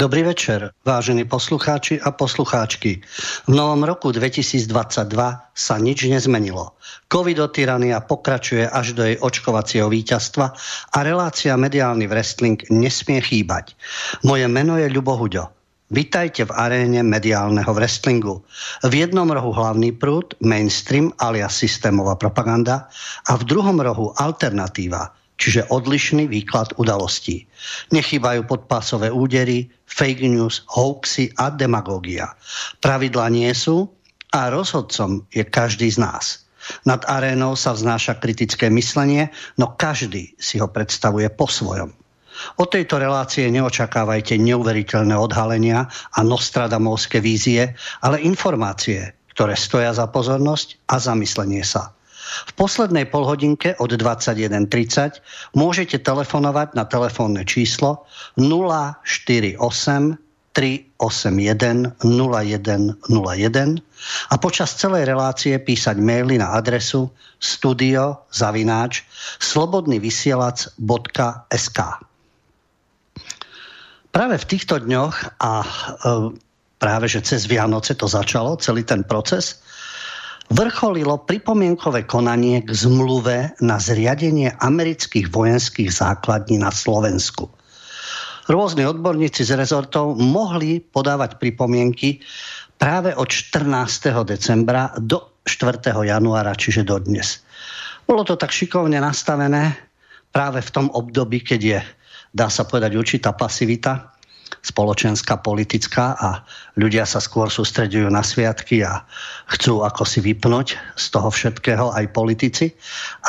Dobrý večer, vážení poslucháči a poslucháčky. V novom roku 2022 sa nič nezmenilo. Covidotyrania pokračuje až do jej očkovacieho víťazstva a relácia mediálny wrestling nesmie chýbať. Moje meno je Ľubo Huďo. Vitajte v aréne mediálneho wrestlingu. V jednom rohu hlavný prúd, mainstream alias systémová propaganda a v druhom rohu alternatíva, čiže odlišný výklad udalostí. Nechýbajú podpásové údery, fake news, hoaxy a demagógia. Pravidla nie sú a rozhodcom je každý z nás. Nad arénou sa vznáša kritické myslenie, no každý si ho predstavuje po svojom. Od tejto relácie neočakávajte neuveriteľné odhalenia a nostradamovské vízie, ale informácie, ktoré stoja za pozornosť a zamyslenie sa. V poslednej polhodinke od 21.30 môžete telefonovať na telefónne číslo 048 381 0101 a počas celej relácie písať maily na adresu studio zavináč slobodnyvysielac.sk Práve v týchto dňoch a e, práve že cez Vianoce to začalo, celý ten proces, vrcholilo pripomienkové konanie k zmluve na zriadenie amerických vojenských základní na Slovensku. Rôzni odborníci z rezortov mohli podávať pripomienky práve od 14. decembra do 4. januára, čiže do dnes. Bolo to tak šikovne nastavené práve v tom období, keď je, dá sa povedať, určitá pasivita spoločenská, politická a ľudia sa skôr sústredujú na sviatky a chcú ako si vypnúť z toho všetkého aj politici.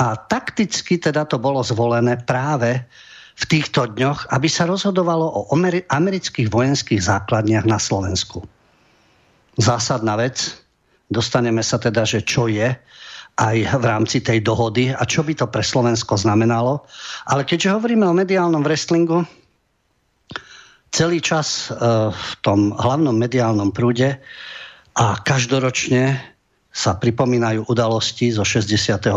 A takticky teda to bolo zvolené práve v týchto dňoch, aby sa rozhodovalo o amerických vojenských základniach na Slovensku. Zásadná vec, dostaneme sa teda, že čo je aj v rámci tej dohody a čo by to pre Slovensko znamenalo. Ale keďže hovoríme o mediálnom wrestlingu, celý čas e, v tom hlavnom mediálnom prúde a každoročne sa pripomínajú udalosti zo 68.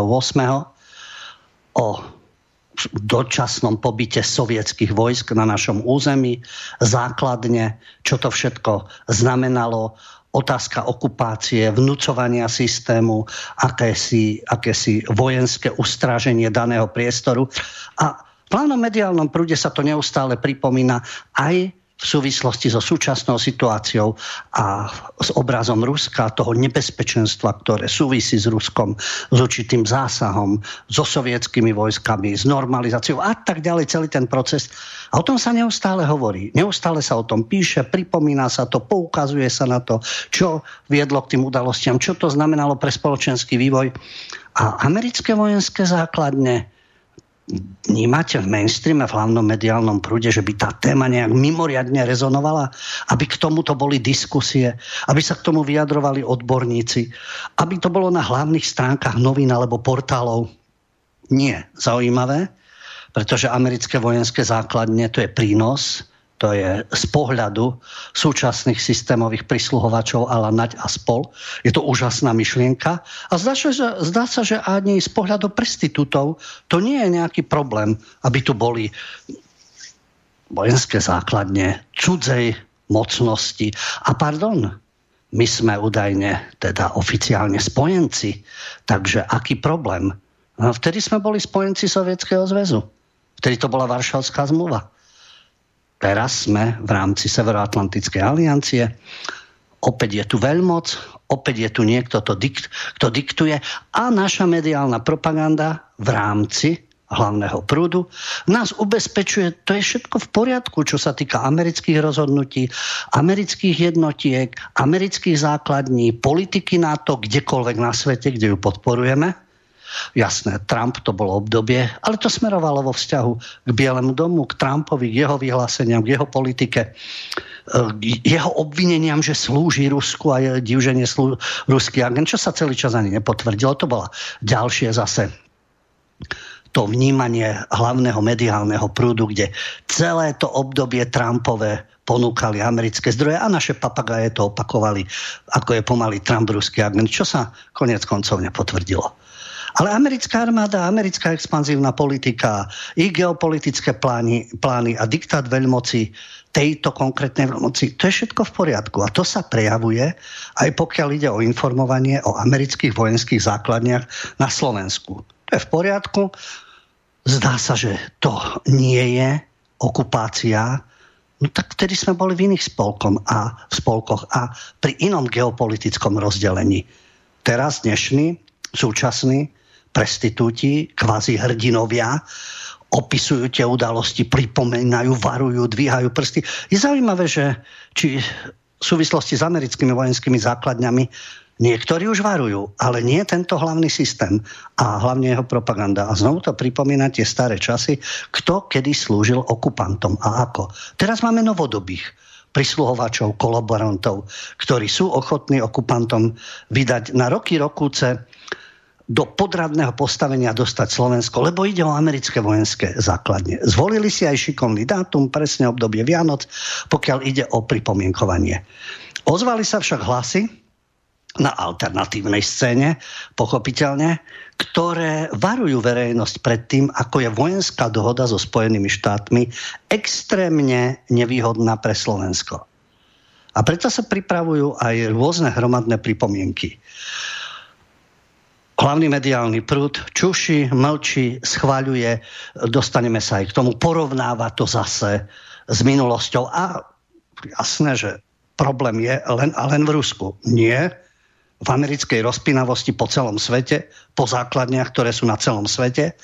o dočasnom pobyte sovietských vojsk na našom území, základne, čo to všetko znamenalo, otázka okupácie, vnúcovania systému, akési, akési vojenské ustráženie daného priestoru. A v hlavnom mediálnom prúde sa to neustále pripomína aj v súvislosti so súčasnou situáciou a s obrazom Ruska, toho nebezpečenstva, ktoré súvisí s Ruskom, s určitým zásahom, so sovietskými vojskami, s normalizáciou a tak ďalej, celý ten proces. A o tom sa neustále hovorí. Neustále sa o tom píše, pripomína sa to, poukazuje sa na to, čo viedlo k tým udalostiam, čo to znamenalo pre spoločenský vývoj. A americké vojenské základne vnímate v mainstreame, v hlavnom mediálnom prúde, že by tá téma nejak mimoriadne rezonovala, aby k tomuto boli diskusie, aby sa k tomu vyjadrovali odborníci, aby to bolo na hlavných stránkach novín alebo portálov. Nie. Zaujímavé, pretože americké vojenské základne to je prínos, to je z pohľadu súčasných systémových prisluhovačov ala Naď a spol. Je to úžasná myšlienka. A zdá sa, že, zdá sa, že ani z pohľadu prestitútov to nie je nejaký problém, aby tu boli vojenské základne cudzej mocnosti. A pardon, my sme údajne teda oficiálne spojenci. Takže aký problém? No, vtedy sme boli spojenci Sovietskeho zväzu. Vtedy to bola Varšavská zmluva. Teraz sme v rámci Severoatlantickej aliancie. Opäť je tu veľmoc, opäť je tu niekto, to dikt, kto diktuje a naša mediálna propaganda v rámci hlavného prúdu, nás ubezpečuje, to je všetko v poriadku, čo sa týka amerických rozhodnutí, amerických jednotiek, amerických základní, politiky NATO, kdekoľvek na svete, kde ju podporujeme. Jasné, Trump to bolo obdobie, ale to smerovalo vo vzťahu k Bielemu domu, k Trumpovi, k jeho vyhláseniam, k jeho politike, k jeho obvineniam, že slúži Rusku a je divženie slú, ruský agent, čo sa celý čas ani nepotvrdilo. To bola ďalšie zase to vnímanie hlavného mediálneho prúdu, kde celé to obdobie Trumpové ponúkali americké zdroje a naše papagaje to opakovali, ako je pomaly Trump ruský agent, čo sa konec koncov nepotvrdilo. Ale americká armáda, americká expanzívna politika, i geopolitické plány, plány a diktát veľmoci tejto konkrétnej veľmoci, to je všetko v poriadku. A to sa prejavuje aj pokiaľ ide o informovanie o amerických vojenských základniach na Slovensku. To je v poriadku. Zdá sa, že to nie je okupácia, no tak vtedy sme boli v iných spolkom a, v spolkoch a pri inom geopolitickom rozdelení. Teraz dnešní, súčasní prestitúti, kvazi hrdinovia, opisujú tie udalosti, pripomínajú, varujú, dvíhajú prsty. Je zaujímavé, že či v súvislosti s americkými vojenskými základňami Niektorí už varujú, ale nie tento hlavný systém a hlavne jeho propaganda. A znovu to pripomína tie staré časy, kto kedy slúžil okupantom a ako. Teraz máme novodobých prisluhovačov, kolaborantov, ktorí sú ochotní okupantom vydať na roky rokúce do podradného postavenia dostať Slovensko, lebo ide o americké vojenské základne. Zvolili si aj šikovný dátum, presne obdobie Vianoc, pokiaľ ide o pripomienkovanie. Ozvali sa však hlasy, na alternatívnej scéne, pochopiteľne, ktoré varujú verejnosť pred tým, ako je vojenská dohoda so Spojenými štátmi extrémne nevýhodná pre Slovensko. A preto sa pripravujú aj rôzne hromadné pripomienky. Hlavný mediálny prúd čuši, mlčí, schváľuje, dostaneme sa aj k tomu, porovnáva to zase s minulosťou. A jasné, že problém je len a len v Rusku. Nie, v americkej rozpinavosti po celom svete, po základniach, ktoré sú na celom svete,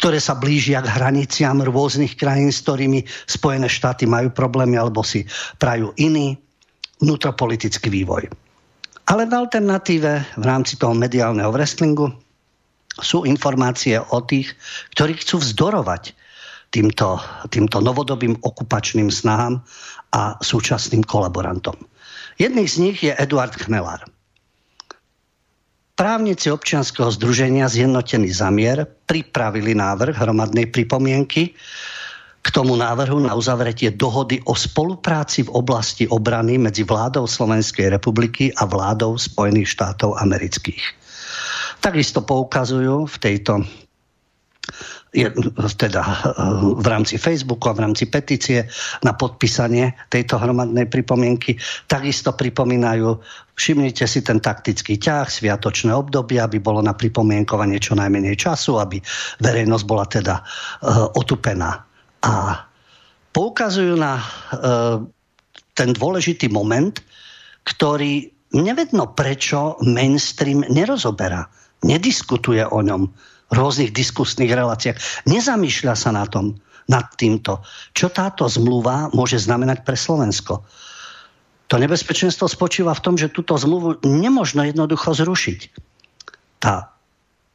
ktoré sa blížia k hraniciam rôznych krajín, s ktorými Spojené štáty majú problémy alebo si prajú iný vnútropolitický vývoj. Ale v alternatíve v rámci toho mediálneho wrestlingu sú informácie o tých, ktorí chcú vzdorovať týmto, týmto novodobým okupačným snahám a súčasným kolaborantom. Jedný z nich je Eduard Chmelár. Právnici občianského združenia Zjednotený zamier pripravili návrh hromadnej pripomienky k tomu návrhu na uzavretie dohody o spolupráci v oblasti obrany medzi vládou Slovenskej republiky a vládou Spojených štátov amerických. Takisto poukazujú v tejto teda eh, v rámci Facebooku a v rámci petície na podpísanie tejto hromadnej pripomienky. Takisto pripomínajú, všimnite si ten taktický ťah, sviatočné obdobie, aby bolo na pripomienkovanie čo najmenej času, aby verejnosť bola teda uh, otupená. A poukazujú na uh, ten dôležitý moment, ktorý nevedno prečo mainstream nerozoberá, nediskutuje o ňom rôznych diskusných reláciách. Nezamýšľa sa na tom, nad týmto, čo táto zmluva môže znamenať pre Slovensko. To nebezpečenstvo spočíva v tom, že túto zmluvu nemožno jednoducho zrušiť. Tá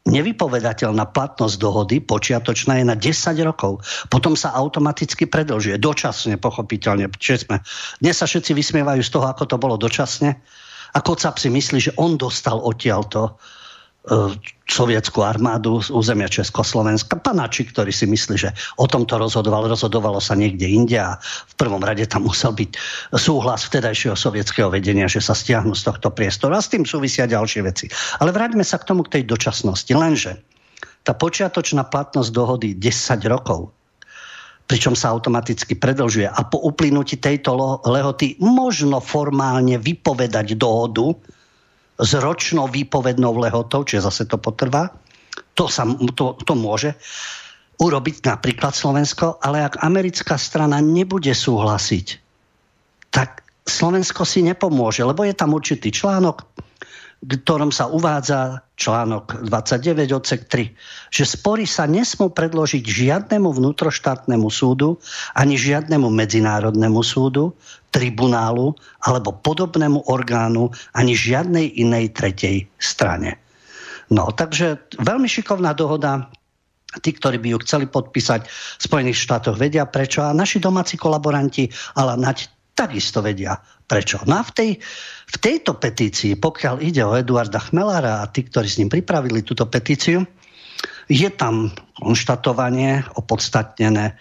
nevypovedateľná platnosť dohody počiatočná je na 10 rokov. Potom sa automaticky predlžuje. Dočasne, pochopiteľne. Čiže sme, dnes sa všetci vysmievajú z toho, ako to bolo dočasne. A Kocap si myslí, že on dostal odtiaľto E, sovietskú armádu z územia Československa. Panači, ktorý si myslí, že o tomto rozhodoval, rozhodovalo sa niekde inde a v prvom rade tam musel byť súhlas vtedajšieho sovietského vedenia, že sa stiahnu z tohto priestoru. A s tým súvisia ďalšie veci. Ale vráťme sa k tomu, k tej dočasnosti. Lenže tá počiatočná platnosť dohody 10 rokov, pričom sa automaticky predlžuje a po uplynutí tejto lehoty možno formálne vypovedať dohodu, s ročnou výpovednou lehotou, čiže zase to potrvá. To, sa, to, to môže urobiť napríklad Slovensko, ale ak americká strana nebude súhlasiť, tak Slovensko si nepomôže, lebo je tam určitý článok, ktorom sa uvádza článok 29 odsek 3, že spory sa nesmú predložiť žiadnemu vnútroštátnemu súdu ani žiadnemu medzinárodnému súdu, tribunálu alebo podobnému orgánu ani žiadnej inej tretej strane. No, takže veľmi šikovná dohoda. Tí, ktorí by ju chceli podpísať v Spojených štátoch, vedia prečo. A naši domáci kolaboranti, ale nať takisto vedia prečo. No a v, tej, v tejto petícii, pokiaľ ide o Eduarda Chmelára a tí, ktorí s ním pripravili túto petíciu, je tam konštatovanie opodstatnené,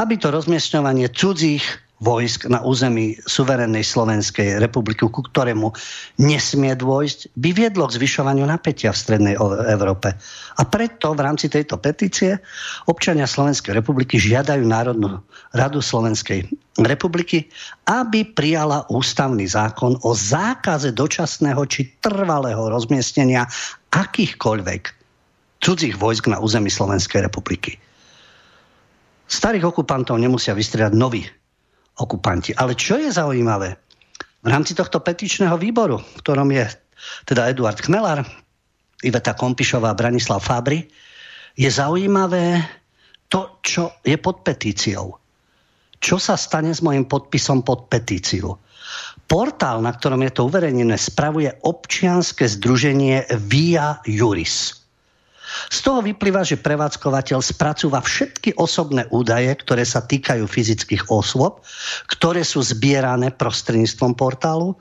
aby to rozmiestňovanie cudzích vojsk na území suverénnej Slovenskej republiky, ku ktorému nesmie dôjsť, by viedlo k zvyšovaniu napätia v Strednej Európe. A preto v rámci tejto petície občania Slovenskej republiky žiadajú Národnú radu Slovenskej republiky, aby prijala ústavný zákon o zákaze dočasného či trvalého rozmiestnenia akýchkoľvek cudzích vojsk na území Slovenskej republiky. Starých okupantov nemusia vystriedať noví okupanti. Ale čo je zaujímavé? V rámci tohto petičného výboru, v ktorom je teda Eduard Chmelar, Iveta Kompišová, Branislav Fabry, je zaujímavé to, čo je pod petíciou. Čo sa stane s mojim podpisom pod petíciu? Portál, na ktorom je to uverejnené, spravuje občianske združenie Via Juris. Z toho vyplýva, že prevádzkovateľ spracúva všetky osobné údaje, ktoré sa týkajú fyzických osôb, ktoré sú zbierané prostredníctvom portálu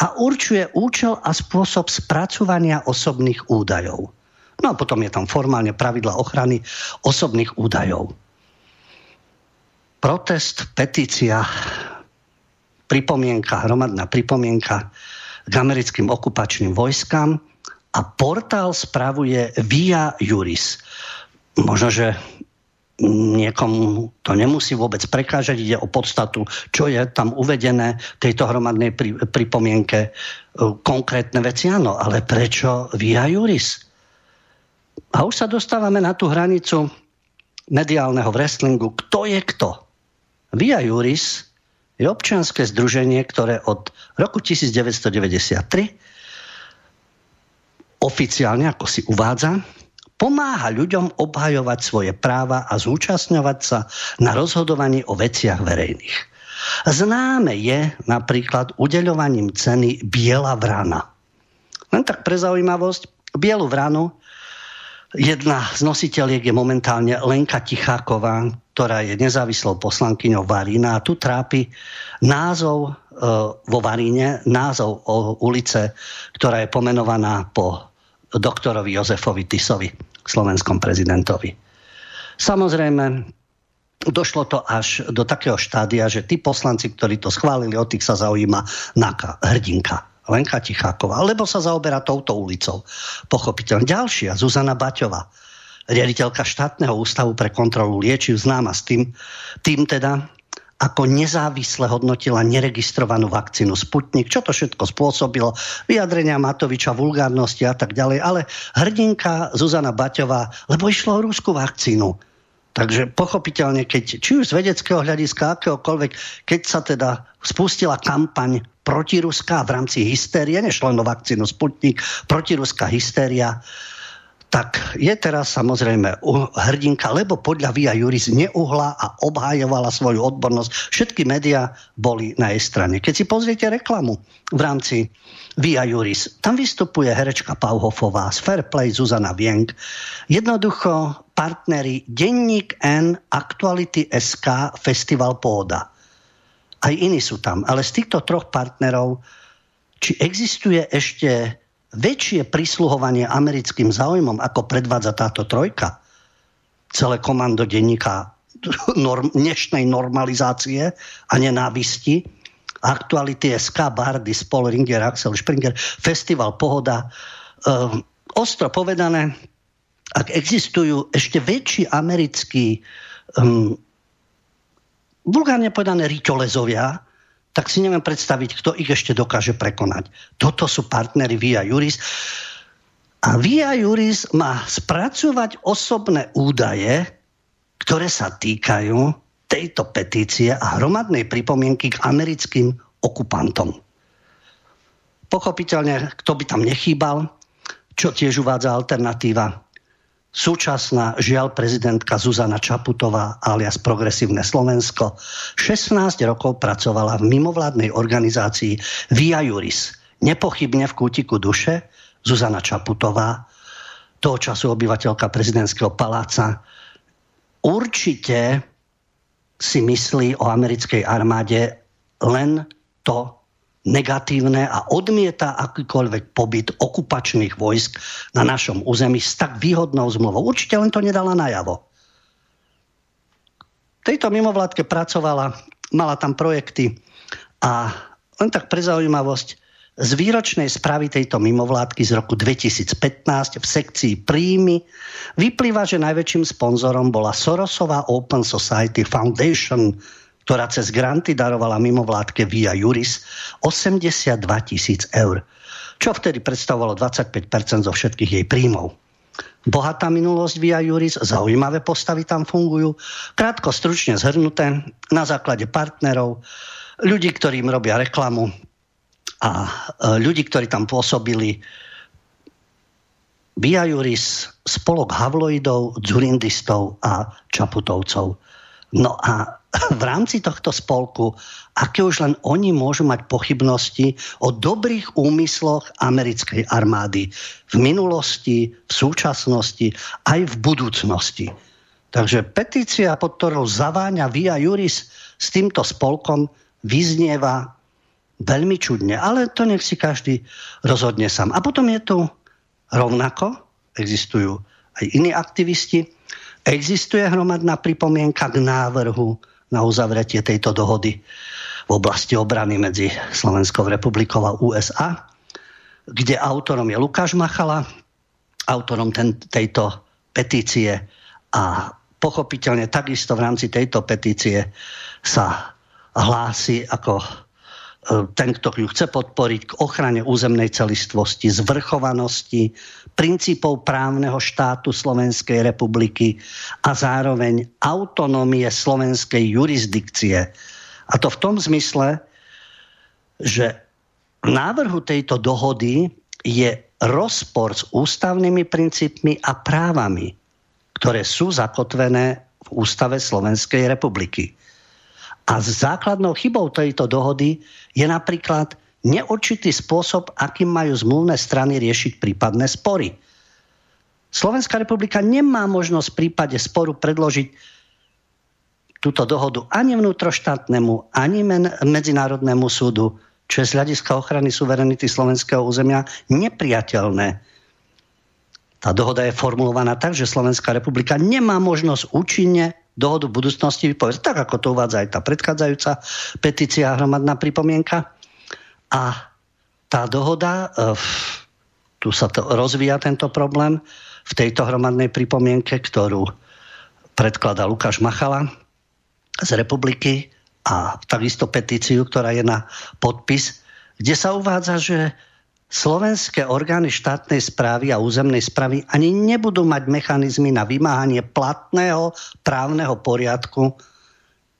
a určuje účel a spôsob spracovania osobných údajov. No a potom je tam formálne pravidla ochrany osobných údajov. Protest, petícia, pripomienka, hromadná pripomienka k americkým okupačným vojskám – a portál spravuje Via Juris. Možno, že niekomu to nemusí vôbec prekážať, ide o podstatu, čo je tam uvedené v tejto hromadnej pri, pripomienke. E, konkrétne veci áno, ale prečo Via Juris? A už sa dostávame na tú hranicu mediálneho wrestlingu. Kto je kto? Via Juris je občianske združenie, ktoré od roku 1993 oficiálne, ako si uvádza, pomáha ľuďom obhajovať svoje práva a zúčastňovať sa na rozhodovaní o veciach verejných. Známe je napríklad udeľovaním ceny Biela vrana. Len tak pre zaujímavosť, Bielu vranu jedna z nositeľiek je momentálne Lenka Ticháková, ktorá je nezávislou poslankyňou Varína a tu trápi názov vo Varíne, názov o ulice, ktorá je pomenovaná po doktorovi Jozefovi Tisovi, slovenskom prezidentovi. Samozrejme, došlo to až do takého štádia, že tí poslanci, ktorí to schválili, o tých sa zaujíma NAKA, hrdinka. Lenka Ticháková, alebo sa zaoberá touto ulicou. Pochopiteľne. Ďalšia, Zuzana Baťová, riaditeľka štátneho ústavu pre kontrolu liečiv, známa s tým, tým teda, ako nezávisle hodnotila neregistrovanú vakcínu Sputnik, čo to všetko spôsobilo, vyjadrenia Matoviča, vulgárnosti a tak ďalej, ale hrdinka Zuzana Baťová, lebo išlo o rúskú vakcínu. Takže pochopiteľne, keď či už z vedeckého hľadiska, akéhokoľvek, keď sa teda spustila kampaň protiruská v rámci hystérie, nešlo len o vakcínu Sputnik, protiruská hystéria, tak je teraz samozrejme hrdinka, lebo podľa Via Juris neuhla a obhajovala svoju odbornosť. Všetky médiá boli na jej strane. Keď si pozriete reklamu v rámci Via Juris, tam vystupuje herečka Pauhofová z Fairplay Zuzana Vienk. Jednoducho partneri Denník N, Aktuality SK, Festival Póda. Aj iní sú tam. Ale z týchto troch partnerov, či existuje ešte väčšie prisluhovanie americkým záujmom, ako predvádza táto trojka, celé komando denníka norm, dnešnej normalizácie a nenávisti, aktuality SK, Bardy, Spol, Ringer, Axel Springer, Festival Pohoda. Um, ostro povedané, ak existujú ešte väčší americkí um, vulgárne povedané riťolezovia, tak si neviem predstaviť, kto ich ešte dokáže prekonať. Toto sú partnery Via Juris. A Via Juris má spracovať osobné údaje, ktoré sa týkajú tejto petície a hromadnej pripomienky k americkým okupantom. Pochopiteľne, kto by tam nechýbal, čo tiež uvádza alternatíva, Súčasná žiaľ prezidentka Zuzana Čaputová alias Progresívne Slovensko 16 rokov pracovala v mimovládnej organizácii Via Juris. Nepochybne v kútiku duše Zuzana Čaputová, toho času obyvateľka prezidentského paláca, určite si myslí o americkej armáde len to, negatívne a odmieta akýkoľvek pobyt okupačných vojsk na našom území s tak výhodnou zmluvou. Určite len to nedala najavo. Tejto mimovládke pracovala mala tam projekty a len tak pre zaujímavosť, z výročnej správy tejto mimovládky z roku 2015 v sekcii príjmy vyplýva, že najväčším sponzorom bola Sorosová Open Society Foundation, ktorá cez granty darovala mimovládke Via Juris 82 tisíc eur, čo vtedy predstavovalo 25% zo všetkých jej príjmov. Bohatá minulosť Via Juris, zaujímavé postavy tam fungujú, krátko, stručne zhrnuté, na základe partnerov, ľudí, ktorí im robia reklamu, a e, ľudí, ktorí tam pôsobili, Via Juris, spolok havloidov, dzurindistov a čaputovcov. No a v rámci tohto spolku, aké už len oni môžu mať pochybnosti o dobrých úmysloch americkej armády v minulosti, v súčasnosti, aj v budúcnosti. Takže petícia, pod ktorou zaváňa Via Juris s týmto spolkom, vyznieva Veľmi čudne, ale to nech si každý rozhodne sám. A potom je tu rovnako, existujú aj iní aktivisti, existuje hromadná pripomienka k návrhu na uzavretie tejto dohody v oblasti obrany medzi Slovenskou republikou a USA, kde autorom je Lukáš Machala, autorom ten, tejto petície a pochopiteľne takisto v rámci tejto petície sa hlási ako E, ten, kto ju chce podporiť k ochrane územnej celistvosti, zvrchovanosti, princípov právneho štátu Slovenskej republiky a zároveň autonómie slovenskej jurisdikcie. A to v tom zmysle, že v návrhu tejto dohody je rozpor s ústavnými princípmi a právami, ktoré sú zakotvené v Ústave Slovenskej republiky. A základnou chybou tejto dohody je napríklad neurčitý spôsob, akým majú zmluvné strany riešiť prípadné spory. Slovenská republika nemá možnosť v prípade sporu predložiť túto dohodu ani vnútroštátnemu, ani medzinárodnému súdu, čo je z hľadiska ochrany suverenity slovenského územia nepriateľné. Tá dohoda je formulovaná tak, že Slovenská republika nemá možnosť účinne dohodu v budúcnosti vypovedať, tak ako to uvádza aj tá predchádzajúca petícia hromadná pripomienka. A tá dohoda, e, tu sa to rozvíja tento problém v tejto hromadnej pripomienke, ktorú predkladá Lukáš Machala z republiky a takisto petíciu, ktorá je na podpis, kde sa uvádza, že slovenské orgány štátnej správy a územnej správy ani nebudú mať mechanizmy na vymáhanie platného právneho poriadku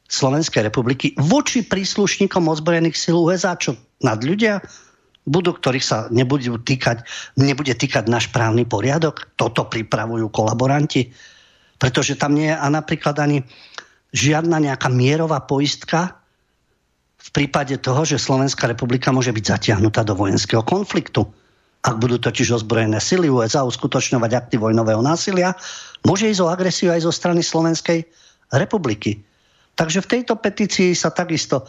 Slovenskej republiky voči príslušníkom ozbrojených síl USA, čo nad ľudia budú, ktorých sa nebudú týkať, nebude týkať náš právny poriadok. Toto pripravujú kolaboranti. Pretože tam nie je a napríklad ani žiadna nejaká mierová poistka, v prípade toho, že Slovenská republika môže byť zatiahnutá do vojenského konfliktu. Ak budú totiž ozbrojené sily USA uskutočňovať akty vojnového násilia, môže ísť o agresiu aj zo strany Slovenskej republiky. Takže v tejto petícii sa takisto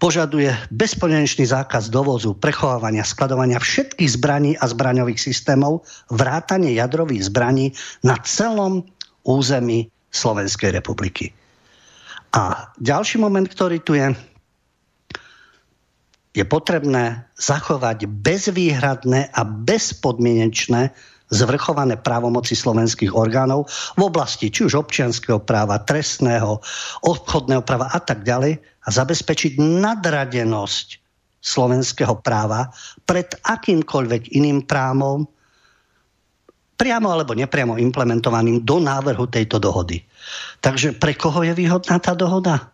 požaduje bezpodmienečný zákaz dovozu, prechovávania, skladovania všetkých zbraní a zbraňových systémov, vrátanie jadrových zbraní na celom území Slovenskej republiky. A ďalší moment, ktorý tu je, je potrebné zachovať bezvýhradné a bezpodmienečné zvrchované právomoci slovenských orgánov v oblasti či už občianského práva, trestného, obchodného práva a tak ďalej a zabezpečiť nadradenosť slovenského práva pred akýmkoľvek iným právom, priamo alebo nepriamo implementovaným do návrhu tejto dohody. Takže pre koho je výhodná tá dohoda?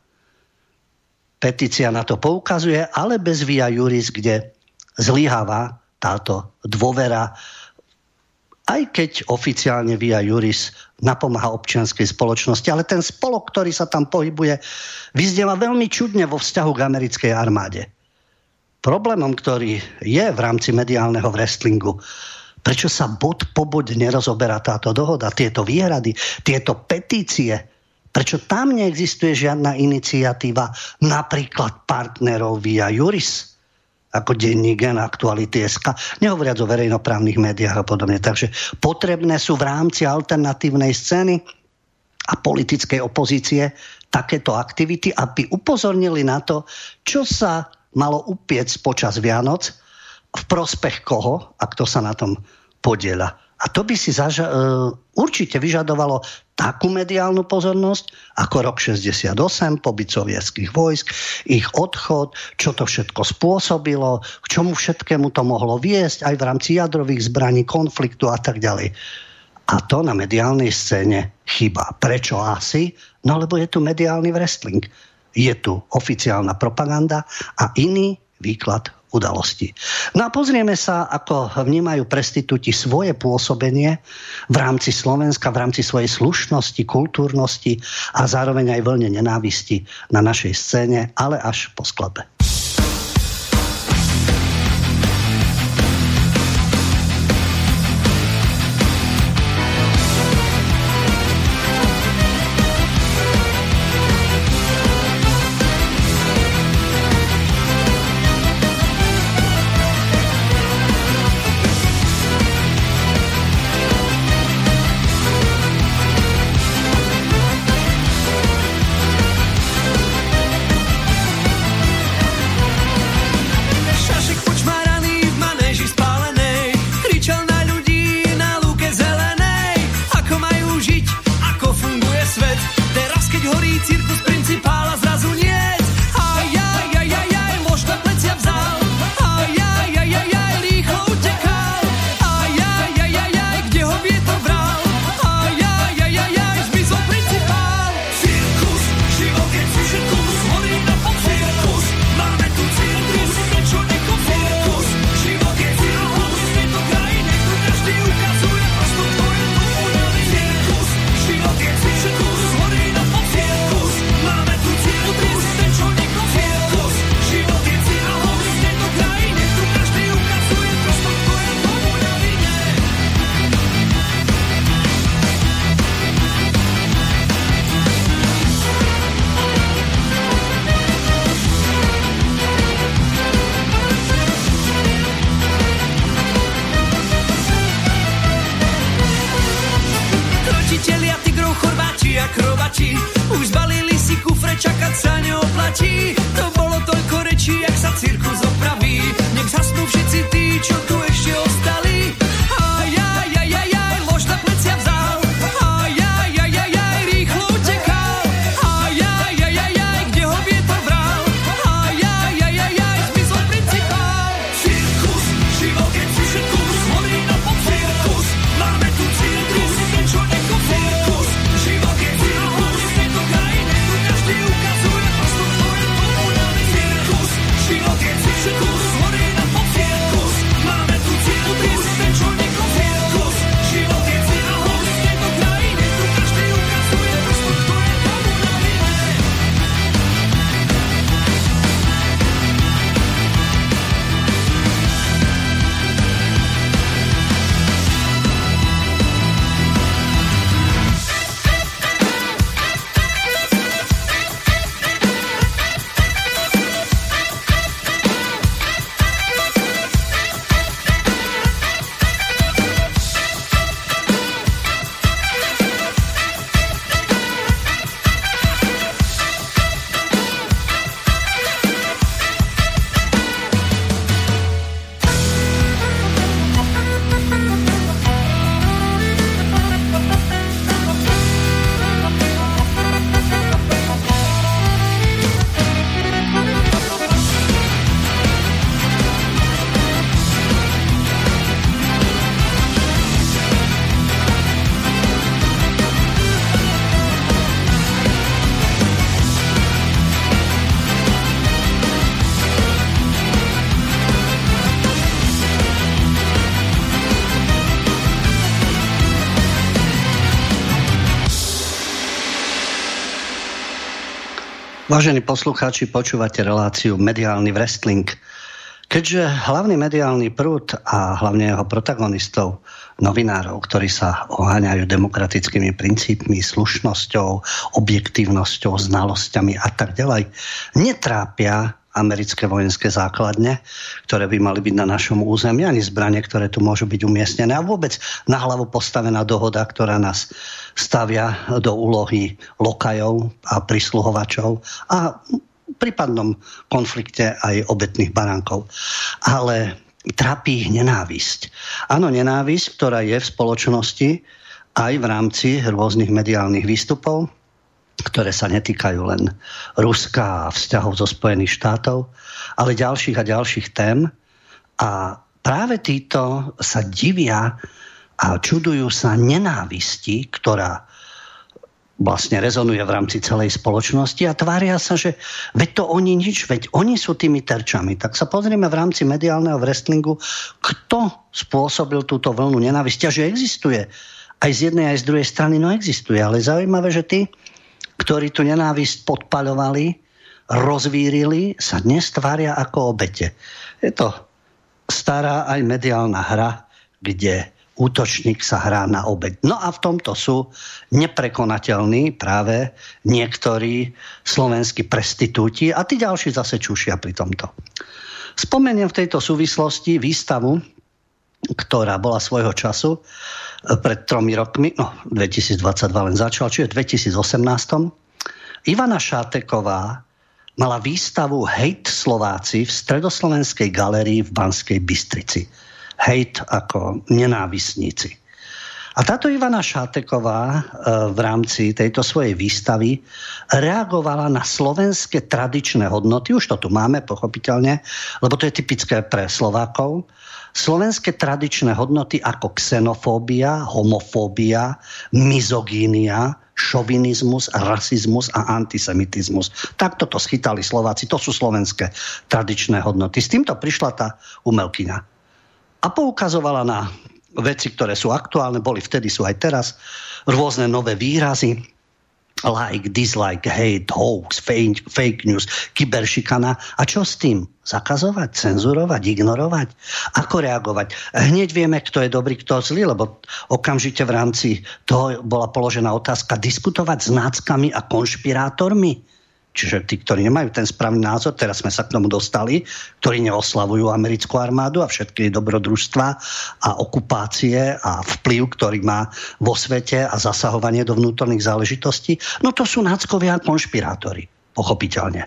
Petícia na to poukazuje, ale bez via juris, kde zlyháva táto dôvera, aj keď oficiálne via juris napomáha občianskej spoločnosti, ale ten spolok, ktorý sa tam pohybuje, vyznieva veľmi čudne vo vzťahu k americkej armáde. Problémom, ktorý je v rámci mediálneho wrestlingu, prečo sa bod po bod nerozoberá táto dohoda, tieto výhrady, tieto petície, Prečo tam neexistuje žiadna iniciatíva napríklad partnerov via Juris? Ako denní gen aktuality SK, nehovoriac o verejnoprávnych médiách a podobne. Takže potrebné sú v rámci alternatívnej scény a politickej opozície takéto aktivity, aby upozornili na to, čo sa malo upiec počas Vianoc, v prospech koho a kto sa na tom podiela. A to by si zaža- e, určite vyžadovalo takú mediálnu pozornosť ako rok 68, pobyt sovietských vojsk, ich odchod, čo to všetko spôsobilo, k čomu všetkému to mohlo viesť aj v rámci jadrových zbraní, konfliktu a tak ďalej. A to na mediálnej scéne chyba. Prečo asi? No lebo je tu mediálny wrestling. Je tu oficiálna propaganda a iný výklad udalosti. No a pozrieme sa, ako vnímajú prestitúti svoje pôsobenie v rámci Slovenska, v rámci svojej slušnosti, kultúrnosti a zároveň aj vlne nenávisti na našej scéne, ale až po skladbe. Vážení poslucháči, počúvate reláciu Mediálny wrestling. Keďže hlavný mediálny prúd a hlavne jeho protagonistov, novinárov, ktorí sa oháňajú demokratickými princípmi, slušnosťou, objektívnosťou, znalosťami a tak ďalej, netrápia americké vojenské základne, ktoré by mali byť na našom území, ani zbranie, ktoré tu môžu byť umiestnené. A vôbec na hlavu postavená dohoda, ktorá nás stavia do úlohy lokajov a prisluhovačov a v prípadnom konflikte aj obetných barankov. Ale trápi ich nenávisť. Áno, nenávisť, ktorá je v spoločnosti aj v rámci rôznych mediálnych výstupov, ktoré sa netýkajú len Ruska a vzťahov zo Spojených štátov, ale ďalších a ďalších tém. A práve títo sa divia a čudujú sa nenávisti, ktorá vlastne rezonuje v rámci celej spoločnosti a tvária sa, že veď to oni nič, veď oni sú tými terčami. Tak sa pozrieme v rámci mediálneho wrestlingu, kto spôsobil túto vlnu nenávisti a že existuje. Aj z jednej, aj z druhej strany, no existuje. Ale zaujímavé, že tí, ktorí tu nenávisť podpaľovali, rozvírili, sa dnes tvária ako obete. Je to stará aj mediálna hra, kde útočník sa hrá na obeď. No a v tomto sú neprekonateľní práve niektorí slovenskí prestitúti a tí ďalší zase čušia pri tomto. Spomeniem v tejto súvislosti výstavu, ktorá bola svojho času eh, pred tromi rokmi, no 2022 len začal, čiže v 2018. Ivana Šáteková mala výstavu Hate Slováci v Stredoslovenskej galerii v Banskej Bystrici hejt ako nenávisníci. A táto Ivana Šáteková e, v rámci tejto svojej výstavy reagovala na slovenské tradičné hodnoty, už to tu máme pochopiteľne, lebo to je typické pre Slovákov, slovenské tradičné hodnoty ako xenofóbia, homofóbia, mizogínia, šovinizmus, rasizmus a antisemitizmus. Takto to schytali Slováci. To sú slovenské tradičné hodnoty. S týmto prišla tá umelkyňa a poukazovala na veci, ktoré sú aktuálne, boli vtedy, sú aj teraz, rôzne nové výrazy, like, dislike, hate, hoax, fake, fake news, kyberšikana. A čo s tým? Zakazovať, cenzurovať, ignorovať? Ako reagovať? Hneď vieme, kto je dobrý, kto zlý, lebo okamžite v rámci toho bola položená otázka diskutovať s náckami a konšpirátormi Čiže tí, ktorí nemajú ten správny názor, teraz sme sa k tomu dostali, ktorí neoslavujú americkú armádu a všetky dobrodružstva a okupácie a vplyv, ktorý má vo svete a zasahovanie do vnútorných záležitostí, no to sú náckovia a konšpirátori, pochopiteľne.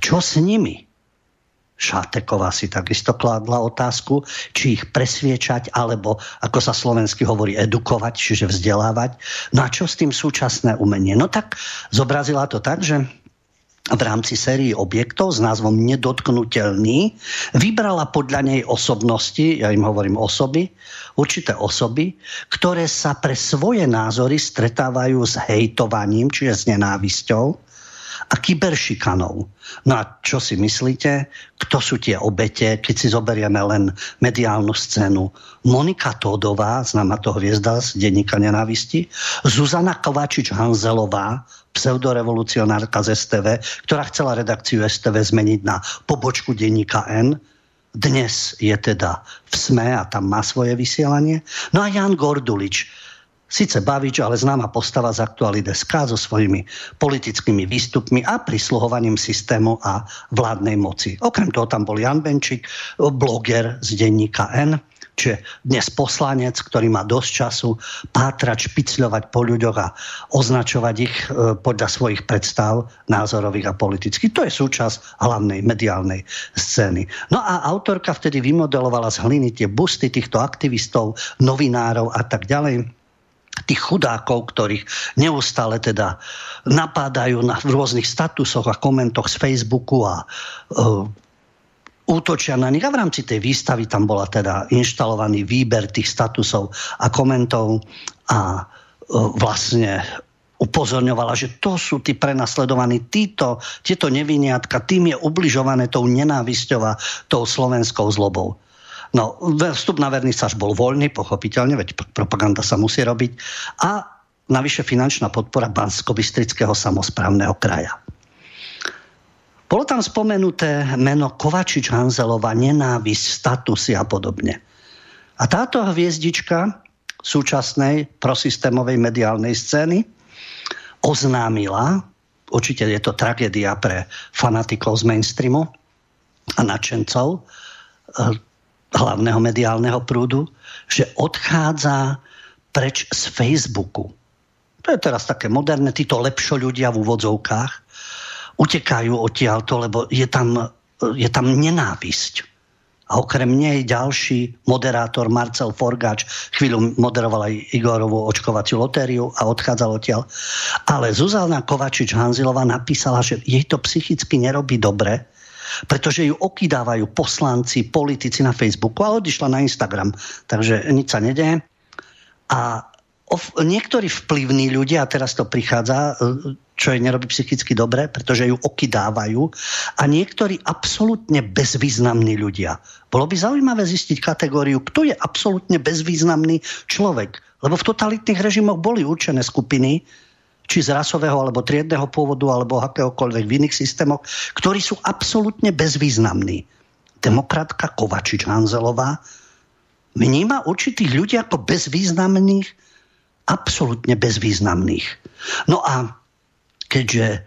Čo s nimi? Šáteková si takisto kládla otázku, či ich presviečať, alebo, ako sa slovensky hovorí, edukovať, čiže vzdelávať. No a čo s tým súčasné umenie? No tak zobrazila to tak, že v rámci sérii objektov s názvom Nedotknutelný vybrala podľa nej osobnosti, ja im hovorím osoby, určité osoby, ktoré sa pre svoje názory stretávajú s hejtovaním, čiže s nenávisťou a kyberšikanou. No a čo si myslíte? Kto sú tie obete, keď si zoberieme len mediálnu scénu? Monika Tódová, známa to hviezda z denníka nenávisti, Zuzana Kovačič-Hanzelová, pseudorevolucionárka z STV, ktorá chcela redakciu STV zmeniť na pobočku denníka N, dnes je teda v SME a tam má svoje vysielanie. No a Jan Gordulič, Sice Bavič, ale známa postava z SK so svojimi politickými výstupmi a prisluhovaním systému a vládnej moci. Okrem toho tam bol Jan Benčík, bloger z denníka N, čiže dnes poslanec, ktorý má dosť času pátrať, špicľovať po ľuďoch a označovať ich e, podľa svojich predstav názorových a politických. To je súčasť hlavnej mediálnej scény. No a autorka vtedy vymodelovala z hliny tie busty týchto aktivistov, novinárov a tak ďalej tých chudákov, ktorých neustále teda napádajú na, rôznych statusoch a komentoch z Facebooku a uh, útočia na nich. A v rámci tej výstavy tam bola teda inštalovaný výber tých statusov a komentov a uh, vlastne upozorňovala, že to sú tí prenasledovaní, títo, tieto neviniatka, tým je ubližované tou nenávisťou a tou slovenskou zlobou. No, vstup na vernisáž bol voľný, pochopiteľne, veď propaganda sa musí robiť. A navyše finančná podpora Bansko-Bystrického samozprávneho kraja. Bolo tam spomenuté meno Kovačič Hanzelová, nenávisť, statusy a podobne. A táto hviezdička súčasnej prosystémovej mediálnej scény oznámila, určite je to tragédia pre fanatikov z mainstreamu, a nadšencov eh, hlavného mediálneho prúdu, že odchádza preč z Facebooku. To je teraz také moderné, títo lepšo ľudia v úvodzovkách utekajú odtiaľto, lebo je tam, je tam nenávisť. A okrem nej ďalší moderátor Marcel Forgáč chvíľu moderoval aj Igorovú očkovaciu lotériu a odchádzal odtiaľ. Ale Zuzana Kovačič-Hanzilová napísala, že jej to psychicky nerobí dobre, pretože ju okýdávajú poslanci, politici na Facebooku a odišla na Instagram. Takže nič sa nedie. A niektorí vplyvní ľudia, a teraz to prichádza, e, čo jej nerobí psychicky dobre, pretože ju okydávajú, a niektorí absolútne bezvýznamní ľudia. Bolo by zaujímavé zistiť kategóriu, kto je absolútne bezvýznamný človek. Lebo v totalitných režimoch boli určené skupiny, či z rasového alebo triedného pôvodu alebo akéhokoľvek v iných systémoch, ktorí sú absolútne bezvýznamní. Demokratka Kovačič Hanzelová vníma určitých ľudí ako bezvýznamných, absolútne bezvýznamných. No a keďže e,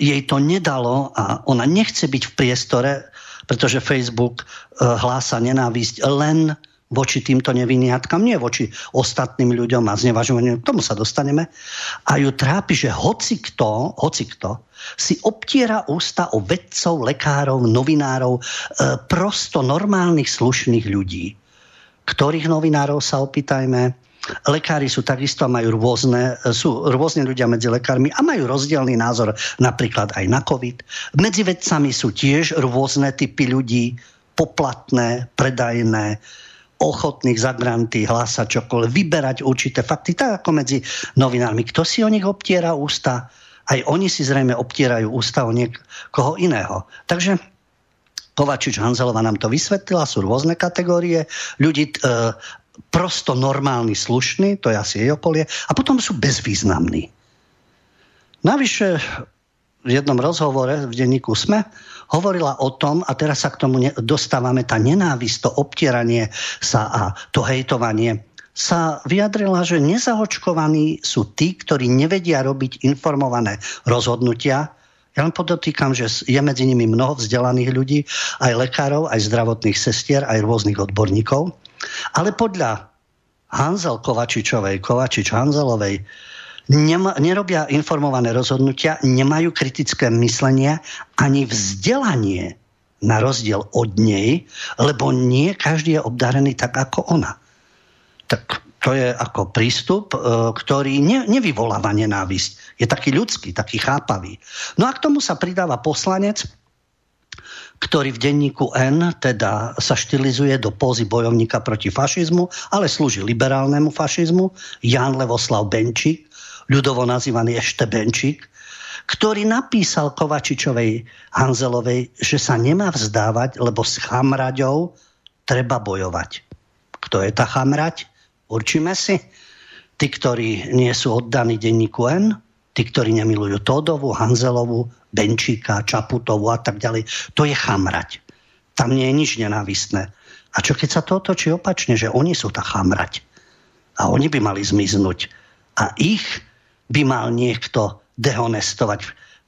jej to nedalo a ona nechce byť v priestore, pretože Facebook e, hlása nenávisť len voči týmto neviniatkám, nie voči ostatným ľuďom a znevažovaniu, k tomu sa dostaneme. A ju trápi, že hoci kto, hoci kto si obtiera ústa o vedcov, lekárov, novinárov, e, prosto normálnych, slušných ľudí. Ktorých novinárov sa opýtajme? Lekári sú takisto, majú rôzne, sú rôzne ľudia medzi lekármi a majú rozdielný názor napríklad aj na COVID. Medzi vedcami sú tiež rôzne typy ľudí, poplatné, predajné, ochotných za granty hlásať čokoľvek, vyberať určité fakty, tak ako medzi novinármi. Kto si o nich obtiera ústa? Aj oni si zrejme obtierajú ústa o niekoho iného. Takže Kovačič Hanzelová nám to vysvetlila, sú rôzne kategórie ľudí, e, prosto normálni, slušní, to je asi jej okolie, a potom sú bezvýznamní. Navyše v jednom rozhovore v denníku SME hovorila o tom, a teraz sa k tomu dostávame, tá nenávisť, to obtieranie sa a to hejtovanie, sa vyjadrila, že nezaočkovaní sú tí, ktorí nevedia robiť informované rozhodnutia. Ja len podotýkam, že je medzi nimi mnoho vzdelaných ľudí, aj lekárov, aj zdravotných sestier, aj rôznych odborníkov. Ale podľa Hanzel Kovačičovej, Kovačič Hanzelovej, nema, nerobia informované rozhodnutia, nemajú kritické myslenie ani vzdelanie na rozdiel od nej, lebo nie každý je obdarený tak ako ona. Tak to je ako prístup, e, ktorý ne, nevyvoláva nenávisť. Je taký ľudský, taký chápavý. No a k tomu sa pridáva poslanec, ktorý v denníku N teda sa štilizuje do pózy bojovníka proti fašizmu, ale slúži liberálnemu fašizmu, Jan Levoslav Benčík, ľudovo nazývaný ešte Benčík, ktorý napísal Kovačičovej Hanzelovej, že sa nemá vzdávať, lebo s chamraďou treba bojovať. Kto je tá chamrať? Určíme si. Tí, ktorí nie sú oddaní denníku N, tí, ktorí nemilujú Todovu, Hanzelovu, Benčíka, Čaputovu a tak ďalej, to je chamrať. Tam nie je nič nenávistné. A čo keď sa to otočí opačne, že oni sú tá chamrať. A oni by mali zmiznúť. A ich by mal niekto dehonestovať.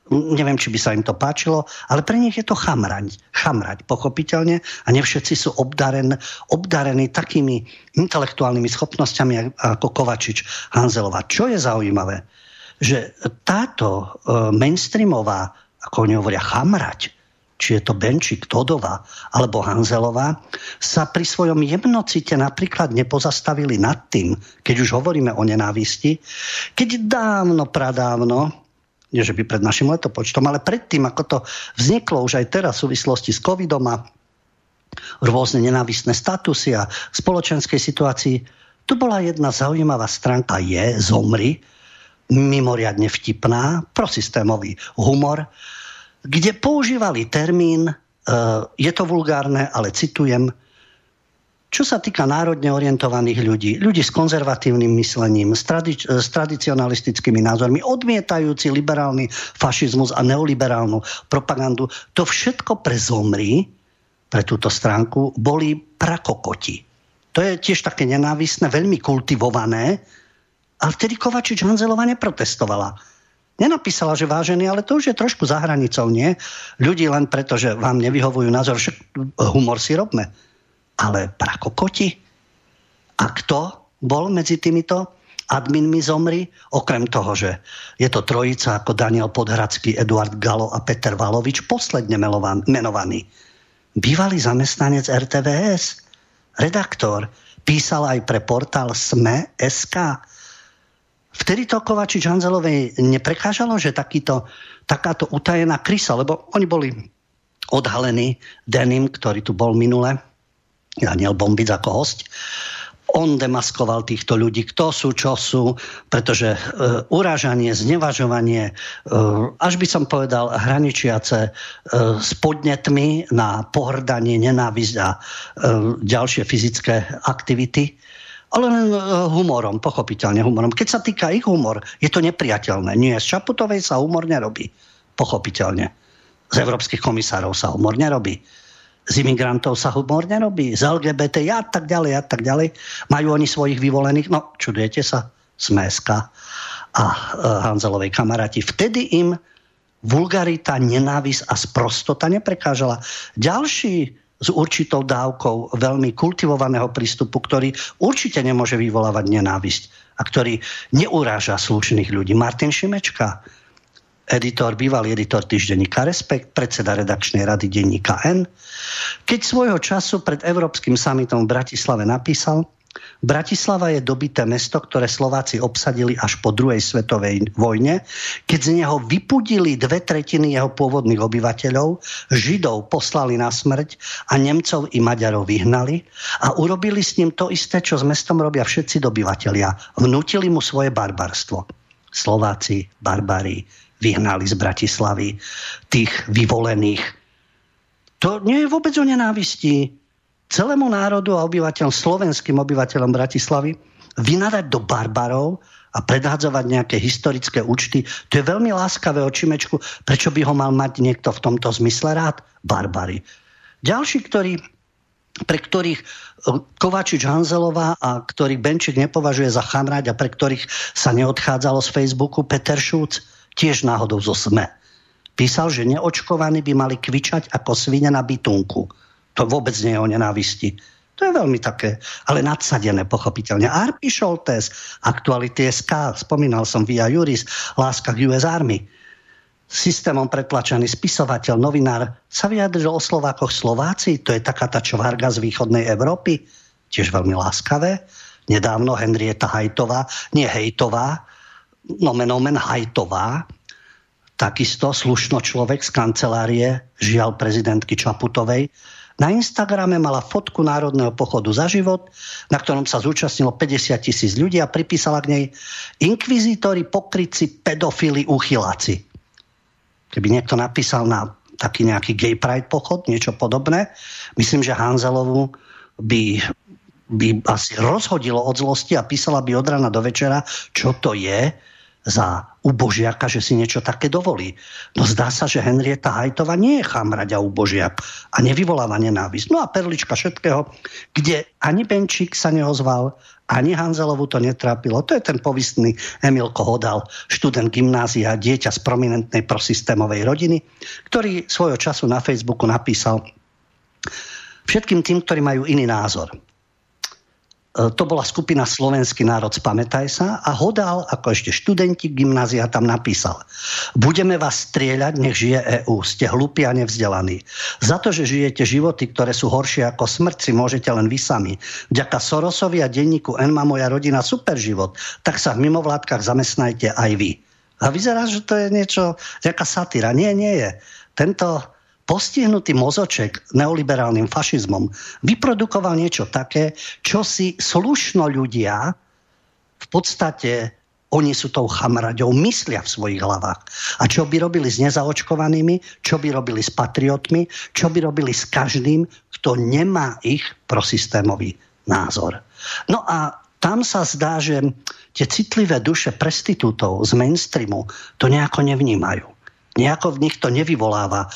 Neviem, či by sa im to páčilo, ale pre nich je to chamrať, chamrať pochopiteľne a nevšetci sú obdaren, obdarení takými intelektuálnymi schopnosťami ako Kovačič Hanzelová. Čo je zaujímavé? Že táto uh, mainstreamová, ako oni hovoria, chamrať, či je to Benčík, Todová alebo Hanzelová, sa pri svojom jemnocite napríklad nepozastavili nad tým, keď už hovoríme o nenávisti, keď dávno, pradávno, nie že by pred našim letopočtom, ale predtým, ako to vzniklo už aj teraz v súvislosti s covidom a rôzne nenávistné statusy a spoločenskej situácii, tu bola jedna zaujímavá stránka je Zomri, mimoriadne vtipná, prosystémový humor, kde používali termín, e, je to vulgárne, ale citujem, čo sa týka národne orientovaných ľudí, ľudí s konzervatívnym myslením, s, tradi- s tradicionalistickými názormi, odmietajúci liberálny fašizmus a neoliberálnu propagandu, to všetko pre zomri, pre túto stránku, boli prakokoti. To je tiež také nenávisné, veľmi kultivované. A vtedy Kovačič Hanzelová neprotestovala Nenapísala, že vážený, ale to už je trošku za hranicou, nie? Ľudí len preto, že vám nevyhovujú názor, však humor si robme. Ale prakokoti? A kto bol medzi týmito adminmi zomri? Okrem toho, že je to trojica ako Daniel Podhradský, Eduard Galo a Peter Valovič, posledne menovaný. Bývalý zamestnanec RTVS, redaktor, písal aj pre portál SME.sk Vtedy to Kovačič Hanzelovej neprekážalo, že takýto, takáto utajená krysa, lebo oni boli odhalení Denim, ktorý tu bol minule, Daniel Bombic ako host, on demaskoval týchto ľudí, kto sú, čo sú, pretože e, urážanie, znevažovanie, e, až by som povedal hraničiace e, s podnetmi na pohrdanie, nenávisť a e, ďalšie fyzické aktivity, ale len e, humorom, pochopiteľne humorom. Keď sa týka ich humor, je to nepriateľné. Nie, z Čaputovej sa humor nerobí, pochopiteľne. Z európskych komisárov sa humor nerobí. Z imigrantov sa humor nerobí. Z LGBT a tak ďalej a tak ďalej. Majú oni svojich vyvolených, no čudujete sa, Smeska a e, Hanzelovej kamaráti. Vtedy im vulgarita, nenávisť a sprostota neprekážala. Ďalší s určitou dávkou veľmi kultivovaného prístupu, ktorý určite nemôže vyvolávať nenávisť a ktorý neuráža slušných ľudí. Martin Šimečka, editor, bývalý editor týždenníka Respekt, predseda redakčnej rady denníka N, keď svojho času pred Európskym samitom v Bratislave napísal, Bratislava je dobité mesto, ktoré Slováci obsadili až po druhej svetovej vojne, keď z neho vypudili dve tretiny jeho pôvodných obyvateľov, Židov poslali na smrť a Nemcov i Maďarov vyhnali a urobili s ním to isté, čo s mestom robia všetci dobyvatelia. Vnútili mu svoje barbarstvo. Slováci, barbári, vyhnali z Bratislavy tých vyvolených. To nie je vôbec o nenávisti celému národu a obyvateľom, slovenským obyvateľom Bratislavy, vynadať do barbarov a predhádzovať nejaké historické účty. To je veľmi láskavé očimečku. Prečo by ho mal mať niekto v tomto zmysle rád? Barbary. Ďalší, ktorí pre ktorých e, Kovačič Hanzelová a ktorých Benčík nepovažuje za chamrať a pre ktorých sa neodchádzalo z Facebooku Peter Šúc, tiež náhodou zo SME. Písal, že neočkovaní by mali kvičať ako svine na bytunku. To vôbec nie je o nenávisti. To je veľmi také, ale nadsadené, pochopiteľne. Arpi Šoltes, Aktuality SK, spomínal som Via Juris, Láska k US Army. Systémom pretlačený spisovateľ, novinár sa vyjadril o Slovákoch Slováci, to je taká tá čvarga z východnej Európy, tiež veľmi láskavé. Nedávno Henrieta Hajtová, nie Hejtová, nomen omen Hajtová, takisto slušno človek z kancelárie, žiaľ prezidentky Čaputovej, na Instagrame mala fotku Národného pochodu za život, na ktorom sa zúčastnilo 50 tisíc ľudí a pripísala k nej inkvizítori, pokryci, pedofili, uchyláci. Keby niekto napísal na taký nejaký gay pride pochod, niečo podobné, myslím, že Hanzelovu by by asi rozhodilo od zlosti a písala by od rana do večera, čo to je, za ubožiaka, že si niečo také dovolí. No zdá sa, že Henrieta Hajtova nie je chamrať a ubožiak a nevyvoláva nenávisť. No a perlička všetkého, kde ani Benčík sa neozval, ani Hanzelovu to netrápilo. To je ten povistný Emil Kohodal, študent gymnázia, dieťa z prominentnej prosystémovej rodiny, ktorý svojho času na Facebooku napísal všetkým tým, ktorí majú iný názor to bola skupina Slovenský národ, spamätaj sa, a Hodal, ako ešte študenti gymnázia tam napísal. Budeme vás strieľať, nech žije EÚ. Ste hlupí a nevzdelaní. Za to, že žijete životy, ktoré sú horšie ako smrť, si môžete len vy sami. Vďaka Sorosovi a denníku N má moja rodina super život, tak sa v mimovládkach zamestnajte aj vy. A vyzerá, že to je niečo, nejaká satíra. Nie, nie je. Tento postihnutý mozoček neoliberálnym fašizmom vyprodukoval niečo také, čo si slušno ľudia v podstate oni sú tou chamraďou, myslia v svojich hlavách. A čo by robili s nezaočkovanými, čo by robili s patriotmi, čo by robili s každým, kto nemá ich prosystémový názor. No a tam sa zdá, že tie citlivé duše prestitútov z mainstreamu to nejako nevnímajú nejako v nich to nevyvoláva e,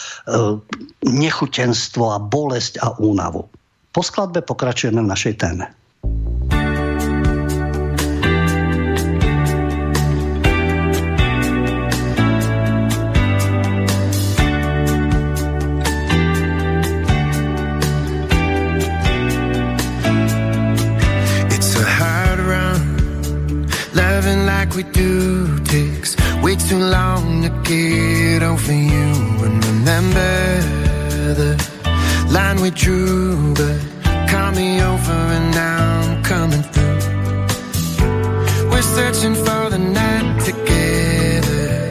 nechutenstvo a bolesť a únavu. Po skladbe pokračujeme v našej téme. It's a hard run, loving like we do too long to get over you and remember the line we drew, but call me over and now I'm coming through. We're searching for the night together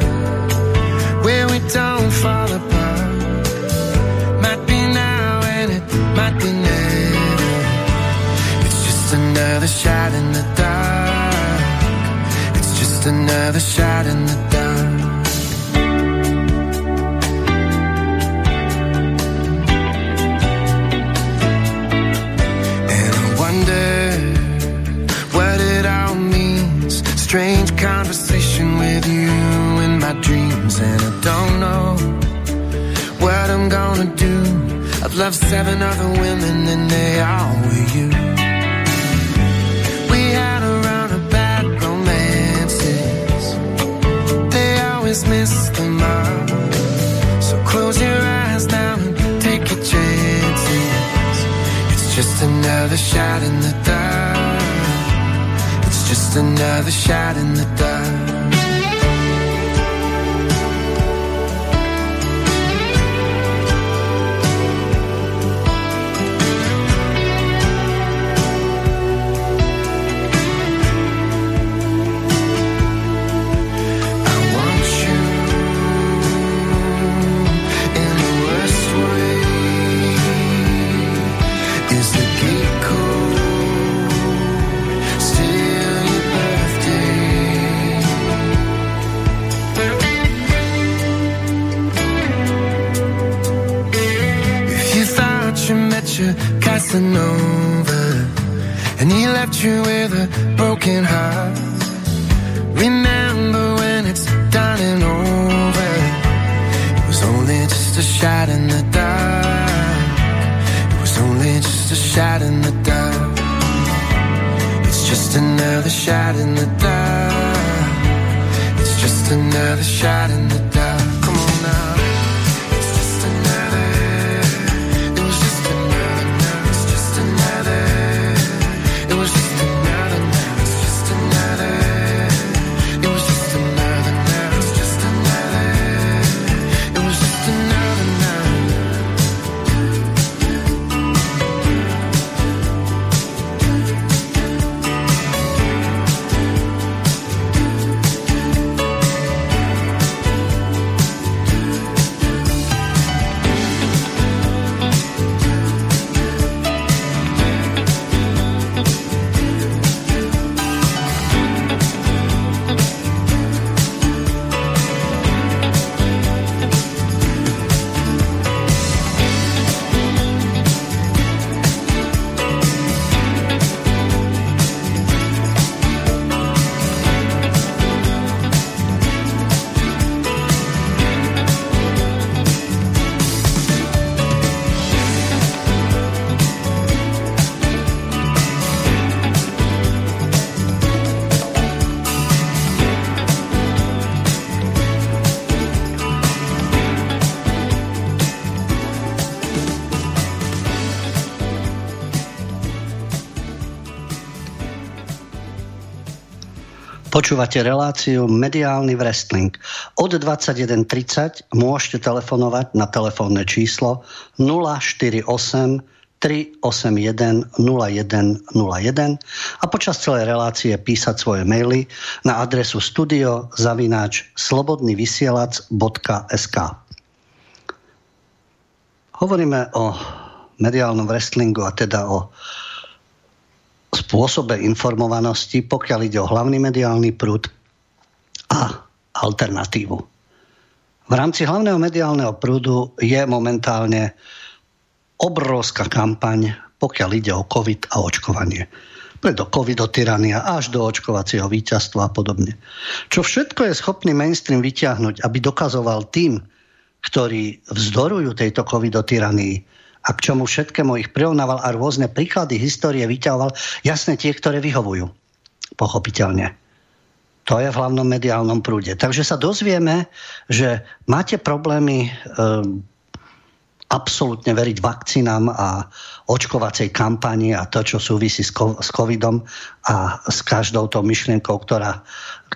where we don't fall apart. Might be now and it might be never. It's just another shot in the dark. Another shot in the dark. And I wonder what it all means. Strange conversation with you in my dreams, and I don't know what I'm gonna do. I've loved seven other women, and they all were you. Always miss the mark. So close your eyes now and take your chances. It's just another shot in the dark. It's just another shot in the dark. You with a broken heart. Remember when it's done and over. It was only just a shot in the dark. It was only just a shot in the dark. It's just another shot in the dark. It's just another shot in Počúvate reláciu Mediálny wrestling. Od 21.30 môžete telefonovať na telefónne číslo 048 381 0101 a počas celej relácie písať svoje maily na adresu studio zavináč slobodnyvysielac.sk Hovoríme o mediálnom wrestlingu a teda o spôsobe informovanosti, pokiaľ ide o hlavný mediálny prúd a alternatívu. V rámci hlavného mediálneho prúdu je momentálne obrovská kampaň, pokiaľ ide o COVID a očkovanie. Preto COVID o tyrania až do očkovacieho víťazstva a podobne. Čo všetko je schopný mainstream vyťahnuť, aby dokazoval tým, ktorí vzdorujú tejto COVID tyranii, a k čomu všetkému ich prirovnával a rôzne príklady histórie vyťahoval, jasne tie, ktoré vyhovujú. Pochopiteľne. To je v hlavnom mediálnom prúde. Takže sa dozvieme, že máte problémy, um, absolútne veriť vakcínám a očkovacej kampani a to, čo súvisí s covidom a s každou tou myšlienkou, ktorá,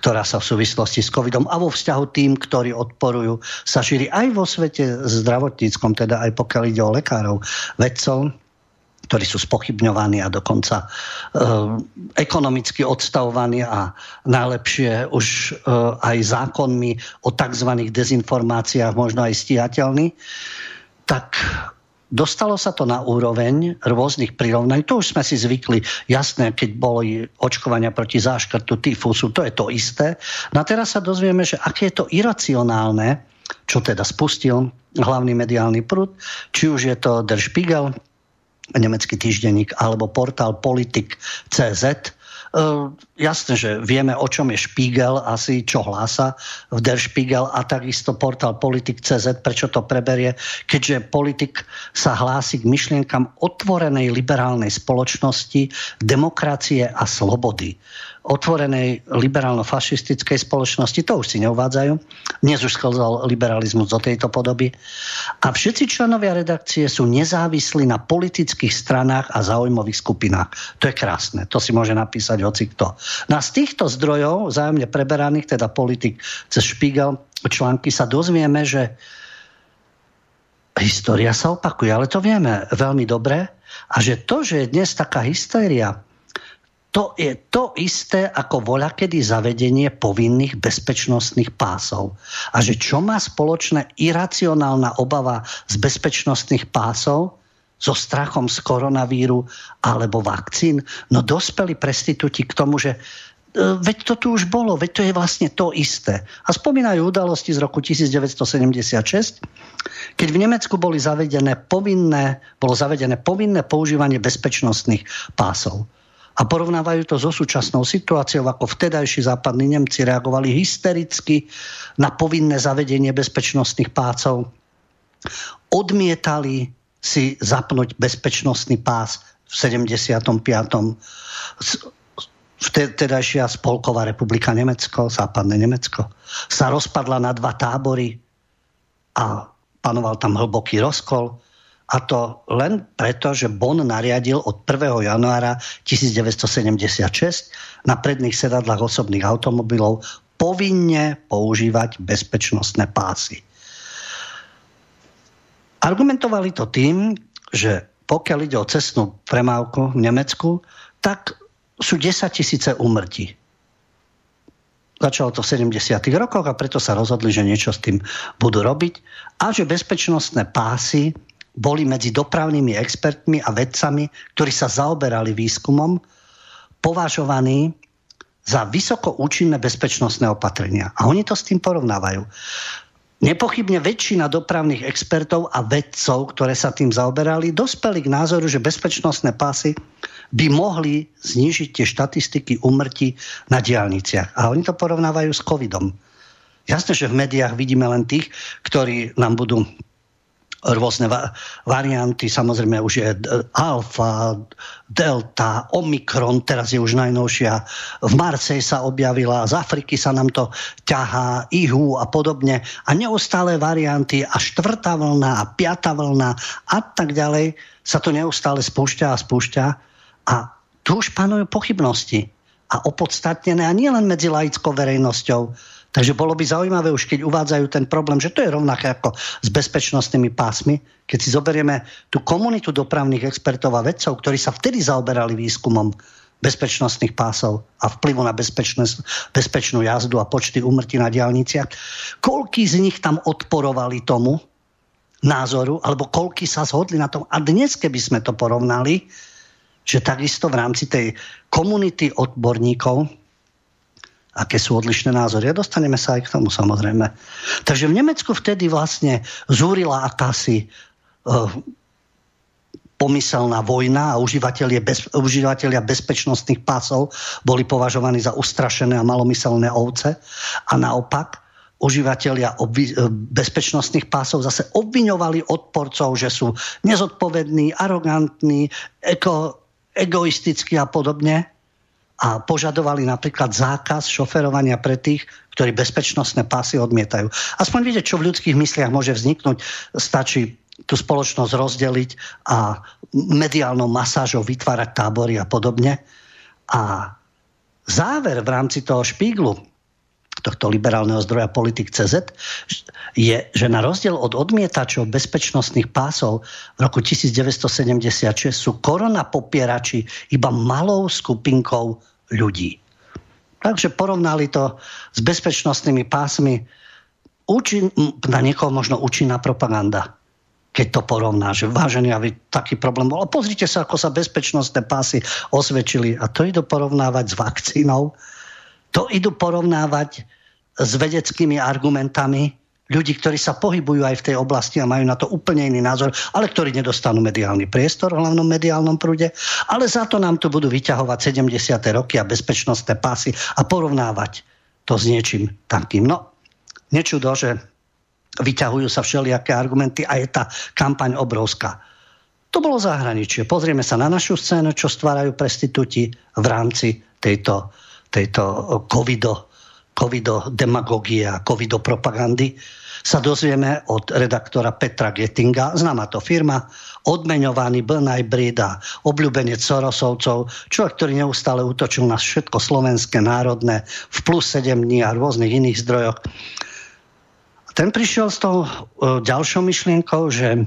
ktorá sa v súvislosti s covidom a vo vzťahu tým, ktorí odporujú, sa šíri aj vo svete zdravotníckom, teda aj pokiaľ ide o lekárov, vedcov, ktorí sú spochybňovaní a dokonca e, ekonomicky odstavovaní a najlepšie už e, aj zákonmi o tzv. dezinformáciách možno aj stíhateľní, tak dostalo sa to na úroveň rôznych prirovnaní. To už sme si zvykli. Jasné, keď boli očkovania proti záškrtu tyfusu, to je to isté. No a teraz sa dozvieme, že aké je to iracionálne, čo teda spustil hlavný mediálny prúd, či už je to Der Spiegel, nemecký týždenník, alebo portál Politik.cz. E, jasné, že vieme, o čom je Spiegel, asi čo hlása v Der Spiegel a takisto portál Politik.cz, prečo to preberie, keďže politik sa hlási k myšlienkam otvorenej liberálnej spoločnosti, demokracie a slobody otvorenej liberálno-fašistickej spoločnosti, to už si neuvádzajú. Dnes už sklzal liberalizmus do tejto podoby. A všetci členovia redakcie sú nezávislí na politických stranách a zaujímavých skupinách. To je krásne, to si môže napísať hoci kto. No a z týchto zdrojov, zájemne preberaných, teda politik cez Špígel, články sa dozvieme, že história sa opakuje, ale to vieme veľmi dobre. A že to, že je dnes taká hystéria, to je to isté ako voľa kedy zavedenie povinných bezpečnostných pásov. A že čo má spoločné iracionálna obava z bezpečnostných pásov so strachom z koronavíru alebo vakcín? No dospeli prestitúti k tomu, že e, veď to tu už bolo, veď to je vlastne to isté. A spomínajú udalosti z roku 1976, keď v Nemecku boli zavedené povinné, bolo zavedené povinné používanie bezpečnostných pásov a porovnávajú to so súčasnou situáciou, ako vtedajší západní Nemci reagovali hystericky na povinné zavedenie bezpečnostných pácov. Odmietali si zapnúť bezpečnostný pás v 75. Vtedajšia spolková republika Nemecko, západné Nemecko, sa rozpadla na dva tábory a panoval tam hlboký rozkol a to len preto, že Bonn nariadil od 1. januára 1976 na predných sedadlách osobných automobilov povinne používať bezpečnostné pásy. Argumentovali to tým, že pokiaľ ide o cestnú premávku v Nemecku, tak sú 10 tisíce úmrtí. Začalo to v 70. rokoch a preto sa rozhodli, že niečo s tým budú robiť a že bezpečnostné pásy boli medzi dopravnými expertmi a vedcami, ktorí sa zaoberali výskumom, považovaní za vysoko účinné bezpečnostné opatrenia. A oni to s tým porovnávajú. Nepochybne väčšina dopravných expertov a vedcov, ktoré sa tým zaoberali, dospeli k názoru, že bezpečnostné pásy by mohli znížiť tie štatistiky umrtí na diálniciach. A oni to porovnávajú s covidom. Jasné, že v médiách vidíme len tých, ktorí nám budú rôzne va- varianty, samozrejme už je alfa, delta, omikron, teraz je už najnovšia. V Marsej sa objavila, z Afriky sa nám to ťahá, ihu a podobne. A neustále varianty a štvrtá vlna a piatá vlna a tak ďalej sa to neustále spúšťa a spúšťa. A tu už panujú pochybnosti a opodstatnené a nie len medzi laickou verejnosťou, Takže bolo by zaujímavé už, keď uvádzajú ten problém, že to je rovnaké ako s bezpečnostnými pásmi, keď si zoberieme tú komunitu dopravných expertov a vedcov, ktorí sa vtedy zaoberali výskumom bezpečnostných pásov a vplyvu na bezpečnú jazdu a počty úmrtí na diálniciach. Koľký z nich tam odporovali tomu názoru, alebo koľký sa zhodli na tom. A dnes, keby sme to porovnali, že takisto v rámci tej komunity odborníkov aké sú odlišné názory. A dostaneme sa aj k tomu samozrejme. Takže v Nemecku vtedy vlastne zúrila akási uh, pomyselná vojna a užívateľia, bez, užívateľia bezpečnostných pásov boli považovaní za ustrašené a malomyselné ovce. A naopak, užívateľia obvi- e, bezpečnostných pásov zase obviňovali odporcov, že sú nezodpovední, arogantní, eko, egoistickí a podobne a požadovali napríklad zákaz šoferovania pre tých, ktorí bezpečnostné pásy odmietajú. Aspoň vidieť, čo v ľudských mysliach môže vzniknúť. Stačí tú spoločnosť rozdeliť a mediálnou masážou vytvárať tábory a podobne. A záver v rámci toho špíglu, tohto liberálneho zdroja politik CZ, je, že na rozdiel od odmietačov bezpečnostných pásov v roku 1976 sú korona popierači iba malou skupinkou ľudí. Takže porovnali to s bezpečnostnými pásmi. Učí, na niekoho možno účinná propaganda keď to porovná, že vážený, a taký problém bol. A pozrite sa, ako sa bezpečnostné pásy osvedčili. A to idú porovnávať s vakcínou. To idú porovnávať s vedeckými argumentami ľudí, ktorí sa pohybujú aj v tej oblasti a majú na to úplne iný názor, ale ktorí nedostanú mediálny priestor v hlavnom mediálnom prúde. Ale za to nám tu budú vyťahovať 70. roky a bezpečnostné pásy a porovnávať to s niečím takým. No, nečudo, že vyťahujú sa všelijaké argumenty a je tá kampaň obrovská. To bolo zahraničie. Pozrieme sa na našu scénu, čo stvárajú prestitúti v rámci tejto, tejto covido, covido demagogie a covido propagandy. Sa dozvieme od redaktora Petra Gettinga, známa to firma, odmeňovaný Blnaj Brida, obľúbenec Sorosovcov, človek, ktorý neustále útočil na všetko slovenské národné v plus 7 dní a rôznych iných zdrojoch ten prišiel s tou e, ďalšou myšlienkou, že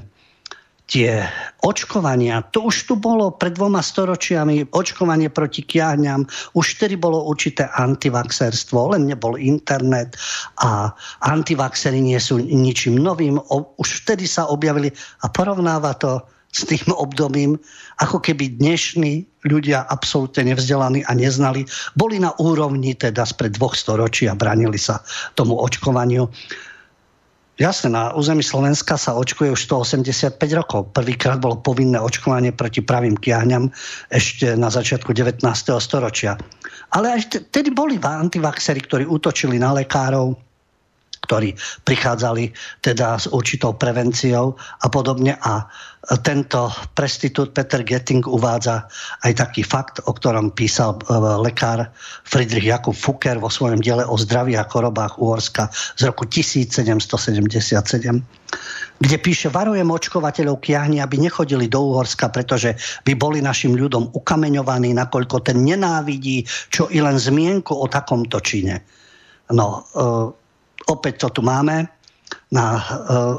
tie očkovania, to už tu bolo pred dvoma storočiami, očkovanie proti kiahňam, už vtedy bolo určité antivaxerstvo, len nebol internet a antivaxery nie sú ničím novým, už vtedy sa objavili a porovnáva to s tým obdobím, ako keby dnešní ľudia absolútne nevzdelaní a neznali, boli na úrovni teda spred dvoch storočí a bránili sa tomu očkovaniu. Jasne, na území Slovenska sa očkuje už 185 rokov. Prvýkrát bolo povinné očkovanie proti pravým kiahňam ešte na začiatku 19. storočia. Ale aj vtedy boli antivaxery, ktorí útočili na lekárov, ktorí prichádzali teda s určitou prevenciou a podobne. A tento prestitút Peter Getting uvádza aj taký fakt, o ktorom písal e, lekár Friedrich Jakub Fucker vo svojom diele o zdraví a chorobách Uhorska z roku 1777 kde píše, varujem očkovateľov kiahni, aby nechodili do Uhorska, pretože by boli našim ľudom ukameňovaní, nakoľko ten nenávidí, čo i len zmienku o takomto čine. No, e, opäť to tu máme na uh,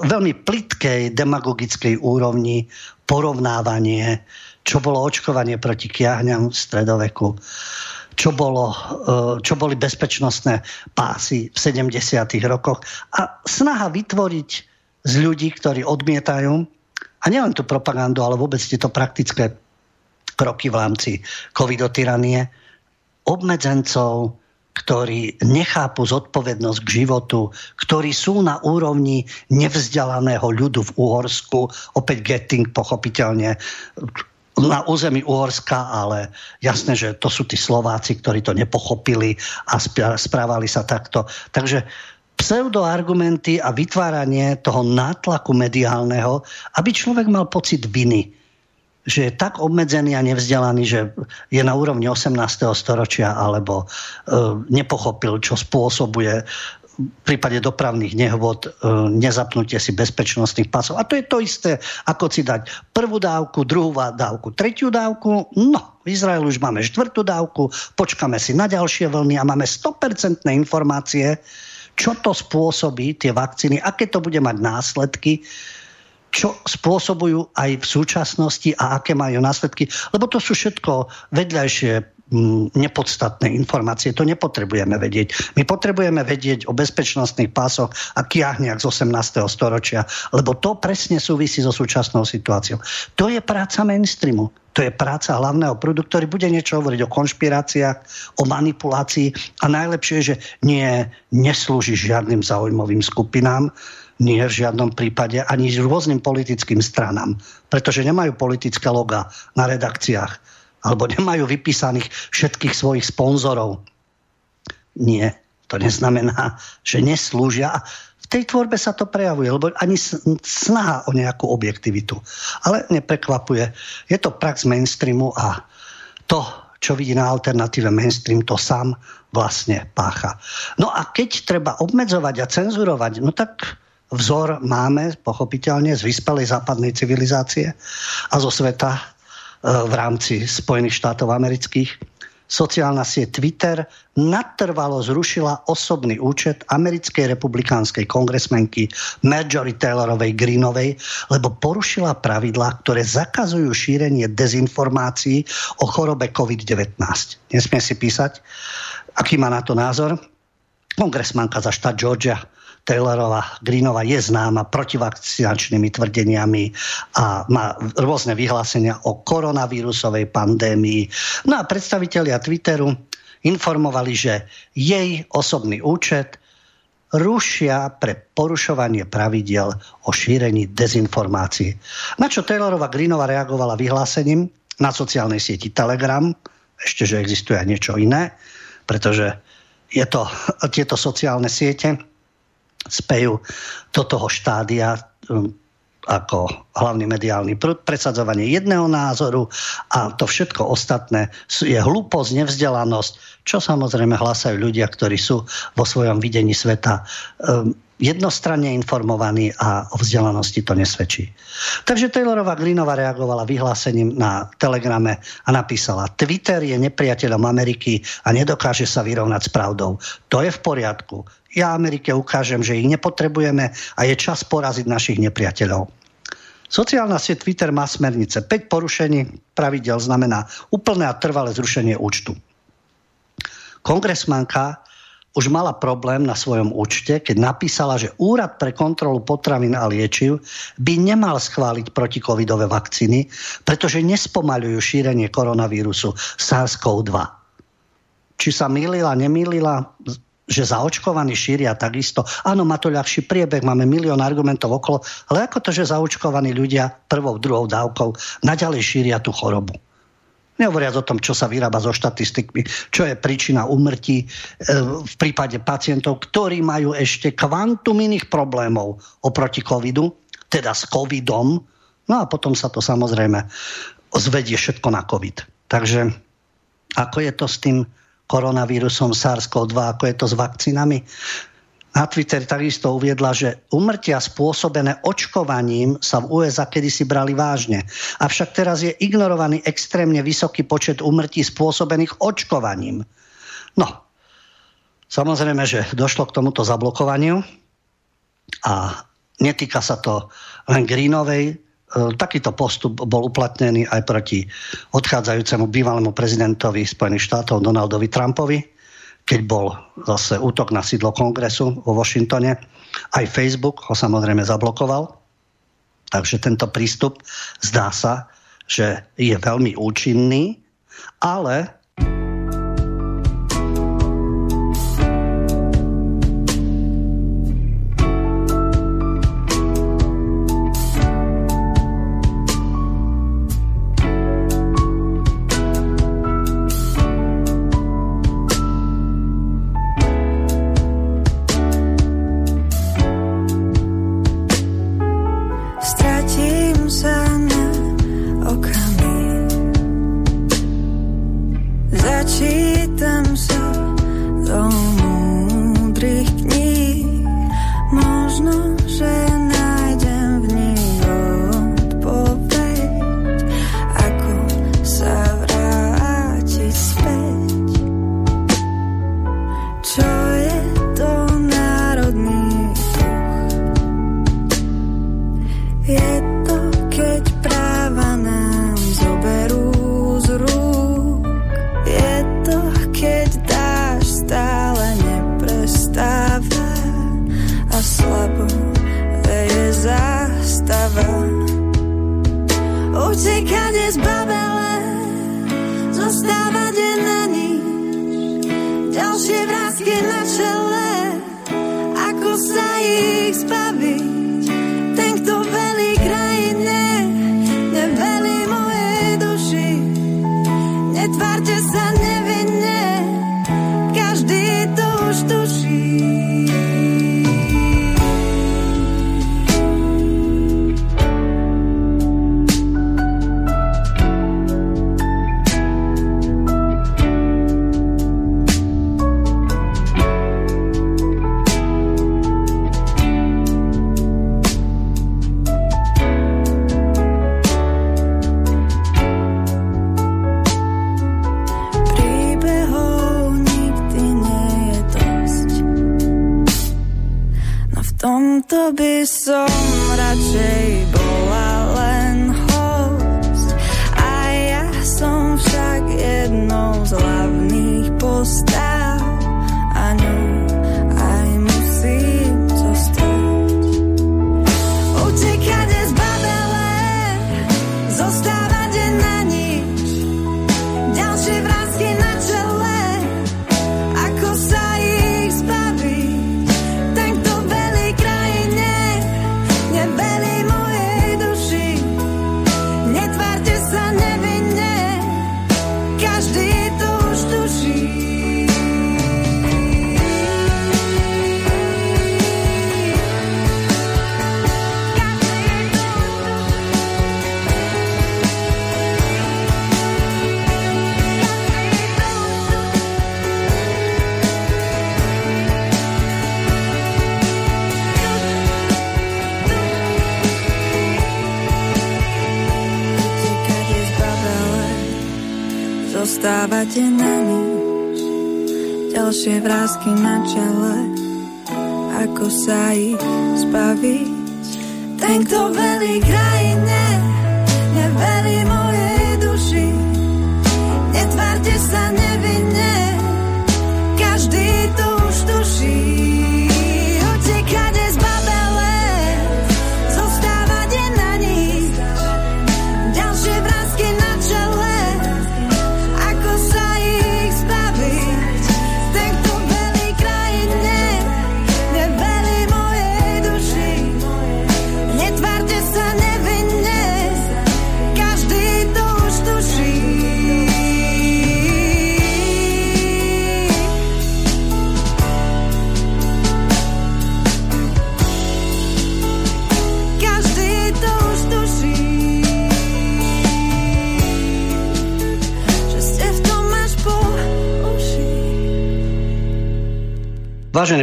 veľmi plitkej demagogickej úrovni porovnávanie, čo bolo očkovanie proti kiahňam v stredoveku, čo, bolo, uh, čo boli bezpečnostné pásy v 70. rokoch a snaha vytvoriť z ľudí, ktorí odmietajú, a nielen tú propagandu, ale vôbec tieto praktické kroky v rámci covidotyranie, obmedzencov, ktorí nechápu zodpovednosť k životu, ktorí sú na úrovni nevzdelaného ľudu v Uhorsku, opäť Getting pochopiteľne na území Uhorska, ale jasné, že to sú tí Slováci, ktorí to nepochopili a správali sa takto. Takže pseudoargumenty a vytváranie toho nátlaku mediálneho, aby človek mal pocit viny že je tak obmedzený a nevzdelaný, že je na úrovni 18. storočia alebo e, nepochopil, čo spôsobuje v prípade dopravných nehôd e, nezapnutie si bezpečnostných pasov. A to je to isté, ako si dať prvú dávku, druhú dávku, tretiu dávku. No, v Izraelu už máme štvrtú dávku, počkáme si na ďalšie vlny a máme 100% informácie, čo to spôsobí, tie vakcíny, aké to bude mať následky čo spôsobujú aj v súčasnosti a aké majú následky. Lebo to sú všetko vedľajšie mm, nepodstatné informácie. To nepotrebujeme vedieť. My potrebujeme vedieť o bezpečnostných pásoch a kiahniach z 18. storočia, lebo to presne súvisí so súčasnou situáciou. To je práca mainstreamu. To je práca hlavného prúdu, ktorý bude niečo hovoriť o konšpiráciách, o manipulácii a najlepšie je, že nie, neslúži žiadnym zaujímavým skupinám, nie v žiadnom prípade ani rôznym politickým stranám, pretože nemajú politické loga na redakciách alebo nemajú vypísaných všetkých svojich sponzorov. Nie, to neznamená, že neslúžia. V tej tvorbe sa to prejavuje, lebo ani snaha o nejakú objektivitu. Ale neprekvapuje. Je to prax mainstreamu a to, čo vidí na alternatíve mainstream, to sám vlastne pácha. No a keď treba obmedzovať a cenzurovať, no tak vzor máme pochopiteľne z vyspelej západnej civilizácie a zo sveta e, v rámci Spojených štátov amerických sociálna sieť Twitter natrvalo zrušila osobný účet americkej republikánskej kongresmenky Marjorie Taylorovej Greenovej, lebo porušila pravidlá, ktoré zakazujú šírenie dezinformácií o chorobe COVID-19. Nesmie si písať, aký má na to názor. Kongresmanka za štát Georgia Taylorová Greenová je známa protivakcinačnými tvrdeniami a má rôzne vyhlásenia o koronavírusovej pandémii. No a predstavitelia Twitteru informovali, že jej osobný účet rušia pre porušovanie pravidiel o šírení dezinformácií. Na čo Taylorová Greenová reagovala vyhlásením na sociálnej sieti Telegram, ešte, že existuje aj niečo iné, pretože je to, tieto sociálne siete spejú do toho štádia um, ako hlavný mediálny prúd, presadzovanie jedného názoru a to všetko ostatné je hlúposť, nevzdelanosť, čo samozrejme hlasajú ľudia, ktorí sú vo svojom videní sveta um, jednostranne informovaní a o vzdelanosti to nesvedčí. Takže Taylorová Greenová reagovala vyhlásením na telegrame a napísala Twitter je nepriateľom Ameriky a nedokáže sa vyrovnať s pravdou. To je v poriadku ja Amerike ukážem, že ich nepotrebujeme a je čas poraziť našich nepriateľov. Sociálna sieť Twitter má smernice. 5 porušení pravidel znamená úplné a trvalé zrušenie účtu. Kongresmanka už mala problém na svojom účte, keď napísala, že Úrad pre kontrolu potravín a liečiv by nemal schváliť protikovidové vakcíny, pretože nespomaľujú šírenie koronavírusu SARS-CoV-2. Či sa mýlila, nemýlila, že zaočkovaní šíria takisto. Áno, má to ľahší priebeh, máme milión argumentov okolo, ale ako to, že zaočkovaní ľudia prvou, druhou dávkou naďalej šíria tú chorobu. Nehovoriac o tom, čo sa vyrába so štatistikmi, čo je príčina umrtí e, v prípade pacientov, ktorí majú ešte kvantum iných problémov oproti covidu, teda s covidom, no a potom sa to samozrejme zvedie všetko na covid. Takže ako je to s tým koronavírusom SARS-CoV-2, ako je to s vakcínami. Na Twitter takisto uviedla, že umrtia spôsobené očkovaním sa v USA kedysi brali vážne. Avšak teraz je ignorovaný extrémne vysoký počet umrtí spôsobených očkovaním. No, samozrejme, že došlo k tomuto zablokovaniu a netýka sa to len Greenovej, takýto postup bol uplatnený aj proti odchádzajúcemu bývalému prezidentovi Spojených štátov Donaldovi Trumpovi, keď bol zase útok na sídlo kongresu vo Washingtone. Aj Facebook ho samozrejme zablokoval. Takže tento prístup zdá sa, že je veľmi účinný, ale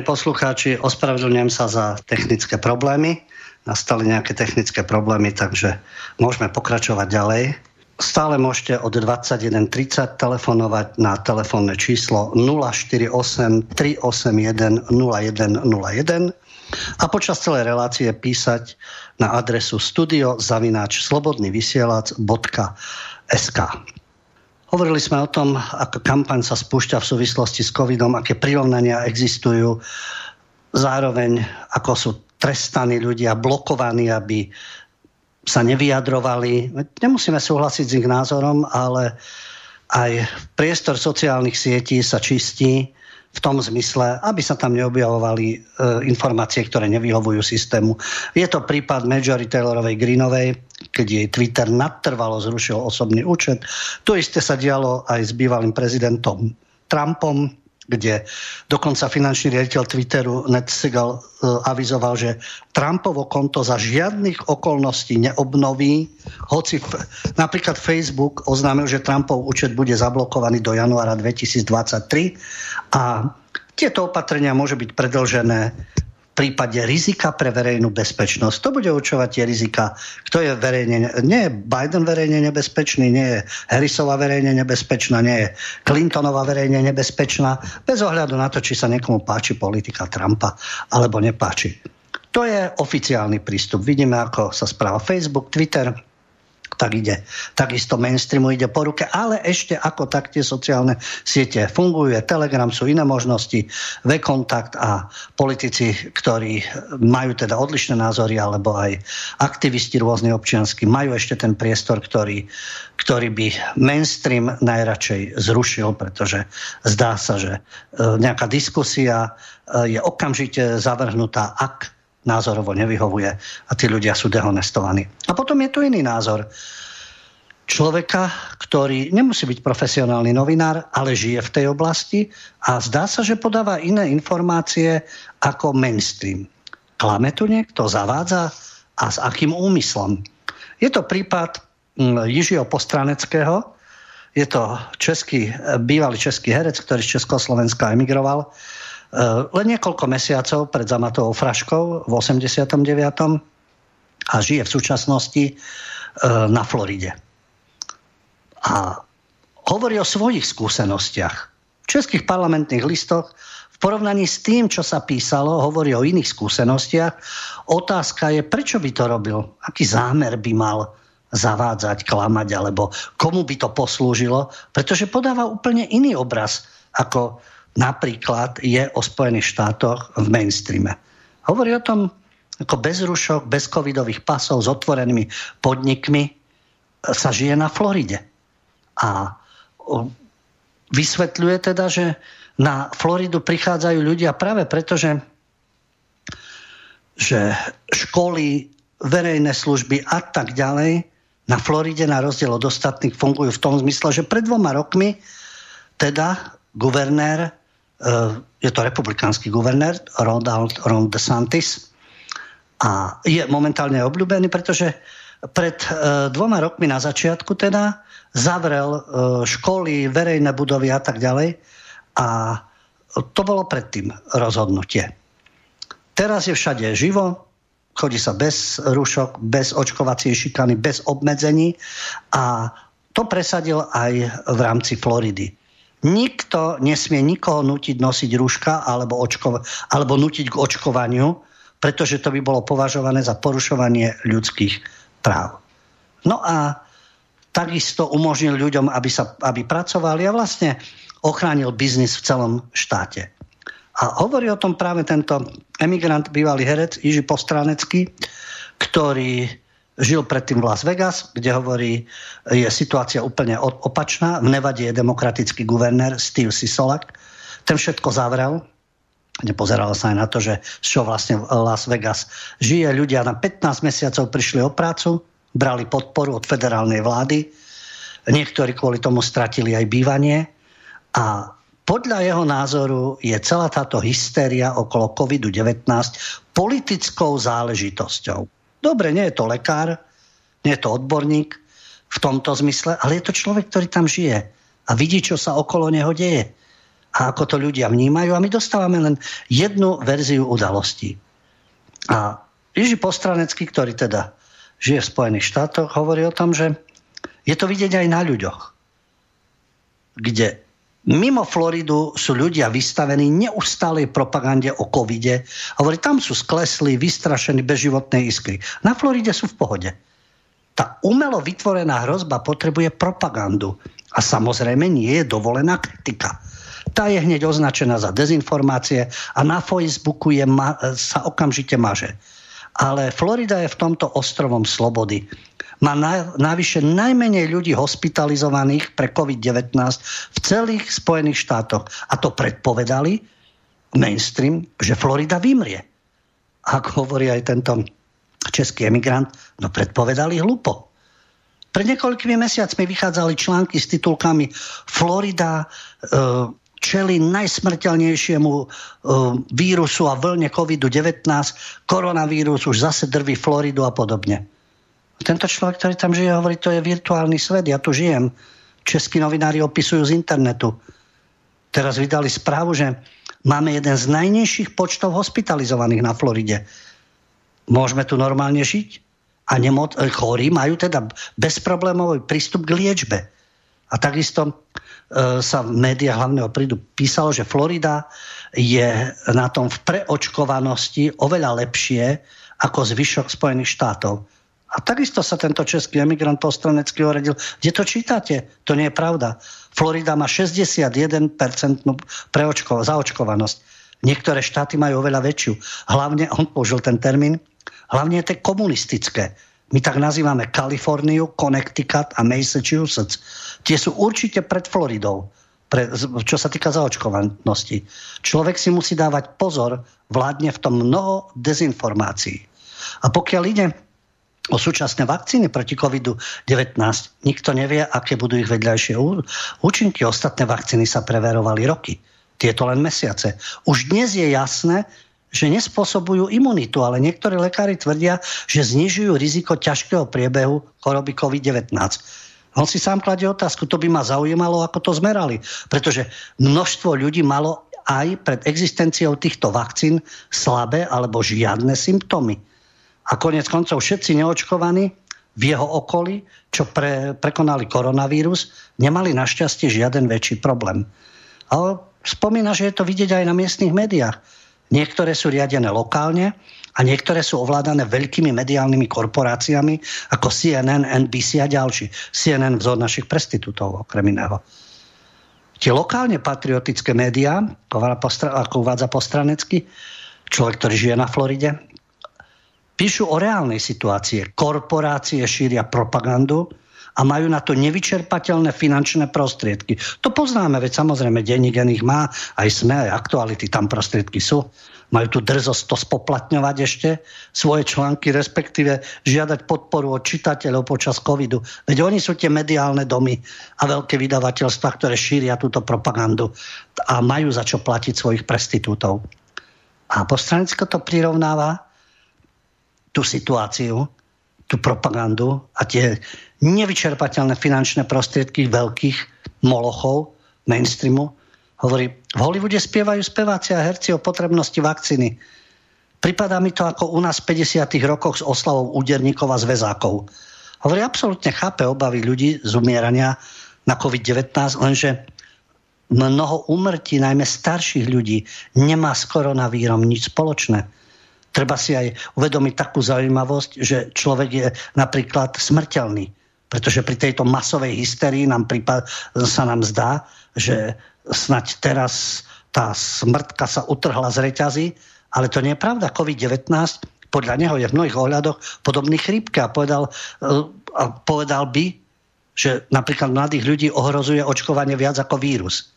poslucháči, ospravedlňujem sa za technické problémy. Nastali nejaké technické problémy, takže môžeme pokračovať ďalej. Stále môžete od 21.30 telefonovať na telefónne číslo 048 381 0101 a počas celej relácie písať na adresu studio zavináč slobodnyvysielac.sk Hovorili sme o tom, ako kampaň sa spúšťa v súvislosti s covidom, aké prirovnania existujú, zároveň ako sú trestaní ľudia, blokovaní, aby sa nevyjadrovali. Nemusíme súhlasiť s ich názorom, ale aj priestor sociálnych sietí sa čistí v tom zmysle, aby sa tam neobjavovali e, informácie, ktoré nevyhovujú systému. Je to prípad Marjorie Taylorovej Greenovej, keď jej Twitter natrvalo zrušil osobný účet. To isté sa dialo aj s bývalým prezidentom Trumpom, kde dokonca finančný riaditeľ Twitteru Ned Segal e, avizoval, že Trumpovo konto za žiadnych okolností neobnoví, hoci f- napríklad Facebook oznámil, že Trumpov účet bude zablokovaný do januára 2023 a tieto opatrenia môžu byť predlžené prípade rizika pre verejnú bezpečnosť. To bude určovať tie rizika, kto je verejne, nie je Biden verejne nebezpečný, nie je Harrisova verejne nebezpečná, nie je Clintonová verejne nebezpečná, bez ohľadu na to, či sa niekomu páči politika Trumpa alebo nepáči. To je oficiálny prístup. Vidíme, ako sa správa Facebook, Twitter, tak ide. Takisto mainstreamu ide po ruke, ale ešte ako tak tie sociálne siete fungujú. Telegram sú iné možnosti, V-kontakt a politici, ktorí majú teda odlišné názory, alebo aj aktivisti rôzne občiansky, majú ešte ten priestor, ktorý, ktorý by mainstream najradšej zrušil, pretože zdá sa, že e, nejaká diskusia e, je okamžite zavrhnutá, ak názorovo nevyhovuje a tí ľudia sú dehonestovaní. A potom je tu iný názor človeka, ktorý nemusí byť profesionálny novinár, ale žije v tej oblasti a zdá sa, že podáva iné informácie ako mainstream. Klame tu niekto, zavádza a s akým úmyslom. Je to prípad mm, Jižiho Postraneckého, je to český, bývalý český herec, ktorý z Československa emigroval len niekoľko mesiacov pred Zamatovou fraškou v 89. a žije v súčasnosti e, na Floride. A hovorí o svojich skúsenostiach. V českých parlamentných listoch v porovnaní s tým, čo sa písalo, hovorí o iných skúsenostiach. Otázka je, prečo by to robil? Aký zámer by mal zavádzať, klamať, alebo komu by to poslúžilo? Pretože podáva úplne iný obraz, ako napríklad je o Spojených štátoch v mainstreame. Hovorí o tom, ako bez rušok, bez covidových pasov, s otvorenými podnikmi sa žije na Floride. A vysvetľuje teda, že na Floridu prichádzajú ľudia práve preto, že, že školy, verejné služby a tak ďalej na Floride na rozdiel od ostatných fungujú v tom zmysle, že pred dvoma rokmi teda guvernér, e, je to republikánsky guvernér Ronald Ron DeSantis a je momentálne obľúbený, pretože pred e, dvoma rokmi na začiatku teda zavrel e, školy, verejné budovy a tak ďalej a to bolo predtým rozhodnutie. Teraz je všade živo, chodí sa bez rušok, bez očkovacej šikany, bez obmedzení a to presadil aj v rámci Floridy. Nikto nesmie nikoho nutiť nosiť rúška alebo, očko, alebo nutiť k očkovaniu, pretože to by bolo považované za porušovanie ľudských práv. No a takisto umožnil ľuďom, aby, sa, aby pracovali a vlastne ochránil biznis v celom štáte. A hovorí o tom práve tento emigrant, bývalý herec Iži Postránecký, ktorý žil predtým v Las Vegas, kde hovorí, je situácia úplne opačná. V Nevade je demokratický guvernér Steve Sisolak. Ten všetko zavrel. Nepozeral sa aj na to, že čo vlastne Las Vegas žije. Ľudia na 15 mesiacov prišli o prácu, brali podporu od federálnej vlády. Niektorí kvôli tomu stratili aj bývanie. A podľa jeho názoru je celá táto hystéria okolo COVID-19 politickou záležitosťou. Dobre, nie je to lekár, nie je to odborník v tomto zmysle, ale je to človek, ktorý tam žije a vidí, čo sa okolo neho deje a ako to ľudia vnímajú a my dostávame len jednu verziu udalostí. A Jiži Postranecký, ktorý teda žije v Spojených štátoch, hovorí o tom, že je to vidieť aj na ľuďoch, kde Mimo Floridu sú ľudia vystavení neustálej propagande o covide. Hovorí, tam sú skleslí, vystrašení, bez životnej iskry. Na Floride sú v pohode. Tá umelo vytvorená hrozba potrebuje propagandu. A samozrejme nie je dovolená kritika. Tá je hneď označená za dezinformácie a na Facebooku je ma- sa okamžite maže. Ale Florida je v tomto ostrovom slobody má navyše najmenej ľudí hospitalizovaných pre COVID-19 v celých Spojených štátoch. A to predpovedali mainstream, že Florida vymrie. Ako hovorí aj tento český emigrant, no predpovedali hlupo. Pred niekoľkými mesiacmi vychádzali články s titulkami Florida e, čeli najsmrteľnejšiemu e, vírusu a vlne COVID-19, koronavírus už zase drví Floridu a podobne. Tento človek, ktorý tam žije, hovorí, to je virtuálny svet, ja tu žijem. Českí novinári opisujú z internetu. Teraz vydali správu, že máme jeden z najnižších počtov hospitalizovaných na Floride. Môžeme tu normálne žiť? A nemoc, eh, chorí majú teda bezproblémový prístup k liečbe. A takisto e, sa v médiách hlavného prídu písalo, že Florida je na tom v preočkovanosti oveľa lepšie ako zvyšok Spojených štátov. A takisto sa tento český emigrant postranecký uradil. Kde to čítate? To nie je pravda. Florida má 61% preočko- zaočkovanosť. Niektoré štáty majú oveľa väčšiu. Hlavne, on použil ten termín, hlavne to komunistické. My tak nazývame Kaliforniu, Connecticut a Massachusetts. Tie sú určite pred Floridou, pre, čo sa týka zaočkovanosti. Človek si musí dávať pozor, vládne v tom mnoho dezinformácií. A pokiaľ ide o súčasné vakcíny proti COVID-19. Nikto nevie, aké budú ich vedľajšie účinky. Ostatné vakcíny sa preverovali roky. Tieto len mesiace. Už dnes je jasné, že nespôsobujú imunitu, ale niektorí lekári tvrdia, že znižujú riziko ťažkého priebehu choroby COVID-19. On si sám kladie otázku, to by ma zaujímalo, ako to zmerali. Pretože množstvo ľudí malo aj pred existenciou týchto vakcín slabé alebo žiadne symptómy a konec koncov všetci neočkovaní v jeho okolí, čo pre, prekonali koronavírus, nemali našťastie žiaden väčší problém. Ale spomína, že je to vidieť aj na miestnych médiách. Niektoré sú riadené lokálne a niektoré sú ovládané veľkými mediálnymi korporáciami ako CNN, NBC a ďalší. CNN vzor našich prestitútov, okrem iného. Tie lokálne patriotické médiá, ako uvádza Postranecky, človek, ktorý žije na Floride, píšu o reálnej situácii. Korporácie šíria propagandu, a majú na to nevyčerpateľné finančné prostriedky. To poznáme, veď samozrejme denník ich má, aj sme, aj aktuality, tam prostriedky sú. Majú tu drzosť to spoplatňovať ešte, svoje články, respektíve žiadať podporu od čitateľov počas covidu. Veď oni sú tie mediálne domy a veľké vydavateľstva, ktoré šíria túto propagandu a majú za čo platiť svojich prestitútov. A Postranecko to prirovnáva tú situáciu, tú propagandu a tie nevyčerpateľné finančné prostriedky veľkých molochov mainstreamu. Hovorí, v Hollywoode spievajú speváci a herci o potrebnosti vakcíny. Pripadá mi to ako u nás v 50. rokoch s oslavou úderníkov a zväzákov. Hovorí, absolútne chápe obavy ľudí z umierania na COVID-19, lenže mnoho umrtí, najmä starších ľudí, nemá s koronavírom nič spoločné. Treba si aj uvedomiť takú zaujímavosť, že človek je napríklad smrteľný pretože pri tejto masovej hysterii nám prípad, sa nám zdá, že snať teraz tá smrtka sa utrhla z reťazy, ale to nie je pravda. COVID-19 podľa neho je v mnohých ohľadoch podobný chrípke a povedal, a povedal by, že napríklad mladých ľudí ohrozuje očkovanie viac ako vírus.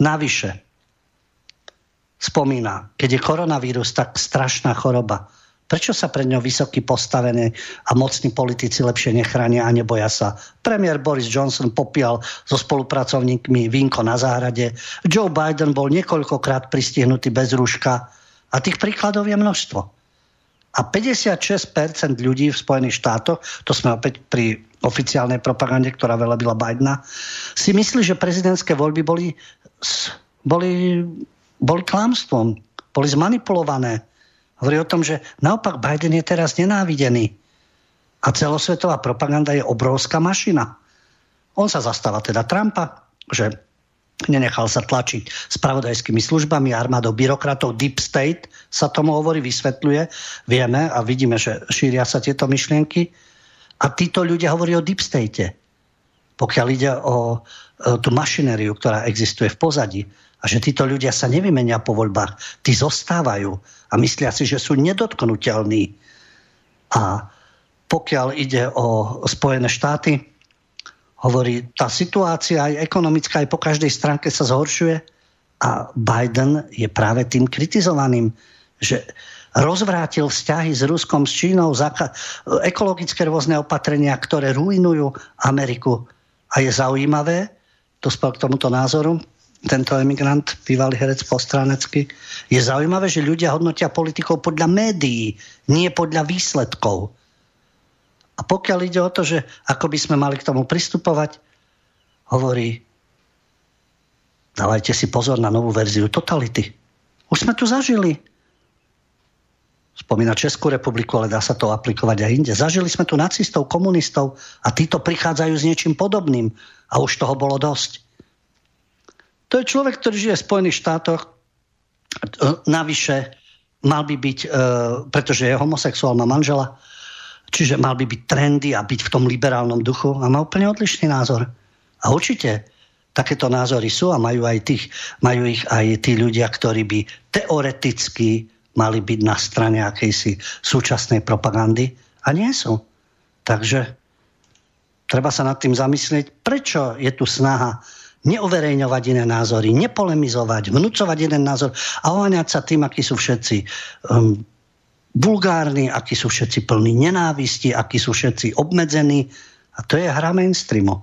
Navyše, spomína, keď je koronavírus tak strašná choroba, Prečo sa pred ňou vysoký postavený a mocní politici lepšie nechránia a neboja sa? Premiér Boris Johnson popial so spolupracovníkmi vínko na záhrade. Joe Biden bol niekoľkokrát pristihnutý bez rúška. A tých príkladov je množstvo. A 56% ľudí v Spojených štátoch, to sme opäť pri oficiálnej propagande, ktorá velebila Bidena, si myslí, že prezidentské voľby boli, boli, boli klamstvom, boli zmanipulované Hovorí o tom, že naopak Biden je teraz nenávidený. A celosvetová propaganda je obrovská mašina. On sa zastáva teda Trumpa, že nenechal sa tlačiť spravodajskými službami, armádou byrokratov, deep state sa tomu hovorí, vysvetľuje. Vieme a vidíme, že šíria sa tieto myšlienky. A títo ľudia hovorí o deep state. Pokiaľ ide o, o tú mašinériu, ktorá existuje v pozadí, a že títo ľudia sa nevymenia po voľbách. Tí zostávajú a myslia si, že sú nedotknutelní. A pokiaľ ide o Spojené štáty, hovorí, tá situácia aj ekonomická, aj po každej stránke sa zhoršuje a Biden je práve tým kritizovaným, že rozvrátil vzťahy s Ruskom, s Čínou, ekologické rôzne opatrenia, ktoré ruinujú Ameriku. A je zaujímavé, to k tomuto názoru, tento emigrant, bývalý herec postránecký. Je zaujímavé, že ľudia hodnotia politikov podľa médií, nie podľa výsledkov. A pokiaľ ide o to, že ako by sme mali k tomu pristupovať, hovorí, dávajte si pozor na novú verziu totality. Už sme tu zažili. Spomína Českú republiku, ale dá sa to aplikovať aj inde. Zažili sme tu nacistov, komunistov a títo prichádzajú s niečím podobným. A už toho bolo dosť. To je človek, ktorý žije v Spojených štátoch. Navyše mal by byť, e, pretože je homosexuál, má manžela, čiže mal by byť trendy a byť v tom liberálnom duchu a má úplne odlišný názor. A určite takéto názory sú a majú, aj tých, majú ich aj tí ľudia, ktorí by teoreticky mali byť na strane akejsi súčasnej propagandy a nie sú. Takže treba sa nad tým zamyslieť, prečo je tu snaha neuverejňovať iné názory, nepolemizovať, vnúcovať jeden názor a oháňať sa tým, akí sú všetci um, vulgárni, akí sú všetci plní nenávisti, akí sú všetci obmedzení. A to je hra mainstreamu.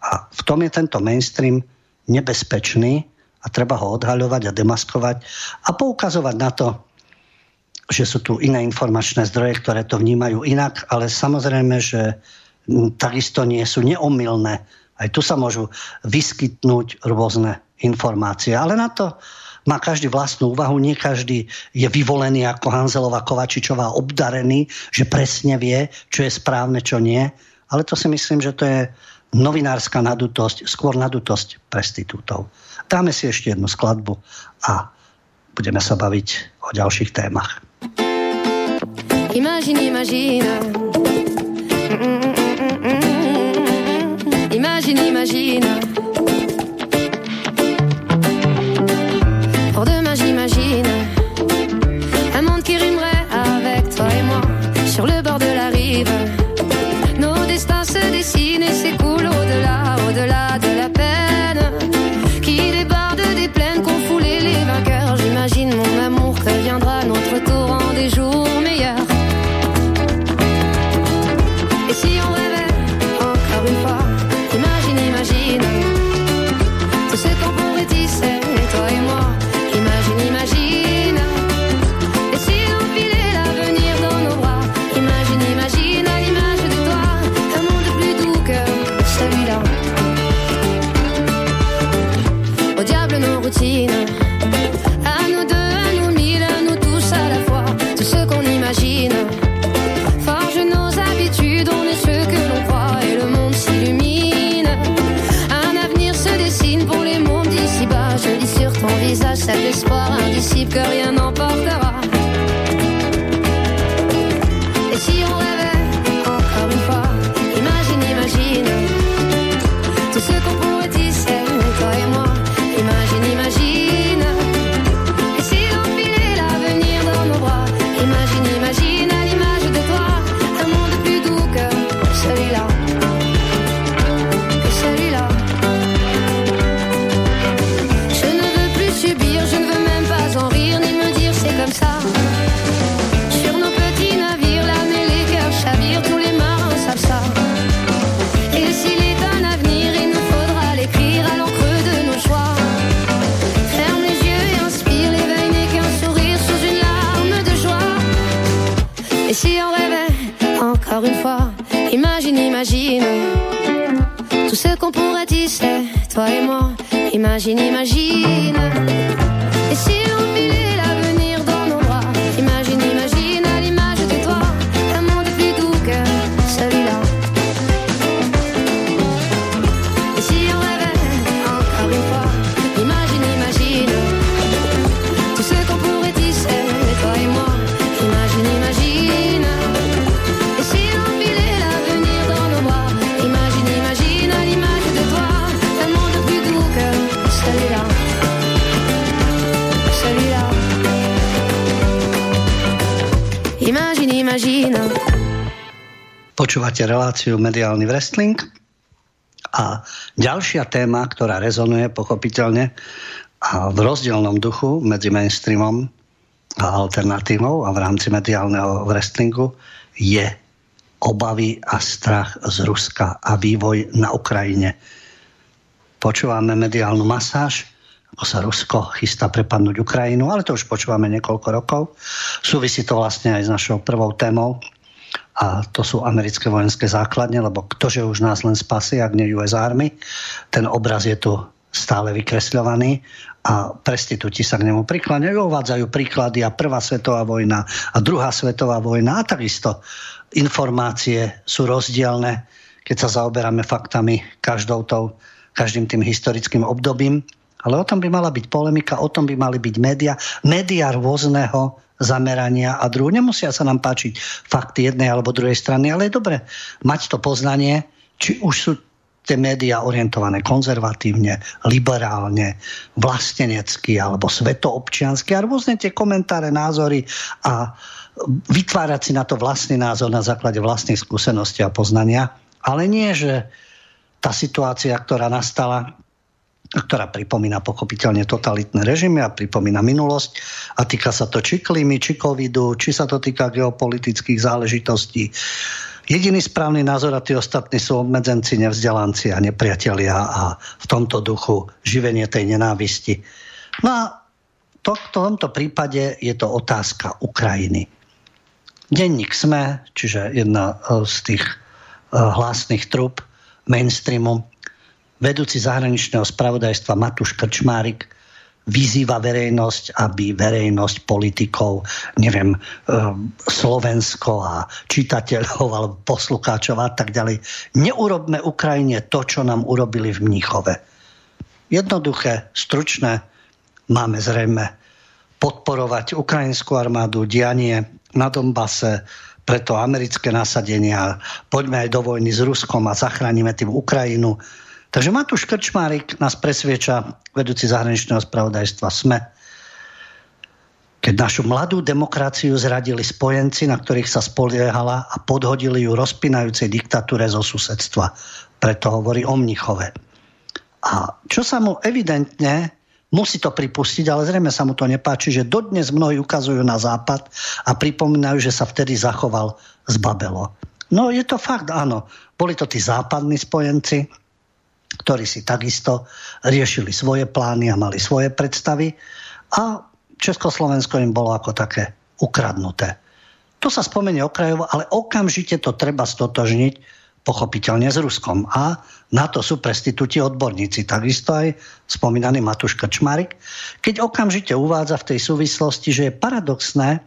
A v tom je tento mainstream nebezpečný a treba ho odhaľovať a demaskovať a poukazovať na to, že sú tu iné informačné zdroje, ktoré to vnímajú inak, ale samozrejme, že takisto nie sú neomilné aj tu sa môžu vyskytnúť rôzne informácie. Ale na to má každý vlastnú úvahu, nie každý je vyvolený ako Hanzelová Kovačičová obdarený, že presne vie, čo je správne, čo nie. Ale to si myslím, že to je novinárska nadutosť, skôr nadutosť prestitútov. Dáme si ešte jednu skladbu a budeme sa baviť o ďalších témach. Imagine, imagine. Imagine, que rien moi. Imagine, imagine. Počúvate reláciu Mediálny wrestling a ďalšia téma, ktorá rezonuje pochopiteľne a v rozdielnom duchu medzi mainstreamom a alternatívou a v rámci mediálneho wrestlingu je obavy a strach z Ruska a vývoj na Ukrajine. Počúvame mediálnu masáž, ako sa Rusko chystá prepadnúť Ukrajinu, ale to už počúvame niekoľko rokov. Súvisí to vlastne aj s našou prvou témou, a to sú americké vojenské základne, lebo ktože už nás len spasí, ak nie US Army. Ten obraz je tu stále vykresľovaný a prestitúti sa k nemu prikláňajú, uvádzajú príklady a prvá svetová vojna a druhá svetová vojna a takisto informácie sú rozdielne, keď sa zaoberáme faktami každou tou, každým tým historickým obdobím. Ale o tom by mala byť polemika, o tom by mali byť média, média rôzneho zamerania a druhú. Nemusia sa nám páčiť fakty jednej alebo druhej strany, ale je dobre mať to poznanie, či už sú tie médiá orientované konzervatívne, liberálne, vlastenecky alebo svetoobčiansky a rôzne tie komentáre, názory a vytvárať si na to vlastný názor na základe vlastných skúseností a poznania. Ale nie, že tá situácia, ktorá nastala, ktorá pripomína pochopiteľne totalitné režimy a pripomína minulosť a týka sa to či klímy, či covidu, či sa to týka geopolitických záležitostí. Jediný správny názor a tí ostatní sú obmedzenci, nevzdelanci a nepriatelia a v tomto duchu živenie tej nenávisti. No a to, v tomto prípade je to otázka Ukrajiny. Denník SME, čiže jedna z tých hlasných trúb mainstreamu, vedúci zahraničného spravodajstva Matúš Krčmárik vyzýva verejnosť, aby verejnosť politikov, neviem, e, Slovensko a čitateľov alebo poslucháčov a tak ďalej, neurobme Ukrajine to, čo nám urobili v Mníchove. Jednoduché, stručné, máme zrejme podporovať ukrajinskú armádu, dianie na Donbase, preto americké nasadenia, poďme aj do vojny s Ruskom a zachránime tým Ukrajinu. Takže Matúš Krčmárik nás presvieča, vedúci zahraničného spravodajstva SME, keď našu mladú demokraciu zradili spojenci, na ktorých sa spoliehala a podhodili ju rozpinajúcej diktatúre zo susedstva. Preto hovorí o Mnichove. A čo sa mu evidentne Musí to pripustiť, ale zrejme sa mu to nepáči, že dodnes mnohí ukazujú na západ a pripomínajú, že sa vtedy zachoval z Babelo. No je to fakt, áno. Boli to tí západní spojenci, ktorí si takisto riešili svoje plány a mali svoje predstavy a Československo im bolo ako také ukradnuté. To sa spomenie okrajovo, ale okamžite to treba stotožniť pochopiteľne s Ruskom. A na to sú prestitúti odborníci. Takisto aj spomínaný Matúš Krčmarik, keď okamžite uvádza v tej súvislosti, že je paradoxné,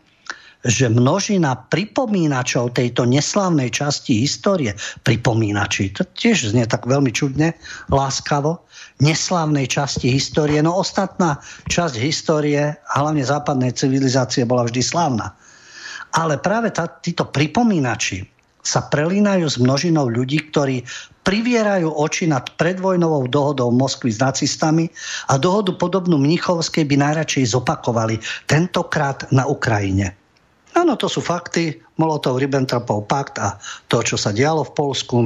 že množina pripomínačov tejto neslávnej časti histórie, pripomínači, to tiež znie tak veľmi čudne, láskavo, neslávnej časti histórie, no ostatná časť histórie, hlavne západnej civilizácie, bola vždy slávna. Ale práve tá, títo pripomínači, sa prelínajú s množinou ľudí, ktorí privierajú oči nad predvojnovou dohodou Moskvy s nacistami a dohodu podobnú Mnichovskej by najradšej zopakovali, tentokrát na Ukrajine. Áno, to sú fakty, Molotov-Ribbentropov pakt a to, čo sa dialo v Polsku,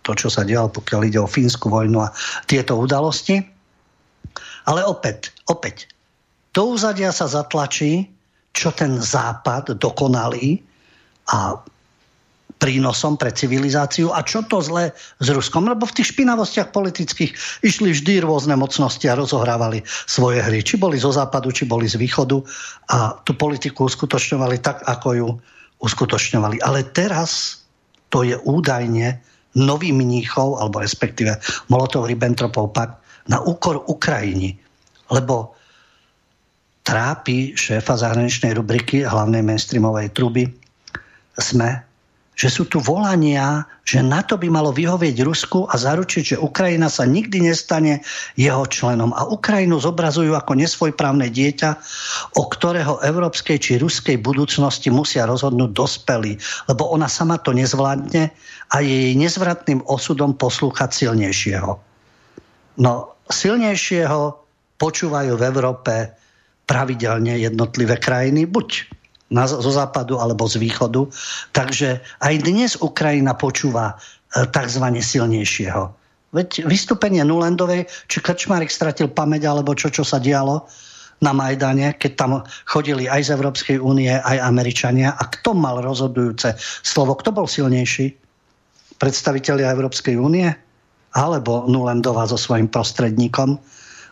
to, čo sa dialo, pokiaľ ide o fínsku vojnu a tieto udalosti. Ale opäť, opäť, do úzadia sa zatlačí, čo ten západ dokonalý a prínosom pre civilizáciu a čo to zlé s Ruskom. Lebo v tých špinavostiach politických išli vždy rôzne mocnosti a rozohrávali svoje hry. Či boli zo západu, či boli z východu a tú politiku uskutočňovali tak, ako ju uskutočňovali. Ale teraz to je údajne nový mníchov, alebo respektíve Molotov-Ribbentropov pakt na úkor Ukrajiny. Lebo trápi šéfa zahraničnej rubriky hlavnej mainstreamovej truby sme že sú tu volania, že NATO by malo vyhovieť Rusku a zaručiť, že Ukrajina sa nikdy nestane jeho členom. A Ukrajinu zobrazujú ako nesvojprávne dieťa, o ktorého európskej či ruskej budúcnosti musia rozhodnúť dospelí, lebo ona sama to nezvládne a je jej nezvratným osudom poslúchať silnejšieho. No, silnejšieho počúvajú v Európe pravidelne jednotlivé krajiny, buď na, zo západu alebo z východu. Takže aj dnes Ukrajina počúva e, tzv. silnejšieho. Veď vystúpenie Nulendovej, či Krčmárik stratil pamäť, alebo čo, čo sa dialo na Majdane, keď tam chodili aj z Európskej únie, aj Američania. A kto mal rozhodujúce slovo? Kto bol silnejší? Predstavitelia Európskej únie? Alebo Nulendová so svojím prostredníkom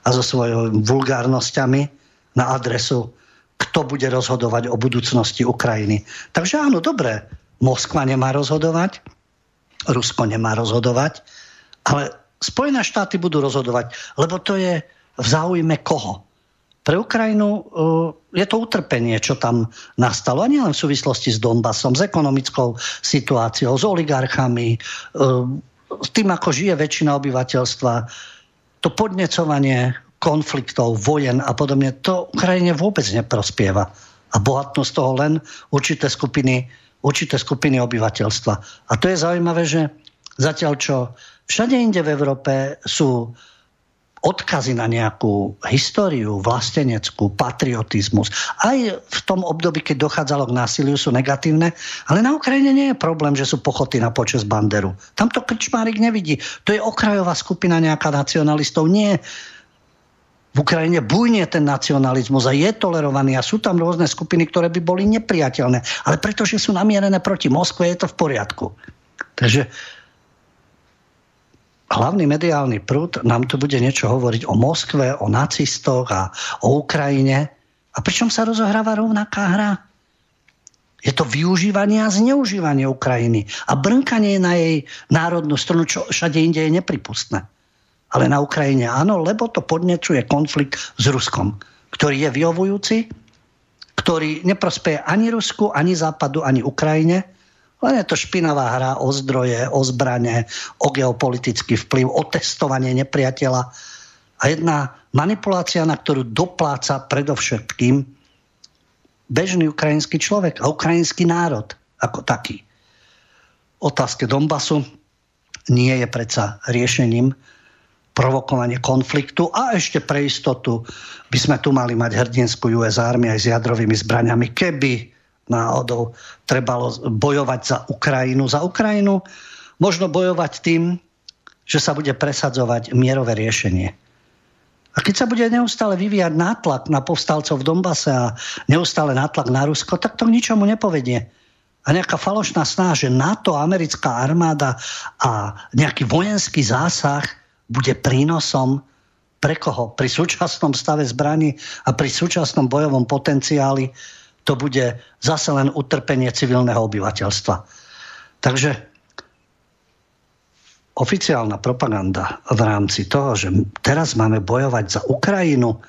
a so svojimi vulgárnosťami na adresu kto bude rozhodovať o budúcnosti Ukrajiny. Takže áno, dobre, Moskva nemá rozhodovať, Rusko nemá rozhodovať, ale Spojené štáty budú rozhodovať, lebo to je v záujme koho? Pre Ukrajinu uh, je to utrpenie, čo tam nastalo. A nielen v súvislosti s Donbasom, s ekonomickou situáciou, s oligarchami, uh, s tým, ako žije väčšina obyvateľstva. To podnecovanie konfliktov, vojen a podobne, to Ukrajine vôbec neprospieva. A bohatnú z toho len určité skupiny, určité skupiny obyvateľstva. A to je zaujímavé, že zatiaľ čo všade inde v Európe sú odkazy na nejakú históriu, vlasteneckú, patriotizmus. Aj v tom období, keď dochádzalo k násiliu, sú negatívne, ale na Ukrajine nie je problém, že sú pochoty na počas Banderu. Tam to Krčmárik nevidí. To je okrajová skupina nejaká nacionalistov. Nie v Ukrajine bujne ten nacionalizmus a je tolerovaný a sú tam rôzne skupiny, ktoré by boli nepriateľné. Ale pretože sú namierené proti Moskve, je to v poriadku. Takže hlavný mediálny prúd nám tu bude niečo hovoriť o Moskve, o nacistoch a o Ukrajine. A pričom sa rozohráva rovnaká hra? Je to využívanie a zneužívanie Ukrajiny a brnkanie na jej národnú stranu, čo všade inde je nepripustné. Ale na Ukrajine áno, lebo to podnecuje konflikt s Ruskom, ktorý je vyhovujúci, ktorý neprospeje ani Rusku, ani Západu, ani Ukrajine, len je to špinavá hra o zdroje, o zbrane, o geopolitický vplyv, o testovanie nepriateľa. A jedna manipulácia, na ktorú dopláca predovšetkým bežný ukrajinský človek a ukrajinský národ ako taký. Otázke Donbasu nie je predsa riešením provokovanie konfliktu a ešte pre istotu by sme tu mali mať hrdinskú US Army aj s jadrovými zbraniami, keby náhodou trebalo bojovať za Ukrajinu. Za Ukrajinu možno bojovať tým, že sa bude presadzovať mierové riešenie. A keď sa bude neustále vyvíjať nátlak na povstalcov v Dombase a neustále nátlak na Rusko, tak to k ničomu nepovedie. A nejaká falošná snaha, že NATO, americká armáda a nejaký vojenský zásah bude prínosom pre koho? Pri súčasnom stave zbraní a pri súčasnom bojovom potenciáli to bude zase len utrpenie civilného obyvateľstva. Takže oficiálna propaganda v rámci toho, že teraz máme bojovať za Ukrajinu,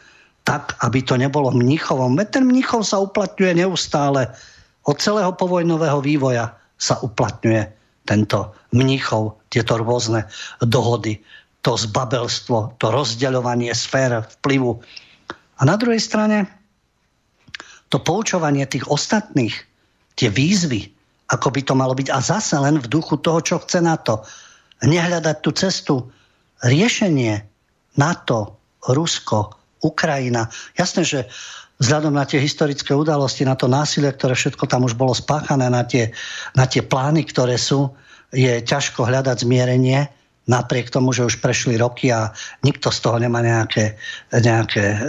tak, aby to nebolo Mnichovom. Ten Mnichov sa uplatňuje neustále. Od celého povojnového vývoja sa uplatňuje tento Mnichov, tieto rôzne dohody, to zbabelstvo, to rozdeľovanie sfér vplyvu. A na druhej strane to poučovanie tých ostatných, tie výzvy, ako by to malo byť a zase len v duchu toho, čo chce na to nehľadať tú cestu, riešenie NATO, Rusko, Ukrajina. Jasné, že vzhľadom na tie historické udalosti, na to násilie, ktoré všetko tam už bolo spáchané, na tie, na tie plány, ktoré sú, je ťažko hľadať zmierenie, napriek tomu, že už prešli roky a nikto z toho nemá nejaké, nejaké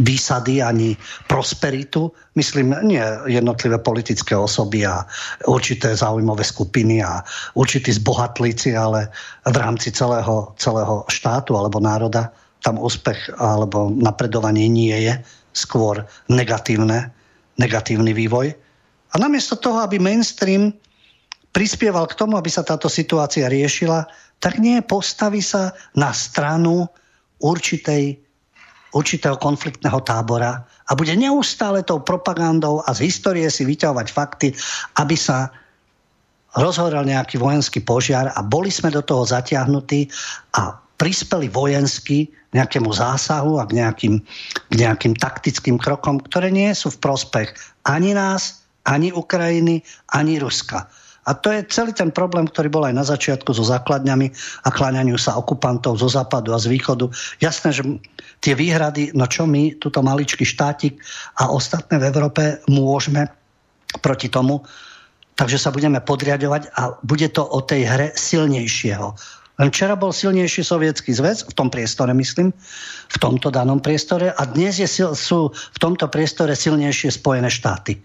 výsady ani prosperitu. Myslím, nie jednotlivé politické osoby a určité zaujímavé skupiny a určití zbohatlíci, ale v rámci celého, celého štátu alebo národa tam úspech alebo napredovanie nie je, skôr negatívne, negatívny vývoj. A namiesto toho, aby mainstream prispieval k tomu, aby sa táto situácia riešila, tak nie postaví sa na stranu určitej určitého konfliktného tábora a bude neustále tou propagandou a z histórie si vyťahovať fakty, aby sa rozhorel nejaký vojenský požiar a boli sme do toho zatiahnutí a prispeli vojensky nejakému zásahu a k nejakým, k nejakým taktickým krokom, ktoré nie sú v prospech ani nás, ani Ukrajiny, ani Ruska. A to je celý ten problém, ktorý bol aj na začiatku so základňami a kláňaniu sa okupantov zo západu a z východu. Jasné, že tie výhrady, no čo my, túto maličký štátik a ostatné v Európe môžeme proti tomu, takže sa budeme podriadovať a bude to o tej hre silnejšieho. Len včera bol silnejší sovietský zväz, v tom priestore myslím, v tomto danom priestore a dnes je, sú v tomto priestore silnejšie Spojené štáty.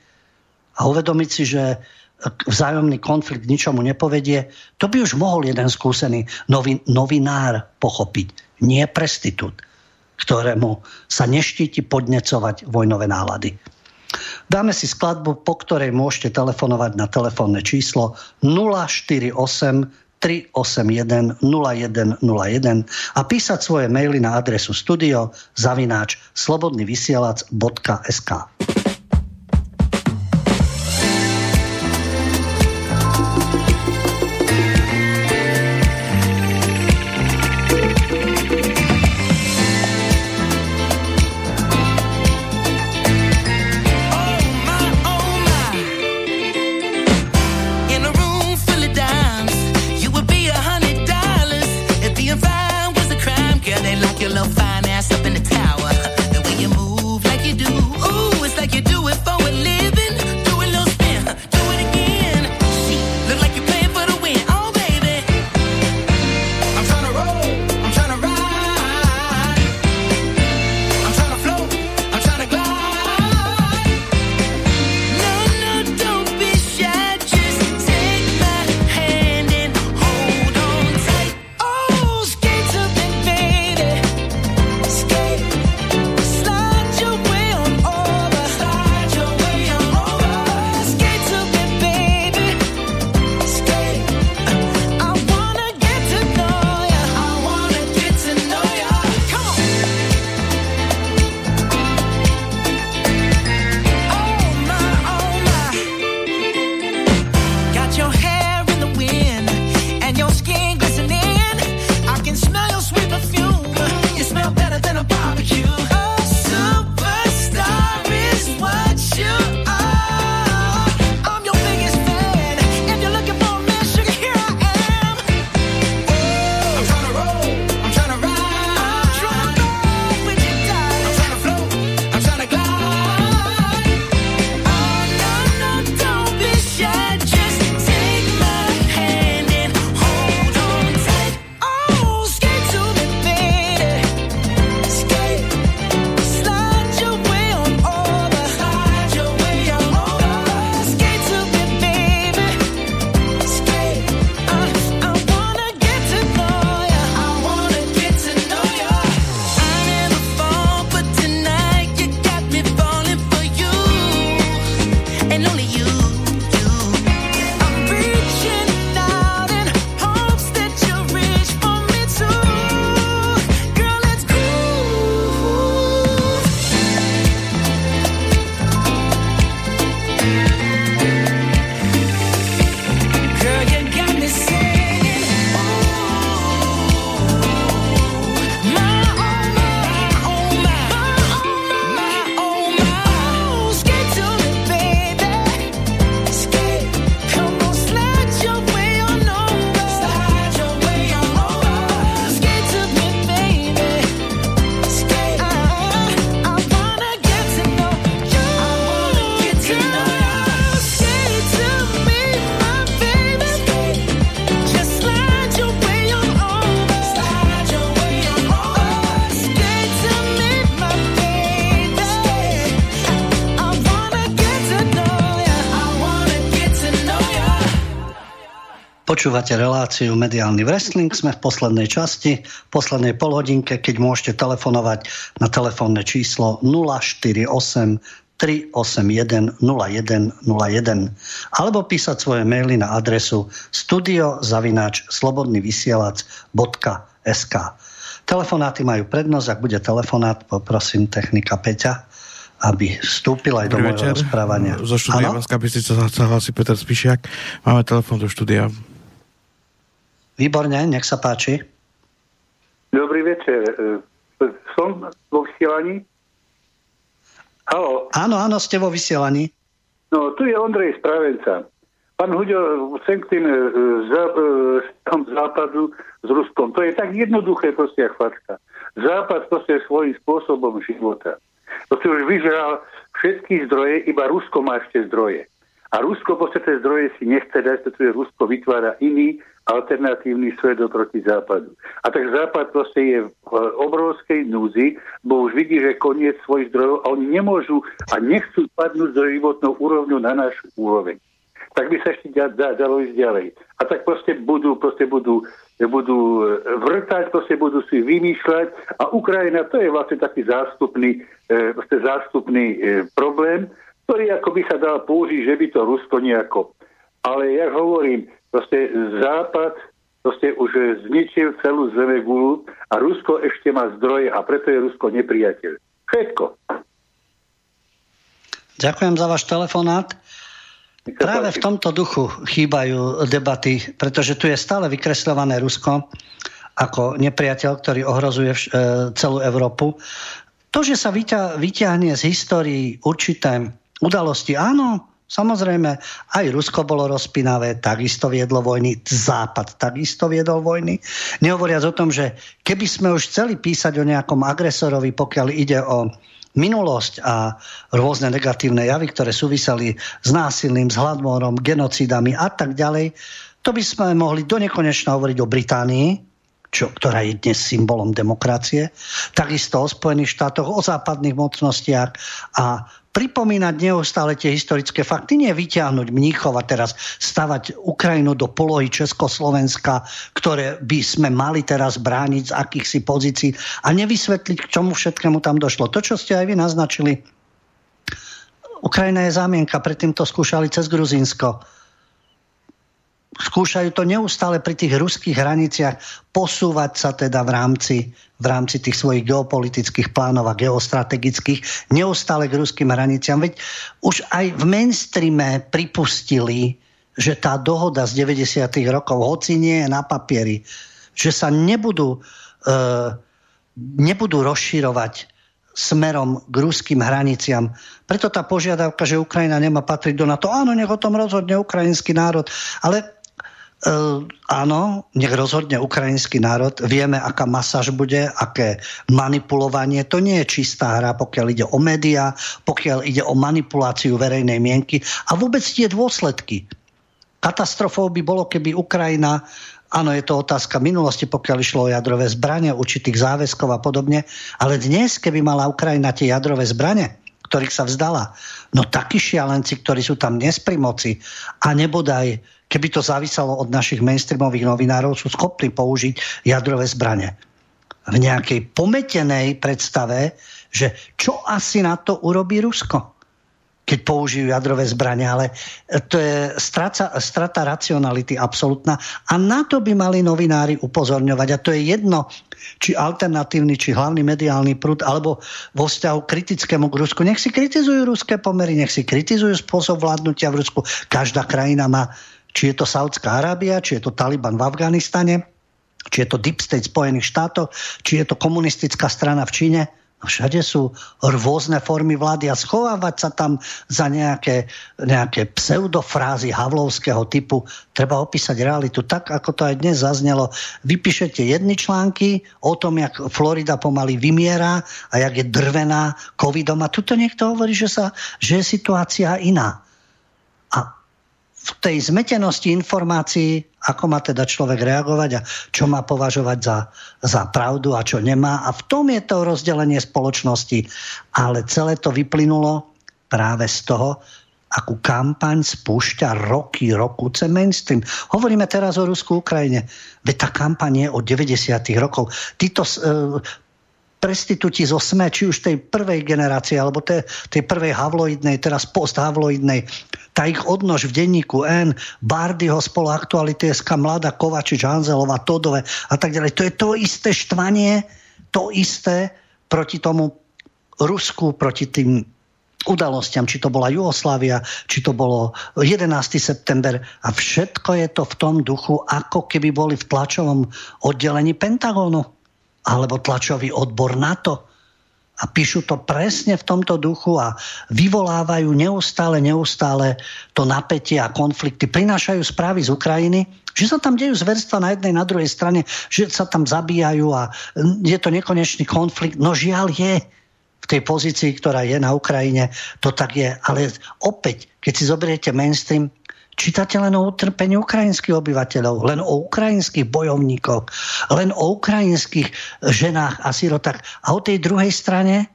A uvedomiť si, že vzájomný konflikt ničomu nepovedie, to by už mohol jeden skúsený novin, novinár pochopiť, nie prestitút, ktorému sa neštíti podnecovať vojnové nálady. Dáme si skladbu, po ktorej môžete telefonovať na telefónne číslo 048 381 0101 a písať svoje maily na adresu studio zavináč slobodnyvysielac.sk. Počúvate reláciu Mediálny wrestling, sme v poslednej časti, v poslednej polhodinke, keď môžete telefonovať na telefónne číslo 048 381 0101 alebo písať svoje maily na adresu studiozavináč slobodnyvysielac.sk Telefonáty majú prednosť, ak bude telefonát, poprosím technika Peťa, aby vstúpil aj do môjho rozprávania. Zo štúdia Banská Bystrica sa hlasí Peter Spišiak. Máme telefon do štúdia. Výborne, nech sa páči. Dobrý večer. E, som vo vysielaní? Halo. Áno, áno, ste vo vysielaní. No, tu je Ondrej Spravenca. Pán Huďo, chcem k tým e, z západu s Ruskom. To je tak jednoduché proste, fakta. Západ proste svojím spôsobom života. Si už vyžral všetky zdroje, iba Rusko má ešte zdroje. A Rusko proste tie zdroje si nechce dať, pretože Rusko vytvára iný alternatívny svet oproti západu. A tak západ proste je v obrovskej núzi, bo už vidí, že koniec svojich zdrojov a oni nemôžu a nechcú padnúť do životnou úrovňu na našu úroveň. Tak by sa ešte dalo ísť ďalej. A tak proste budú, proste budú, budú vrtať, proste budú si vymýšľať a Ukrajina to je vlastne taký zástupný, e, zástupný e, problém, ktorý ako by sa dal použiť, že by to Rusko nejako. Ale ja hovorím, proste Západ proste už zničil celú gulu a Rusko ešte má zdroje a preto je Rusko nepriateľ. Všetko. Ďakujem za váš telefonát. Práve v tomto duchu chýbajú debaty, pretože tu je stále vykresľované Rusko ako nepriateľ, ktorý ohrozuje e, celú Európu. To, že sa vyťahne z histórii určité udalosti, áno, Samozrejme, aj Rusko bolo rozpinavé, takisto viedlo vojny, Západ takisto viedol vojny. Nehovoriac o tom, že keby sme už chceli písať o nejakom agresorovi, pokiaľ ide o minulosť a rôzne negatívne javy, ktoré súviseli s násilným, s hladmorom, genocídami a tak ďalej, to by sme mohli do hovoriť o Británii, čo, ktorá je dnes symbolom demokracie, takisto o Spojených štátoch, o západných mocnostiach a pripomínať neustále tie historické fakty, nie vyťahnuť Mníchov a teraz stavať Ukrajinu do polohy Československa, ktoré by sme mali teraz brániť z akýchsi pozícií a nevysvetliť, k čomu všetkému tam došlo. To, čo ste aj vy naznačili, Ukrajina je zámienka, predtým to skúšali cez Gruzínsko skúšajú to neustále pri tých ruských hraniciach posúvať sa teda v rámci, v rámci tých svojich geopolitických plánov a geostrategických neustále k ruským hraniciam. Veď už aj v mainstreame pripustili, že tá dohoda z 90. rokov, hoci nie je na papieri, že sa nebudú, e, nebudú rozširovať smerom k ruským hraniciam. Preto tá požiadavka, že Ukrajina nemá patriť do NATO, áno, nech o tom rozhodne ukrajinský národ, ale áno, nech rozhodne ukrajinský národ. Vieme, aká masáž bude, aké manipulovanie. To nie je čistá hra, pokiaľ ide o médiá, pokiaľ ide o manipuláciu verejnej mienky a vôbec tie dôsledky. Katastrofou by bolo, keby Ukrajina Áno, je to otázka minulosti, pokiaľ išlo o jadrové zbranie, určitých záväzkov a podobne. Ale dnes, keby mala Ukrajina tie jadrové zbranie, ktorých sa vzdala, no takí šialenci, ktorí sú tam dnes pri moci a nebodaj keby to závisalo od našich mainstreamových novinárov, sú schopní použiť jadrové zbranie. V nejakej pometenej predstave, že čo asi na to urobí Rusko, keď použijú jadrové zbranie, ale to je strata, strata racionality absolútna a na to by mali novinári upozorňovať a to je jedno, či alternatívny, či hlavný mediálny prúd, alebo vo vzťahu kritickému k Rusku. Nech si kritizujú ruské pomery, nech si kritizujú spôsob vládnutia v Rusku. Každá krajina má či je to Saudská Arábia, či je to Taliban v Afganistane, či je to Deep State Spojených štátov, či je to komunistická strana v Číne. Všade sú rôzne formy vlády a schovávať sa tam za nejaké, nejaké pseudofrázy havlovského typu. Treba opísať realitu tak, ako to aj dnes zaznelo. Vypíšete jedny články o tom, jak Florida pomaly vymiera a jak je drvená covidom. A tuto niekto hovorí, že, sa, že je situácia iná. V tej zmetenosti informácií, ako má teda človek reagovať a čo má považovať za, za pravdu a čo nemá. A v tom je to rozdelenie spoločnosti. Ale celé to vyplynulo práve z toho, akú kampaň spúšťa roky, rokúce mainstream. Hovoríme teraz o Rusku, Ukrajine. Veď tá kampaň je od 90. rokov. Títo uh, prestitúti zo SME, či už tej prvej generácie, alebo tej, tej prvej havloidnej, teraz post-havloidnej, tá ich odnož v denníku N, Bardyho spolu Aktuality SK, Mlada Kovačič, Hanzelová, Todové a tak ďalej. To je to isté štvanie, to isté proti tomu Rusku, proti tým udalostiam, či to bola Jugoslávia, či to bolo 11. september a všetko je to v tom duchu, ako keby boli v tlačovom oddelení Pentagónu alebo tlačový odbor NATO. A píšu to presne v tomto duchu a vyvolávajú neustále, neustále to napätie a konflikty. Prinášajú správy z Ukrajiny, že sa tam dejú zverstva na jednej, na druhej strane, že sa tam zabíjajú a je to nekonečný konflikt. No žiaľ je v tej pozícii, ktorá je na Ukrajine, to tak je. Ale opäť, keď si zoberiete mainstream, čítate len o utrpení ukrajinských obyvateľov, len o ukrajinských bojovníkoch, len o ukrajinských ženách a sirotách. A o tej druhej strane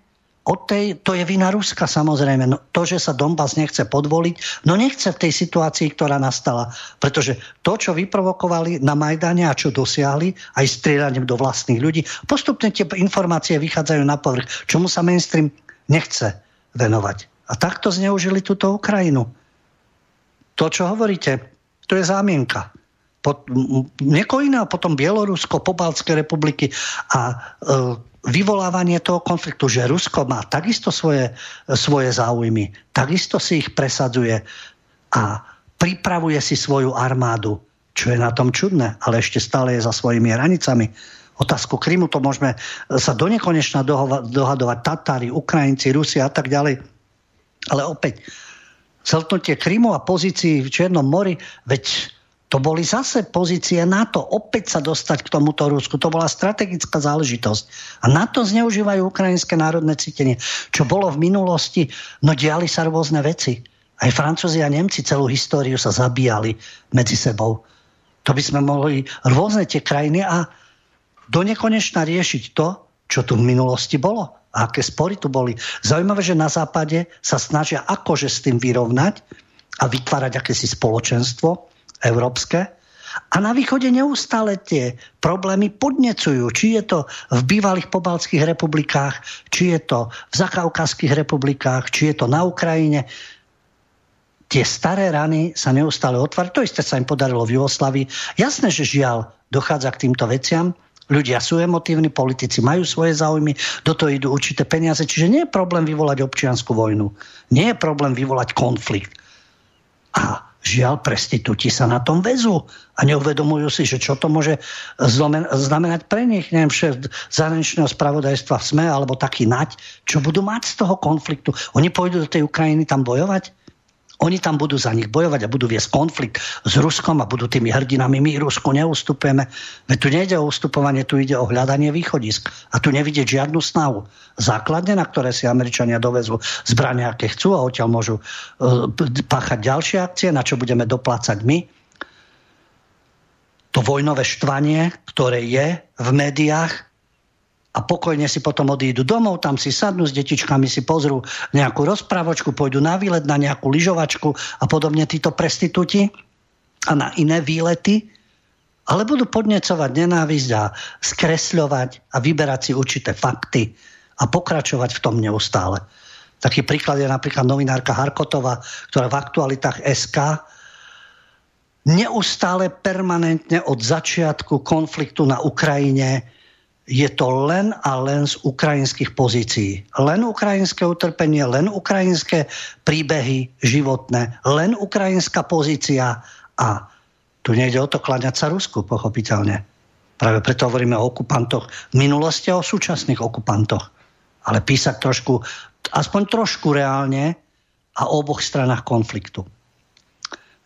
od tej, to je vina Ruska samozrejme. No, to, že sa Donbass nechce podvoliť, no nechce v tej situácii, ktorá nastala. Pretože to, čo vyprovokovali na Majdane a čo dosiahli, aj strieľaním do vlastných ľudí, postupne tie informácie vychádzajú na povrch, čomu sa mainstream nechce venovať. A takto zneužili túto Ukrajinu. To, čo hovoríte, to je zámienka. Po, nieko iné, potom Bielorusko, Pobaltské republiky a e, vyvolávanie toho konfliktu, že Rusko má takisto svoje, svoje záujmy, takisto si ich presadzuje a pripravuje si svoju armádu, čo je na tom čudné, ale ešte stále je za svojimi hranicami. Otázku Krymu to môžeme sa do nekonečna dohadovať Tatári, Ukrajinci, Rusi a tak ďalej. Ale opäť, celtnutie Krymu a pozícií v Čiernom mori, veď to boli zase pozície NATO, opäť sa dostať k tomuto Rusku. To bola strategická záležitosť. A na to zneužívajú ukrajinské národné cítenie. Čo bolo v minulosti, no diali sa rôzne veci. Aj Francúzi a Nemci celú históriu sa zabíjali medzi sebou. To by sme mohli rôzne tie krajiny a do nekonečna riešiť to, čo tu v minulosti bolo a aké spory tu boli. Zaujímavé, že na západe sa snažia akože s tým vyrovnať a vytvárať akési spoločenstvo, európske. A na východe neustále tie problémy podnecujú. Či je to v bývalých pobaltských republikách, či je to v zakaukazských republikách, či je to na Ukrajine. Tie staré rany sa neustále otvárajú. To isté sa im podarilo v Jugoslavii. Jasné, že žiaľ dochádza k týmto veciam. Ľudia sú emotívni, politici majú svoje záujmy, do toho idú určité peniaze. Čiže nie je problém vyvolať občianskú vojnu. Nie je problém vyvolať konflikt. A Žiaľ, prestitúti sa na tom väzú a neuvedomujú si, že čo to môže znamenať pre nich, neviem, šéf zahraničného spravodajstva v SME alebo taký nať, čo budú mať z toho konfliktu. Oni pôjdu do tej Ukrajiny tam bojovať? Oni tam budú za nich bojovať a budú viesť konflikt s Ruskom a budú tými hrdinami. My Rusku neustupujeme. Veď tu nejde o ustupovanie, tu ide o hľadanie východisk. A tu nevidieť žiadnu snahu. Základne, na ktoré si Američania dovezú zbrania, aké chcú a odtiaľ môžu uh, páchať ďalšie akcie, na čo budeme doplácať my. To vojnové štvanie, ktoré je v médiách, a pokojne si potom odídu domov, tam si sadnú s detičkami, si pozrú nejakú rozprávočku, pôjdu na výlet, na nejakú lyžovačku a podobne títo prestitúti a na iné výlety, ale budú podnecovať nenávisť a skresľovať a vyberať si určité fakty a pokračovať v tom neustále. Taký príklad je napríklad novinárka Harkotová, ktorá v aktualitách SK neustále permanentne od začiatku konfliktu na Ukrajine je to len a len z ukrajinských pozícií. Len ukrajinské utrpenie, len ukrajinské príbehy životné, len ukrajinská pozícia a tu nejde o to kláňať sa Rusku, pochopiteľne. Práve preto hovoríme o okupantoch v minulosti a o súčasných okupantoch. Ale písať trošku, aspoň trošku reálne a o oboch stranách konfliktu.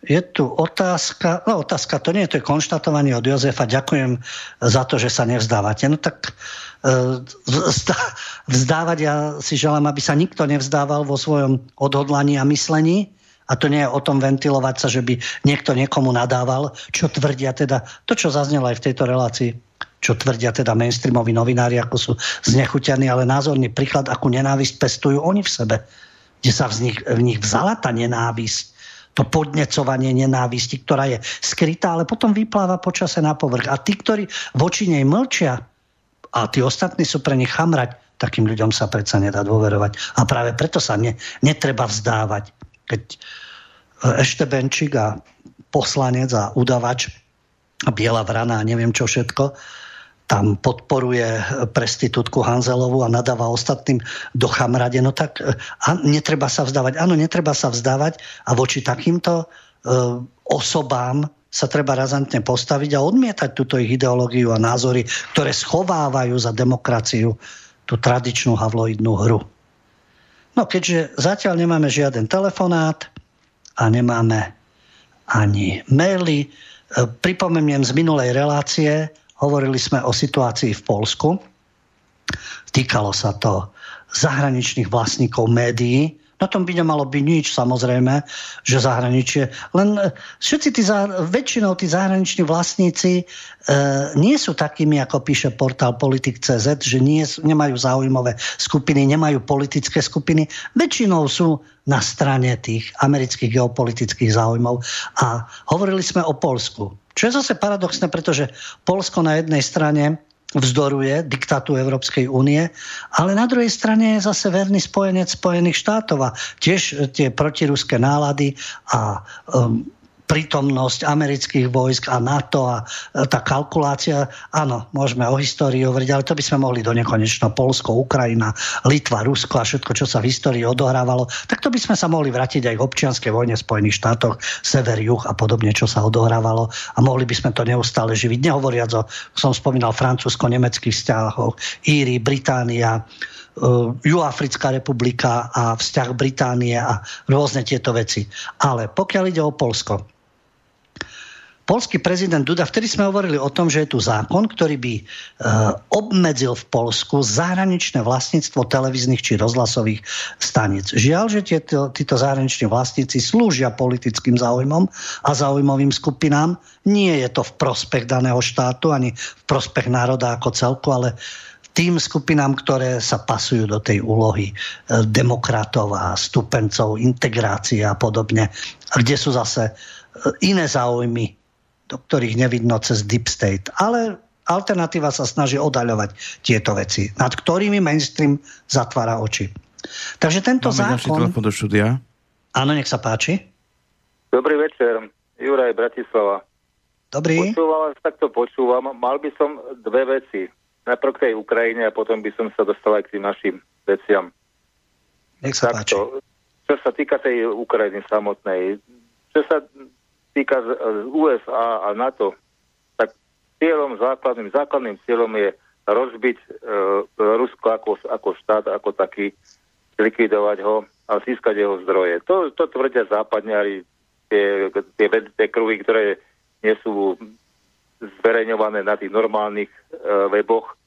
Je tu otázka, no otázka to nie to je konštatovanie od Jozefa. Ďakujem za to, že sa nevzdávate. No tak e, vzdávať, ja si želám, aby sa nikto nevzdával vo svojom odhodlaní a myslení. A to nie je o tom ventilovať sa, že by niekto niekomu nadával, čo tvrdia teda, to čo zaznelo aj v tejto relácii, čo tvrdia teda mainstreamoví novinári, ako sú znechutení, ale názorný príklad, akú nenávisť pestujú oni v sebe kde sa v nich, v nich vzala tá nenávisť, to podnecovanie nenávisti, ktorá je skrytá, ale potom vypláva počase na povrch. A tí, ktorí voči nej mlčia, a tí ostatní sú pre nich chamrať, takým ľuďom sa predsa nedá dôverovať. A práve preto sa ne, netreba vzdávať. Keď ešte Benčík a poslanec a udavač a biela vrana a neviem čo všetko, tam podporuje prestitútku Hanzelovu a nadáva ostatným do chamrade, no tak a netreba sa vzdávať. Áno, netreba sa vzdávať a voči takýmto e, osobám sa treba razantne postaviť a odmietať túto ich ideológiu a názory, ktoré schovávajú za demokraciu tú tradičnú havloidnú hru. No keďže zatiaľ nemáme žiaden telefonát a nemáme ani maily, pripomeniem z minulej relácie, Hovorili sme o situácii v Polsku. Týkalo sa to zahraničných vlastníkov médií. Na tom by nemalo byť nič, samozrejme, že zahraničie. Len e, všetci tí, väčšinou tí zahraniční vlastníci e, nie sú takými, ako píše portál Politik.cz, že nie, nemajú záujmové skupiny, nemajú politické skupiny. Väčšinou sú na strane tých amerických geopolitických záujmov. A hovorili sme o Polsku. Čo je zase paradoxné, pretože Polsko na jednej strane vzdoruje diktátu Európskej únie, ale na druhej strane je zase verný spojenec Spojených štátov a tiež tie protiruské nálady a um, prítomnosť amerických vojsk a NATO a e, tá kalkulácia, áno, môžeme o histórii hovoriť, ale to by sme mohli do nekonečno Polsko, Ukrajina, Litva, Rusko a všetko, čo sa v histórii odohrávalo, tak to by sme sa mohli vrátiť aj k občianskej vojne v Spojených štátoch, sever, juh a podobne, čo sa odohrávalo a mohli by sme to neustále živiť. Nehovoriac o, som spomínal, francúzsko-nemeckých vzťahoch, Íri, Británia, uh, Juafrická republika a vzťah Británie a rôzne tieto veci. Ale pokiaľ ide o Polsko, polský prezident Duda, vtedy sme hovorili o tom, že je tu zákon, ktorý by e, obmedzil v Polsku zahraničné vlastníctvo televíznych či rozhlasových staníc. Žiaľ, že tieto, títo zahraniční vlastníci slúžia politickým záujmom a záujmovým skupinám. Nie je to v prospech daného štátu ani v prospech národa ako celku, ale tým skupinám, ktoré sa pasujú do tej úlohy e, demokratov a stupencov integrácie a podobne, kde sú zase e, iné záujmy do ktorých nevidno cez Deep State. Ale alternatíva sa snaží odaľovať tieto veci, nad ktorými mainstream zatvára oči. Takže tento Máme zákon... do štúdia. Áno, nech sa páči. Dobrý večer, Juraj Bratislava. Dobrý. Počúvam vás, takto počúvam. Mal by som dve veci. Najprv k tej Ukrajine a potom by som sa dostal aj k tým našim veciam. Nech sa takto. páči. Čo sa týka tej Ukrajiny samotnej, čo sa týka z USA a NATO, tak cieľom, základným, základným cieľom je rozbiť e, Rusko ako, ako štát, ako taký, likvidovať ho a získať jeho zdroje. To, to tvrdia západňari, tie, tie, tie kruhy, ktoré nie sú zverejňované na tých normálnych e, weboch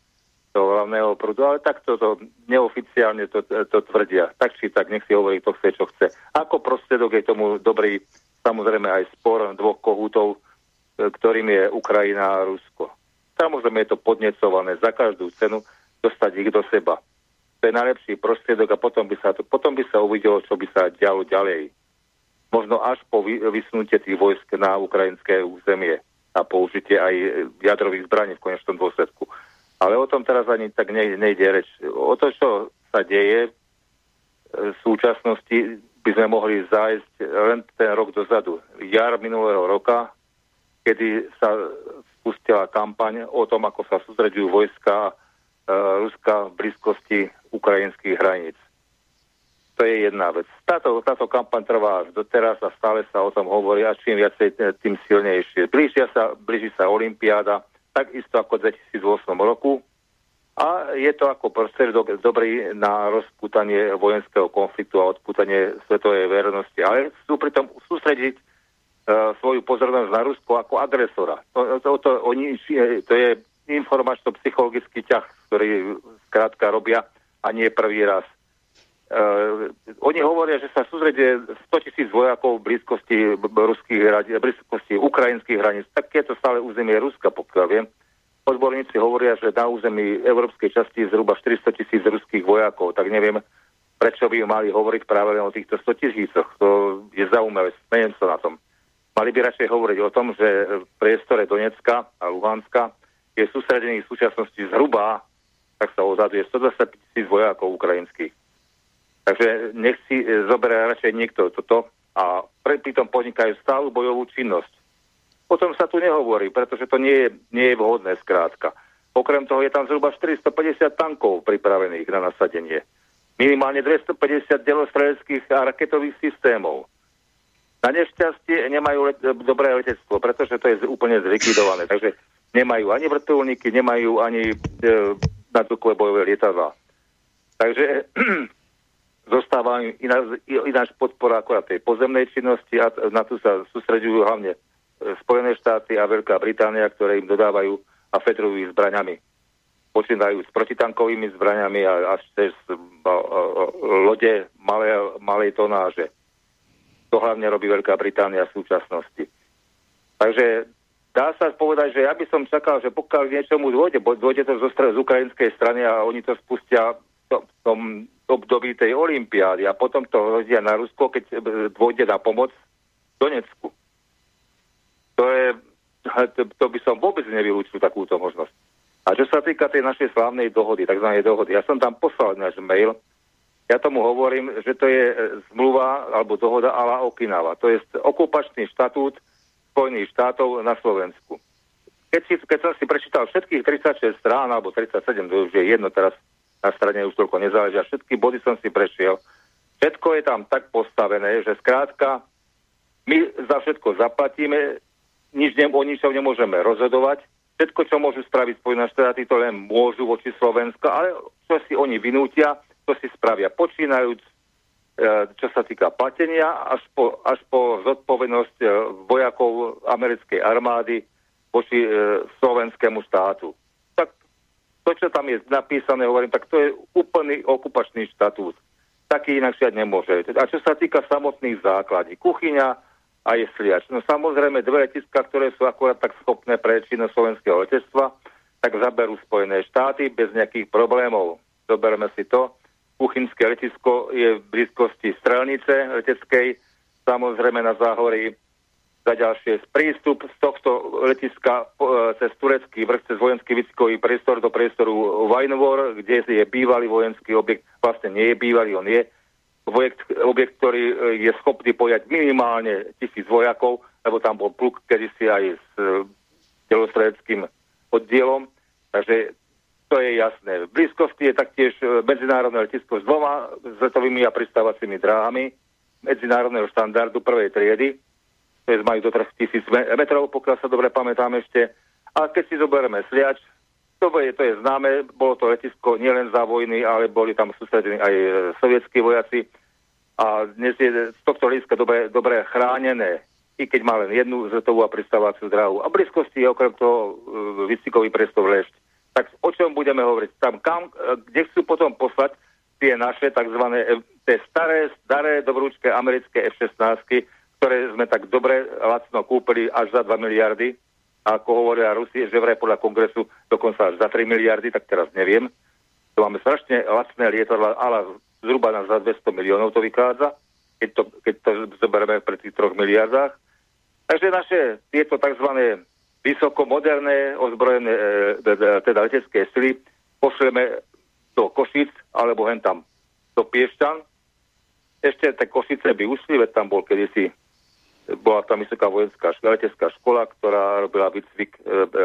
toho hlavného prúdu, ale takto to neoficiálne to, to tvrdia. Tak či tak, nech si hovorí, kto chce, čo chce. Ako prostriedok je tomu dobrý samozrejme aj spor dvoch kohútov, e, ktorým je Ukrajina a Rusko. Samozrejme je to podnecované za každú cenu dostať ich do seba. To je najlepší prostriedok a potom by sa, to, potom by sa uvidelo, čo by sa dialo ďalej. Možno až po vysnutie tých vojsk na ukrajinské územie a použitie aj jadrových zbraní v konečnom dôsledku. Ale o tom teraz ani tak nejde reč. O to, čo sa deje e, v súčasnosti, by sme mohli zájsť len ten rok dozadu. Jar minulého roka, kedy sa spustila kampaň o tom, ako sa sústredujú vojska e, Ruska v blízkosti ukrajinských hraníc. To je jedna vec. Táto, táto kampaň trvá až doteraz a stále sa o tom hovorí a čím viacej, tým silnejšie. Blížia sa, blíži sa Olympiáda, takisto ako v 2008 roku, a je to ako prostriedok dobrý na rozputanie vojenského konfliktu a odputanie svetovej verejnosti. Ale chcú pritom sústrediť uh, svoju pozornosť na Rusko ako agresora. To, to, to, oni, to je informačno-psychologický ťah, ktorý skrátka robia a nie prvý raz. Uh, oni hovoria, že sa sústredie 100 tisíc vojakov v blízkosti, ruských, blízkosti ukrajinských hraníc. Tak je to stále územie Ruska, pokiaľ viem. Odborníci hovoria, že na území európskej časti je zhruba 400 tisíc ruských vojakov, tak neviem, prečo by mali hovoriť práve len o týchto 100 tisícoch. To je zaujímavé, smejem sa na tom. Mali by radšej hovoriť o tom, že v priestore Donecka a Luhanska je sústredených v súčasnosti zhruba, tak sa odhaduje 120 tisíc vojakov ukrajinských. Takže nech si e, zoberie radšej niekto toto a pritom podnikajú stálu bojovú činnosť. Potom sa tu nehovorí, pretože to nie je, nie je vhodné skrátka. Okrem toho je tam zhruba 450 tankov pripravených na nasadenie. Minimálne 250 delostreleckých a raketových systémov. Na nešťastie nemajú let, dobré letectvo, pretože to je úplne zlikvidované. Takže nemajú ani vrtulníky, nemajú ani e, nadzvukové bojové lietadla. Takže zostáva iná, ináč podpora akorát tej pozemnej činnosti a na tu sa sústreďujú hlavne Spojené štáty a Veľká Británia, ktoré im dodávajú a fedrujú zbraňami. Počínajú s protitankovými zbraňami a až cez lode malé, malej tonáže. To hlavne robí Veľká Británia v súčasnosti. Takže dá sa povedať, že ja by som čakal, že pokiaľ k niečomu dôjde, dôjde to zo z ukrajinskej strany a oni to spustia v tom období tej olympiády a potom to hodia na Rusko, keď dôjde na pomoc Donecku. To to, by som vôbec nevylúčil takúto možnosť. A čo sa týka tej našej slávnej dohody, tzv. dohody, ja som tam poslal náš mail, ja tomu hovorím, že to je e, zmluva alebo dohoda ala Okinawa. To je okupačný štatút Spojených štátov na Slovensku. Keď, si, keď som si prečítal všetkých 36 strán, alebo 37, to už je jedno teraz na strane už toľko nezáleží, a všetky body som si prešiel. Všetko je tam tak postavené, že skrátka my za všetko zaplatíme, nič ne, o ničom nemôžeme rozhodovať, všetko, čo môžu spraviť Spojené štáty, to len môžu voči Slovenska, ale čo si oni vynútia, to si spravia počínajúc, e, čo sa týka platenia, až po, až po zodpovednosť e, vojakov americkej armády voči e, slovenskému štátu. Tak to, čo tam je napísané, hovorím, tak to je úplný okupačný štatút. Taký inakšie nemôže. A čo sa týka samotných základí, kuchyňa a jesliač. No samozrejme dve letiska, ktoré sú akurát tak schopné pre činnosť slovenského letectva, tak zaberú Spojené štáty bez nejakých problémov. Zoberme si to Kuchynské letisko je v blízkosti strelnice leteckej, samozrejme na záhorí za ďalšie prístup z tohto letiska e, cez turecký vrch, cez vojenský výcvikový priestor do priestoru Vajnovor, kde je bývalý vojenský objekt, vlastne nie je bývalý, on je objekt, objekt ktorý e, je schopný pojať minimálne tisíc vojakov, lebo tam bol pluk kedysi aj s e, telostredeckým oddielom. Takže to je jasné. V blízkosti je taktiež e, medzinárodné letisko s dvoma zletovými a pristávacími dráhami medzinárodného štandardu prvej triedy. To je, majú do 3000 metrov, pokiaľ sa dobre pamätám ešte. A keď si zoberieme Sliač, to je, to je známe, bolo to letisko nielen za vojny, ale boli tam sústredení aj e, sovietskí vojaci. A dnes je z tohto hľadiska dobre, dobre chránené, i keď má len jednu zletovú a pristávaciu dráhu. A blízkosti je okrem toho e, výcvikový priestor Lešť tak o čom budeme hovoriť? Tam kam, e, kde chcú potom poslať tie naše tzv. E, tie staré, staré dobrúčké americké F-16, ktoré sme tak dobre lacno kúpili až za 2 miliardy, ako hovoria Rusi, že vraj podľa kongresu dokonca až za 3 miliardy, tak teraz neviem. To máme strašne lacné lietadla, ale zhruba na za 200 miliónov to vychádza, keď to, keď to zoberieme pri tých 3 miliardách. Takže naše tieto tzv vysoko moderné ozbrojené e, e, e, teda letecké sily pošleme do Košic alebo hen tam do Piešťan. Ešte tie Košice by ušli, tam bol kedysi bola tam vysoká vojenská letecká škola, ktorá robila výcvik e, e,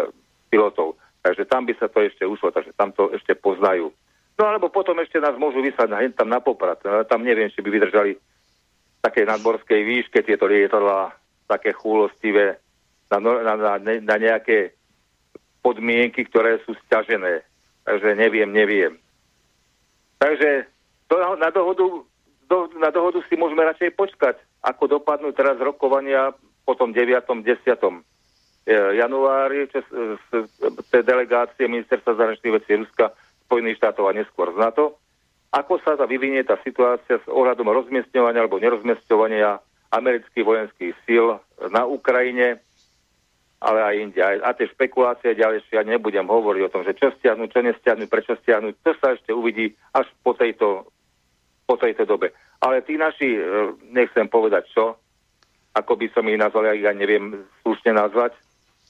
pilotov. Takže tam by sa to ešte ušlo, takže tam to ešte poznajú. No alebo potom ešte nás môžu vysať na, tam na poprat. Tam neviem, či by vydržali také nadmorskej výške tieto lietadlá, také chúlostivé na, na, na, na nejaké podmienky, ktoré sú stiažené. Takže neviem, neviem. Takže to, na, dohodu, do, na dohodu si môžeme radšej počkať, ako dopadnú teraz rokovania po tom 9. 10. E, januári čes, tej delegácie ministerstva zahraničných vecí Ruska, Spojených štátov a neskôr z NATO. Ako sa tá vyvinie tá situácia s ohľadom rozmiestňovania alebo nerozmiestňovania amerických vojenských síl na Ukrajine, ale aj inde. A tie špekulácie ďalšie, ja nebudem hovoriť o tom, že čo stiahnuť, čo nestiahnuť, prečo stiahnuť, to sa ešte uvidí až po tejto po tejto dobe. Ale tí naši, e, nechcem povedať čo, ako by som ich nazval, ja neviem slušne nazvať,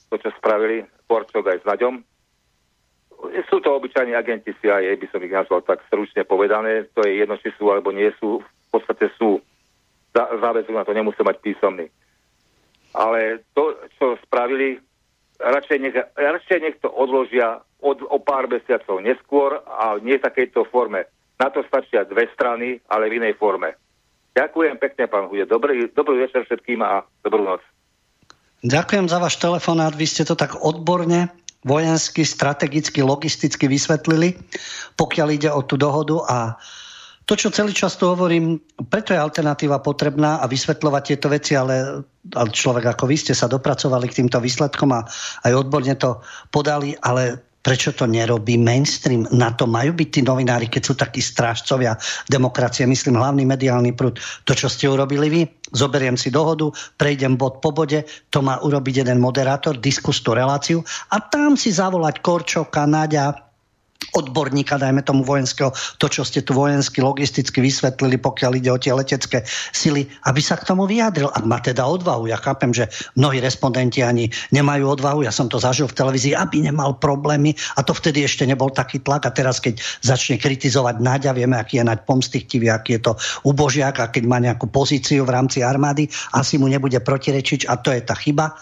to, čo spravili Korčok aj s Naďom. Sú to obyčajní agenti CIA, by som ich nazval tak stručne povedané. To je jedno, či sú alebo nie sú. V podstate sú. Záväzok na to nemusí mať písomný. Ale to, čo spravili, radšej nech, radšej nech to odložia od, o pár mesiacov neskôr a nie v takejto forme. Na to stačia dve strany, ale v inej forme. Ďakujem pekne, pán Hude. Dobrý, dobrý večer všetkým a dobrú noc. Ďakujem za váš telefonát. Vy ste to tak odborne, vojensky, strategicky, logisticky vysvetlili, pokiaľ ide o tú dohodu a to, čo celý čas tu hovorím, preto je alternatíva potrebná a vysvetľovať tieto veci, ale, ale človek ako vy ste sa dopracovali k týmto výsledkom a aj odborne to podali, ale Prečo to nerobí mainstream? Na to majú byť tí novinári, keď sú takí strážcovia demokracie, myslím hlavný mediálny prúd. To, čo ste urobili vy, zoberiem si dohodu, prejdem bod po bode, to má urobiť jeden moderátor, diskus tú reláciu a tam si zavolať Korčoka, Naďa, odborníka, dajme tomu vojenského, to, čo ste tu vojensky, logisticky vysvetlili, pokiaľ ide o tie letecké sily, aby sa k tomu vyjadril. Ak má teda odvahu, ja chápem, že mnohí respondenti ani nemajú odvahu, ja som to zažil v televízii, aby nemal problémy. A to vtedy ešte nebol taký tlak. A teraz, keď začne kritizovať Naďa, vieme, aký je Naď pomstichtivý, aký je to ubožiak. A keď má nejakú pozíciu v rámci armády, asi mu nebude protirečiť. A to je tá chyba.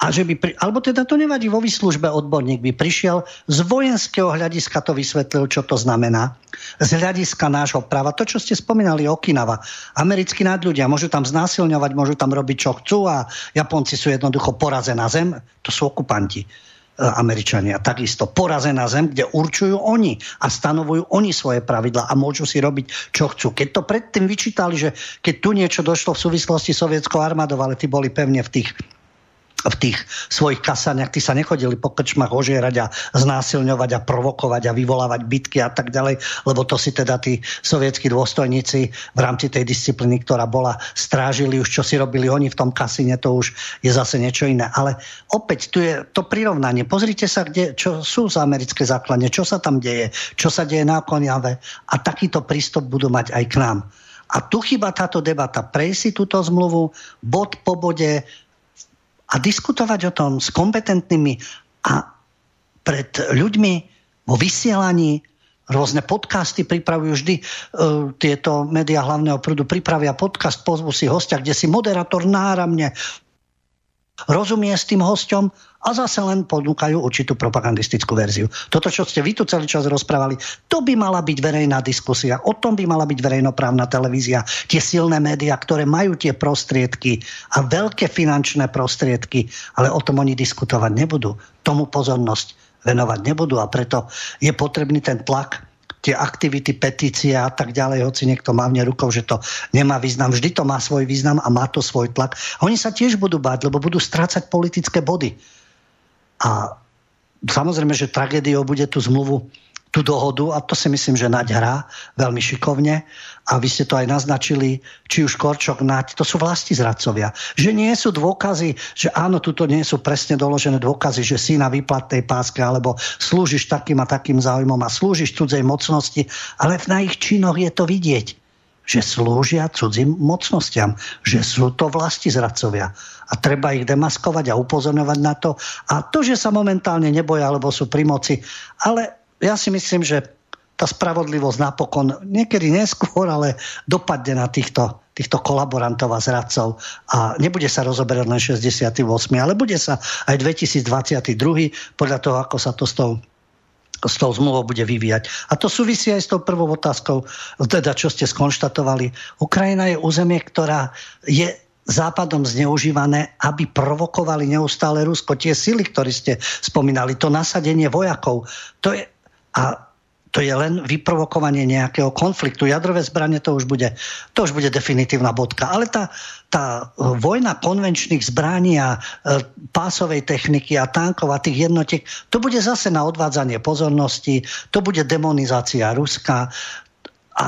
A že by pri... Alebo teda to nevadí, vo výslužbe odborník by prišiel z vojenského hľadiska to vysvetlil, čo to znamená. Z hľadiska nášho práva, to, čo ste spomínali, Okinawa, americkí nadľudia, môžu tam znásilňovať, môžu tam robiť, čo chcú a Japonci sú jednoducho porazená zem, to sú okupanti. E, Američania. Takisto porazená zem, kde určujú oni a stanovujú oni svoje pravidla a môžu si robiť, čo chcú. Keď to predtým vyčítali, že keď tu niečo došlo v súvislosti sovietskou armádou, ale tí boli pevne v tých v tých svojich kasaniach, tí sa nechodili po krčmach ožierať a znásilňovať a provokovať a vyvolávať bitky a tak ďalej, lebo to si teda tí sovietskí dôstojníci v rámci tej disciplíny, ktorá bola, strážili už, čo si robili oni v tom kasine, to už je zase niečo iné. Ale opäť tu je to prirovnanie. Pozrite sa, kde, čo sú z americké základne, čo sa tam deje, čo sa deje na Koniave a takýto prístup budú mať aj k nám. A tu chyba táto debata. Prejsť si túto zmluvu bod po bode, a diskutovať o tom s kompetentnými a pred ľuďmi vo vysielaní. Rôzne podcasty pripravujú vždy uh, tieto médiá hlavného prúdu pripravia podcast, pozvu si hostia, kde si moderátor náramne rozumie s tým hosťom a zase len ponúkajú určitú propagandistickú verziu. Toto, čo ste vy tu celý čas rozprávali, to by mala byť verejná diskusia, o tom by mala byť verejnoprávna televízia, tie silné médiá, ktoré majú tie prostriedky a veľké finančné prostriedky, ale o tom oni diskutovať nebudú. Tomu pozornosť venovať nebudú a preto je potrebný ten tlak tie aktivity, petície a tak ďalej, hoci niekto mávne rukou, že to nemá význam. Vždy to má svoj význam a má to svoj tlak. Oni sa tiež budú báť, lebo budú strácať politické body. A samozrejme, že tragédiou bude tú zmluvu tú dohodu a to si myslím, že Naď hrá veľmi šikovne a vy ste to aj naznačili, či už Korčok, Naď, to sú vlasti zradcovia. Že nie sú dôkazy, že áno, tuto nie sú presne doložené dôkazy, že si na výplatnej páske alebo slúžiš takým a takým záujmom a slúžiš cudzej mocnosti, ale na ich činoch je to vidieť že slúžia cudzím mocnostiam, že sú to vlasti zradcovia. A treba ich demaskovať a upozorňovať na to. A to, že sa momentálne neboja, alebo sú pri moci, ale ja si myslím, že tá spravodlivosť napokon niekedy neskôr, ale dopadne na týchto, týchto kolaborantov a zradcov a nebude sa rozoberať len 68, ale bude sa aj 2022 podľa toho, ako sa to s tou s tou zmluvou bude vyvíjať. A to súvisí aj s tou prvou otázkou, teda čo ste skonštatovali. Ukrajina je územie, ktorá je západom zneužívané, aby provokovali neustále Rusko. Tie sily, ktoré ste spomínali, to nasadenie vojakov, to je a to je len vyprovokovanie nejakého konfliktu. Jadrové zbranie to už bude, to už bude definitívna bodka. Ale tá, tá vojna konvenčných zbraní a e, pásovej techniky a tankov a tých jednotiek, to bude zase na odvádzanie pozornosti, to bude demonizácia Ruska. A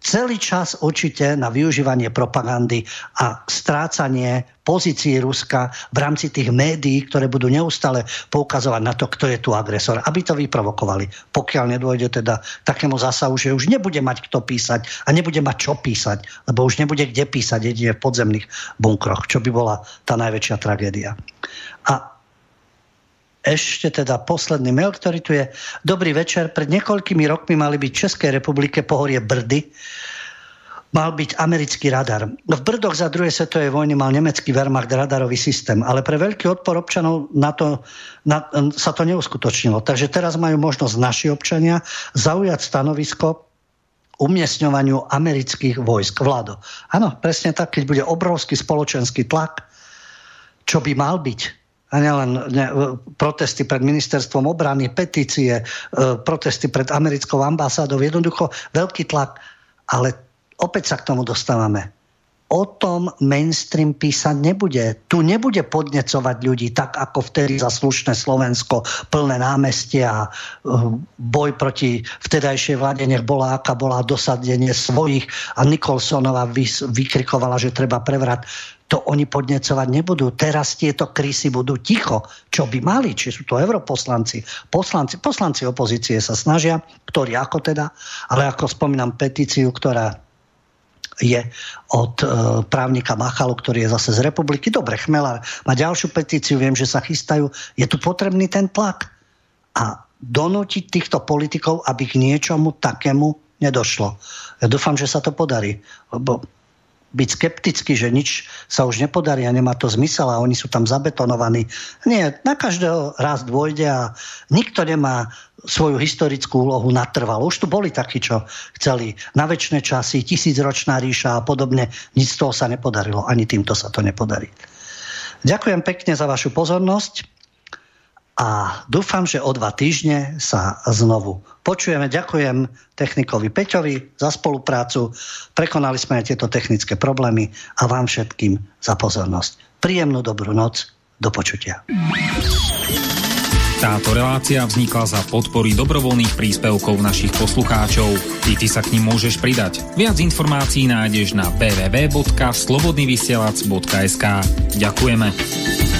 celý čas určite na využívanie propagandy a strácanie pozícií Ruska v rámci tých médií, ktoré budú neustále poukazovať na to, kto je tu agresor, aby to vyprovokovali. Pokiaľ nedôjde teda takému zásahu, že už nebude mať kto písať a nebude mať čo písať, lebo už nebude kde písať jedine v podzemných bunkroch, čo by bola tá najväčšia tragédia. A ešte teda posledný mail, ktorý tu je. Dobrý večer. Pred niekoľkými rokmi mali byť v Českej republike pohorie Brdy. Mal byť americký radar. V Brdoch za druhej svetovej vojny mal nemecký Wehrmacht radarový systém, ale pre veľký odpor občanov na to, na, sa to neuskutočnilo. Takže teraz majú možnosť naši občania zaujať stanovisko umiestňovaniu amerických vojsk. Vládo. Áno, presne tak, keď bude obrovský spoločenský tlak, čo by mal byť a nielen ne, protesty pred ministerstvom obrany, petície, e, protesty pred americkou ambasádou, jednoducho veľký tlak. Ale opäť sa k tomu dostávame. O tom mainstream písať nebude. Tu nebude podnecovať ľudí tak, ako vtedy za slušné Slovensko, plné námestia, e, boj proti vtedajšej vláde, nech bola aká bola dosadenie svojich a Nikolsonová vykrikovala, že treba prevrat to oni podnecovať nebudú. Teraz tieto krysy budú ticho, čo by mali, či sú to europoslanci, poslanci, poslanci opozície sa snažia, ktorí ako teda, ale ako spomínam petíciu, ktorá je od e, právnika Machalu, ktorý je zase z republiky. Dobre, Chmela má ďalšiu petíciu, viem, že sa chystajú. Je tu potrebný ten tlak. A donútiť týchto politikov, aby k niečomu takému nedošlo. Ja dúfam, že sa to podarí. Lebo byť skeptický, že nič sa už nepodarí a nemá to zmysel a oni sú tam zabetonovaní. Nie, na každého raz dôjde a nikto nemá svoju historickú úlohu natrvalo. Už tu boli takí, čo chceli na väčšie časy, tisícročná ríša a podobne. Nic z toho sa nepodarilo. Ani týmto sa to nepodarí. Ďakujem pekne za vašu pozornosť a dúfam, že o dva týždne sa znovu počujeme. Ďakujem technikovi Peťovi za spoluprácu. Prekonali sme aj tieto technické problémy a vám všetkým za pozornosť. Príjemnú dobrú noc. Do počutia. Táto relácia vznikla za podpory dobrovoľných príspevkov našich poslucháčov. I ty sa k ním môžeš pridať. Viac informácií nájdeš na www.slobodnyvysielac.sk Ďakujeme.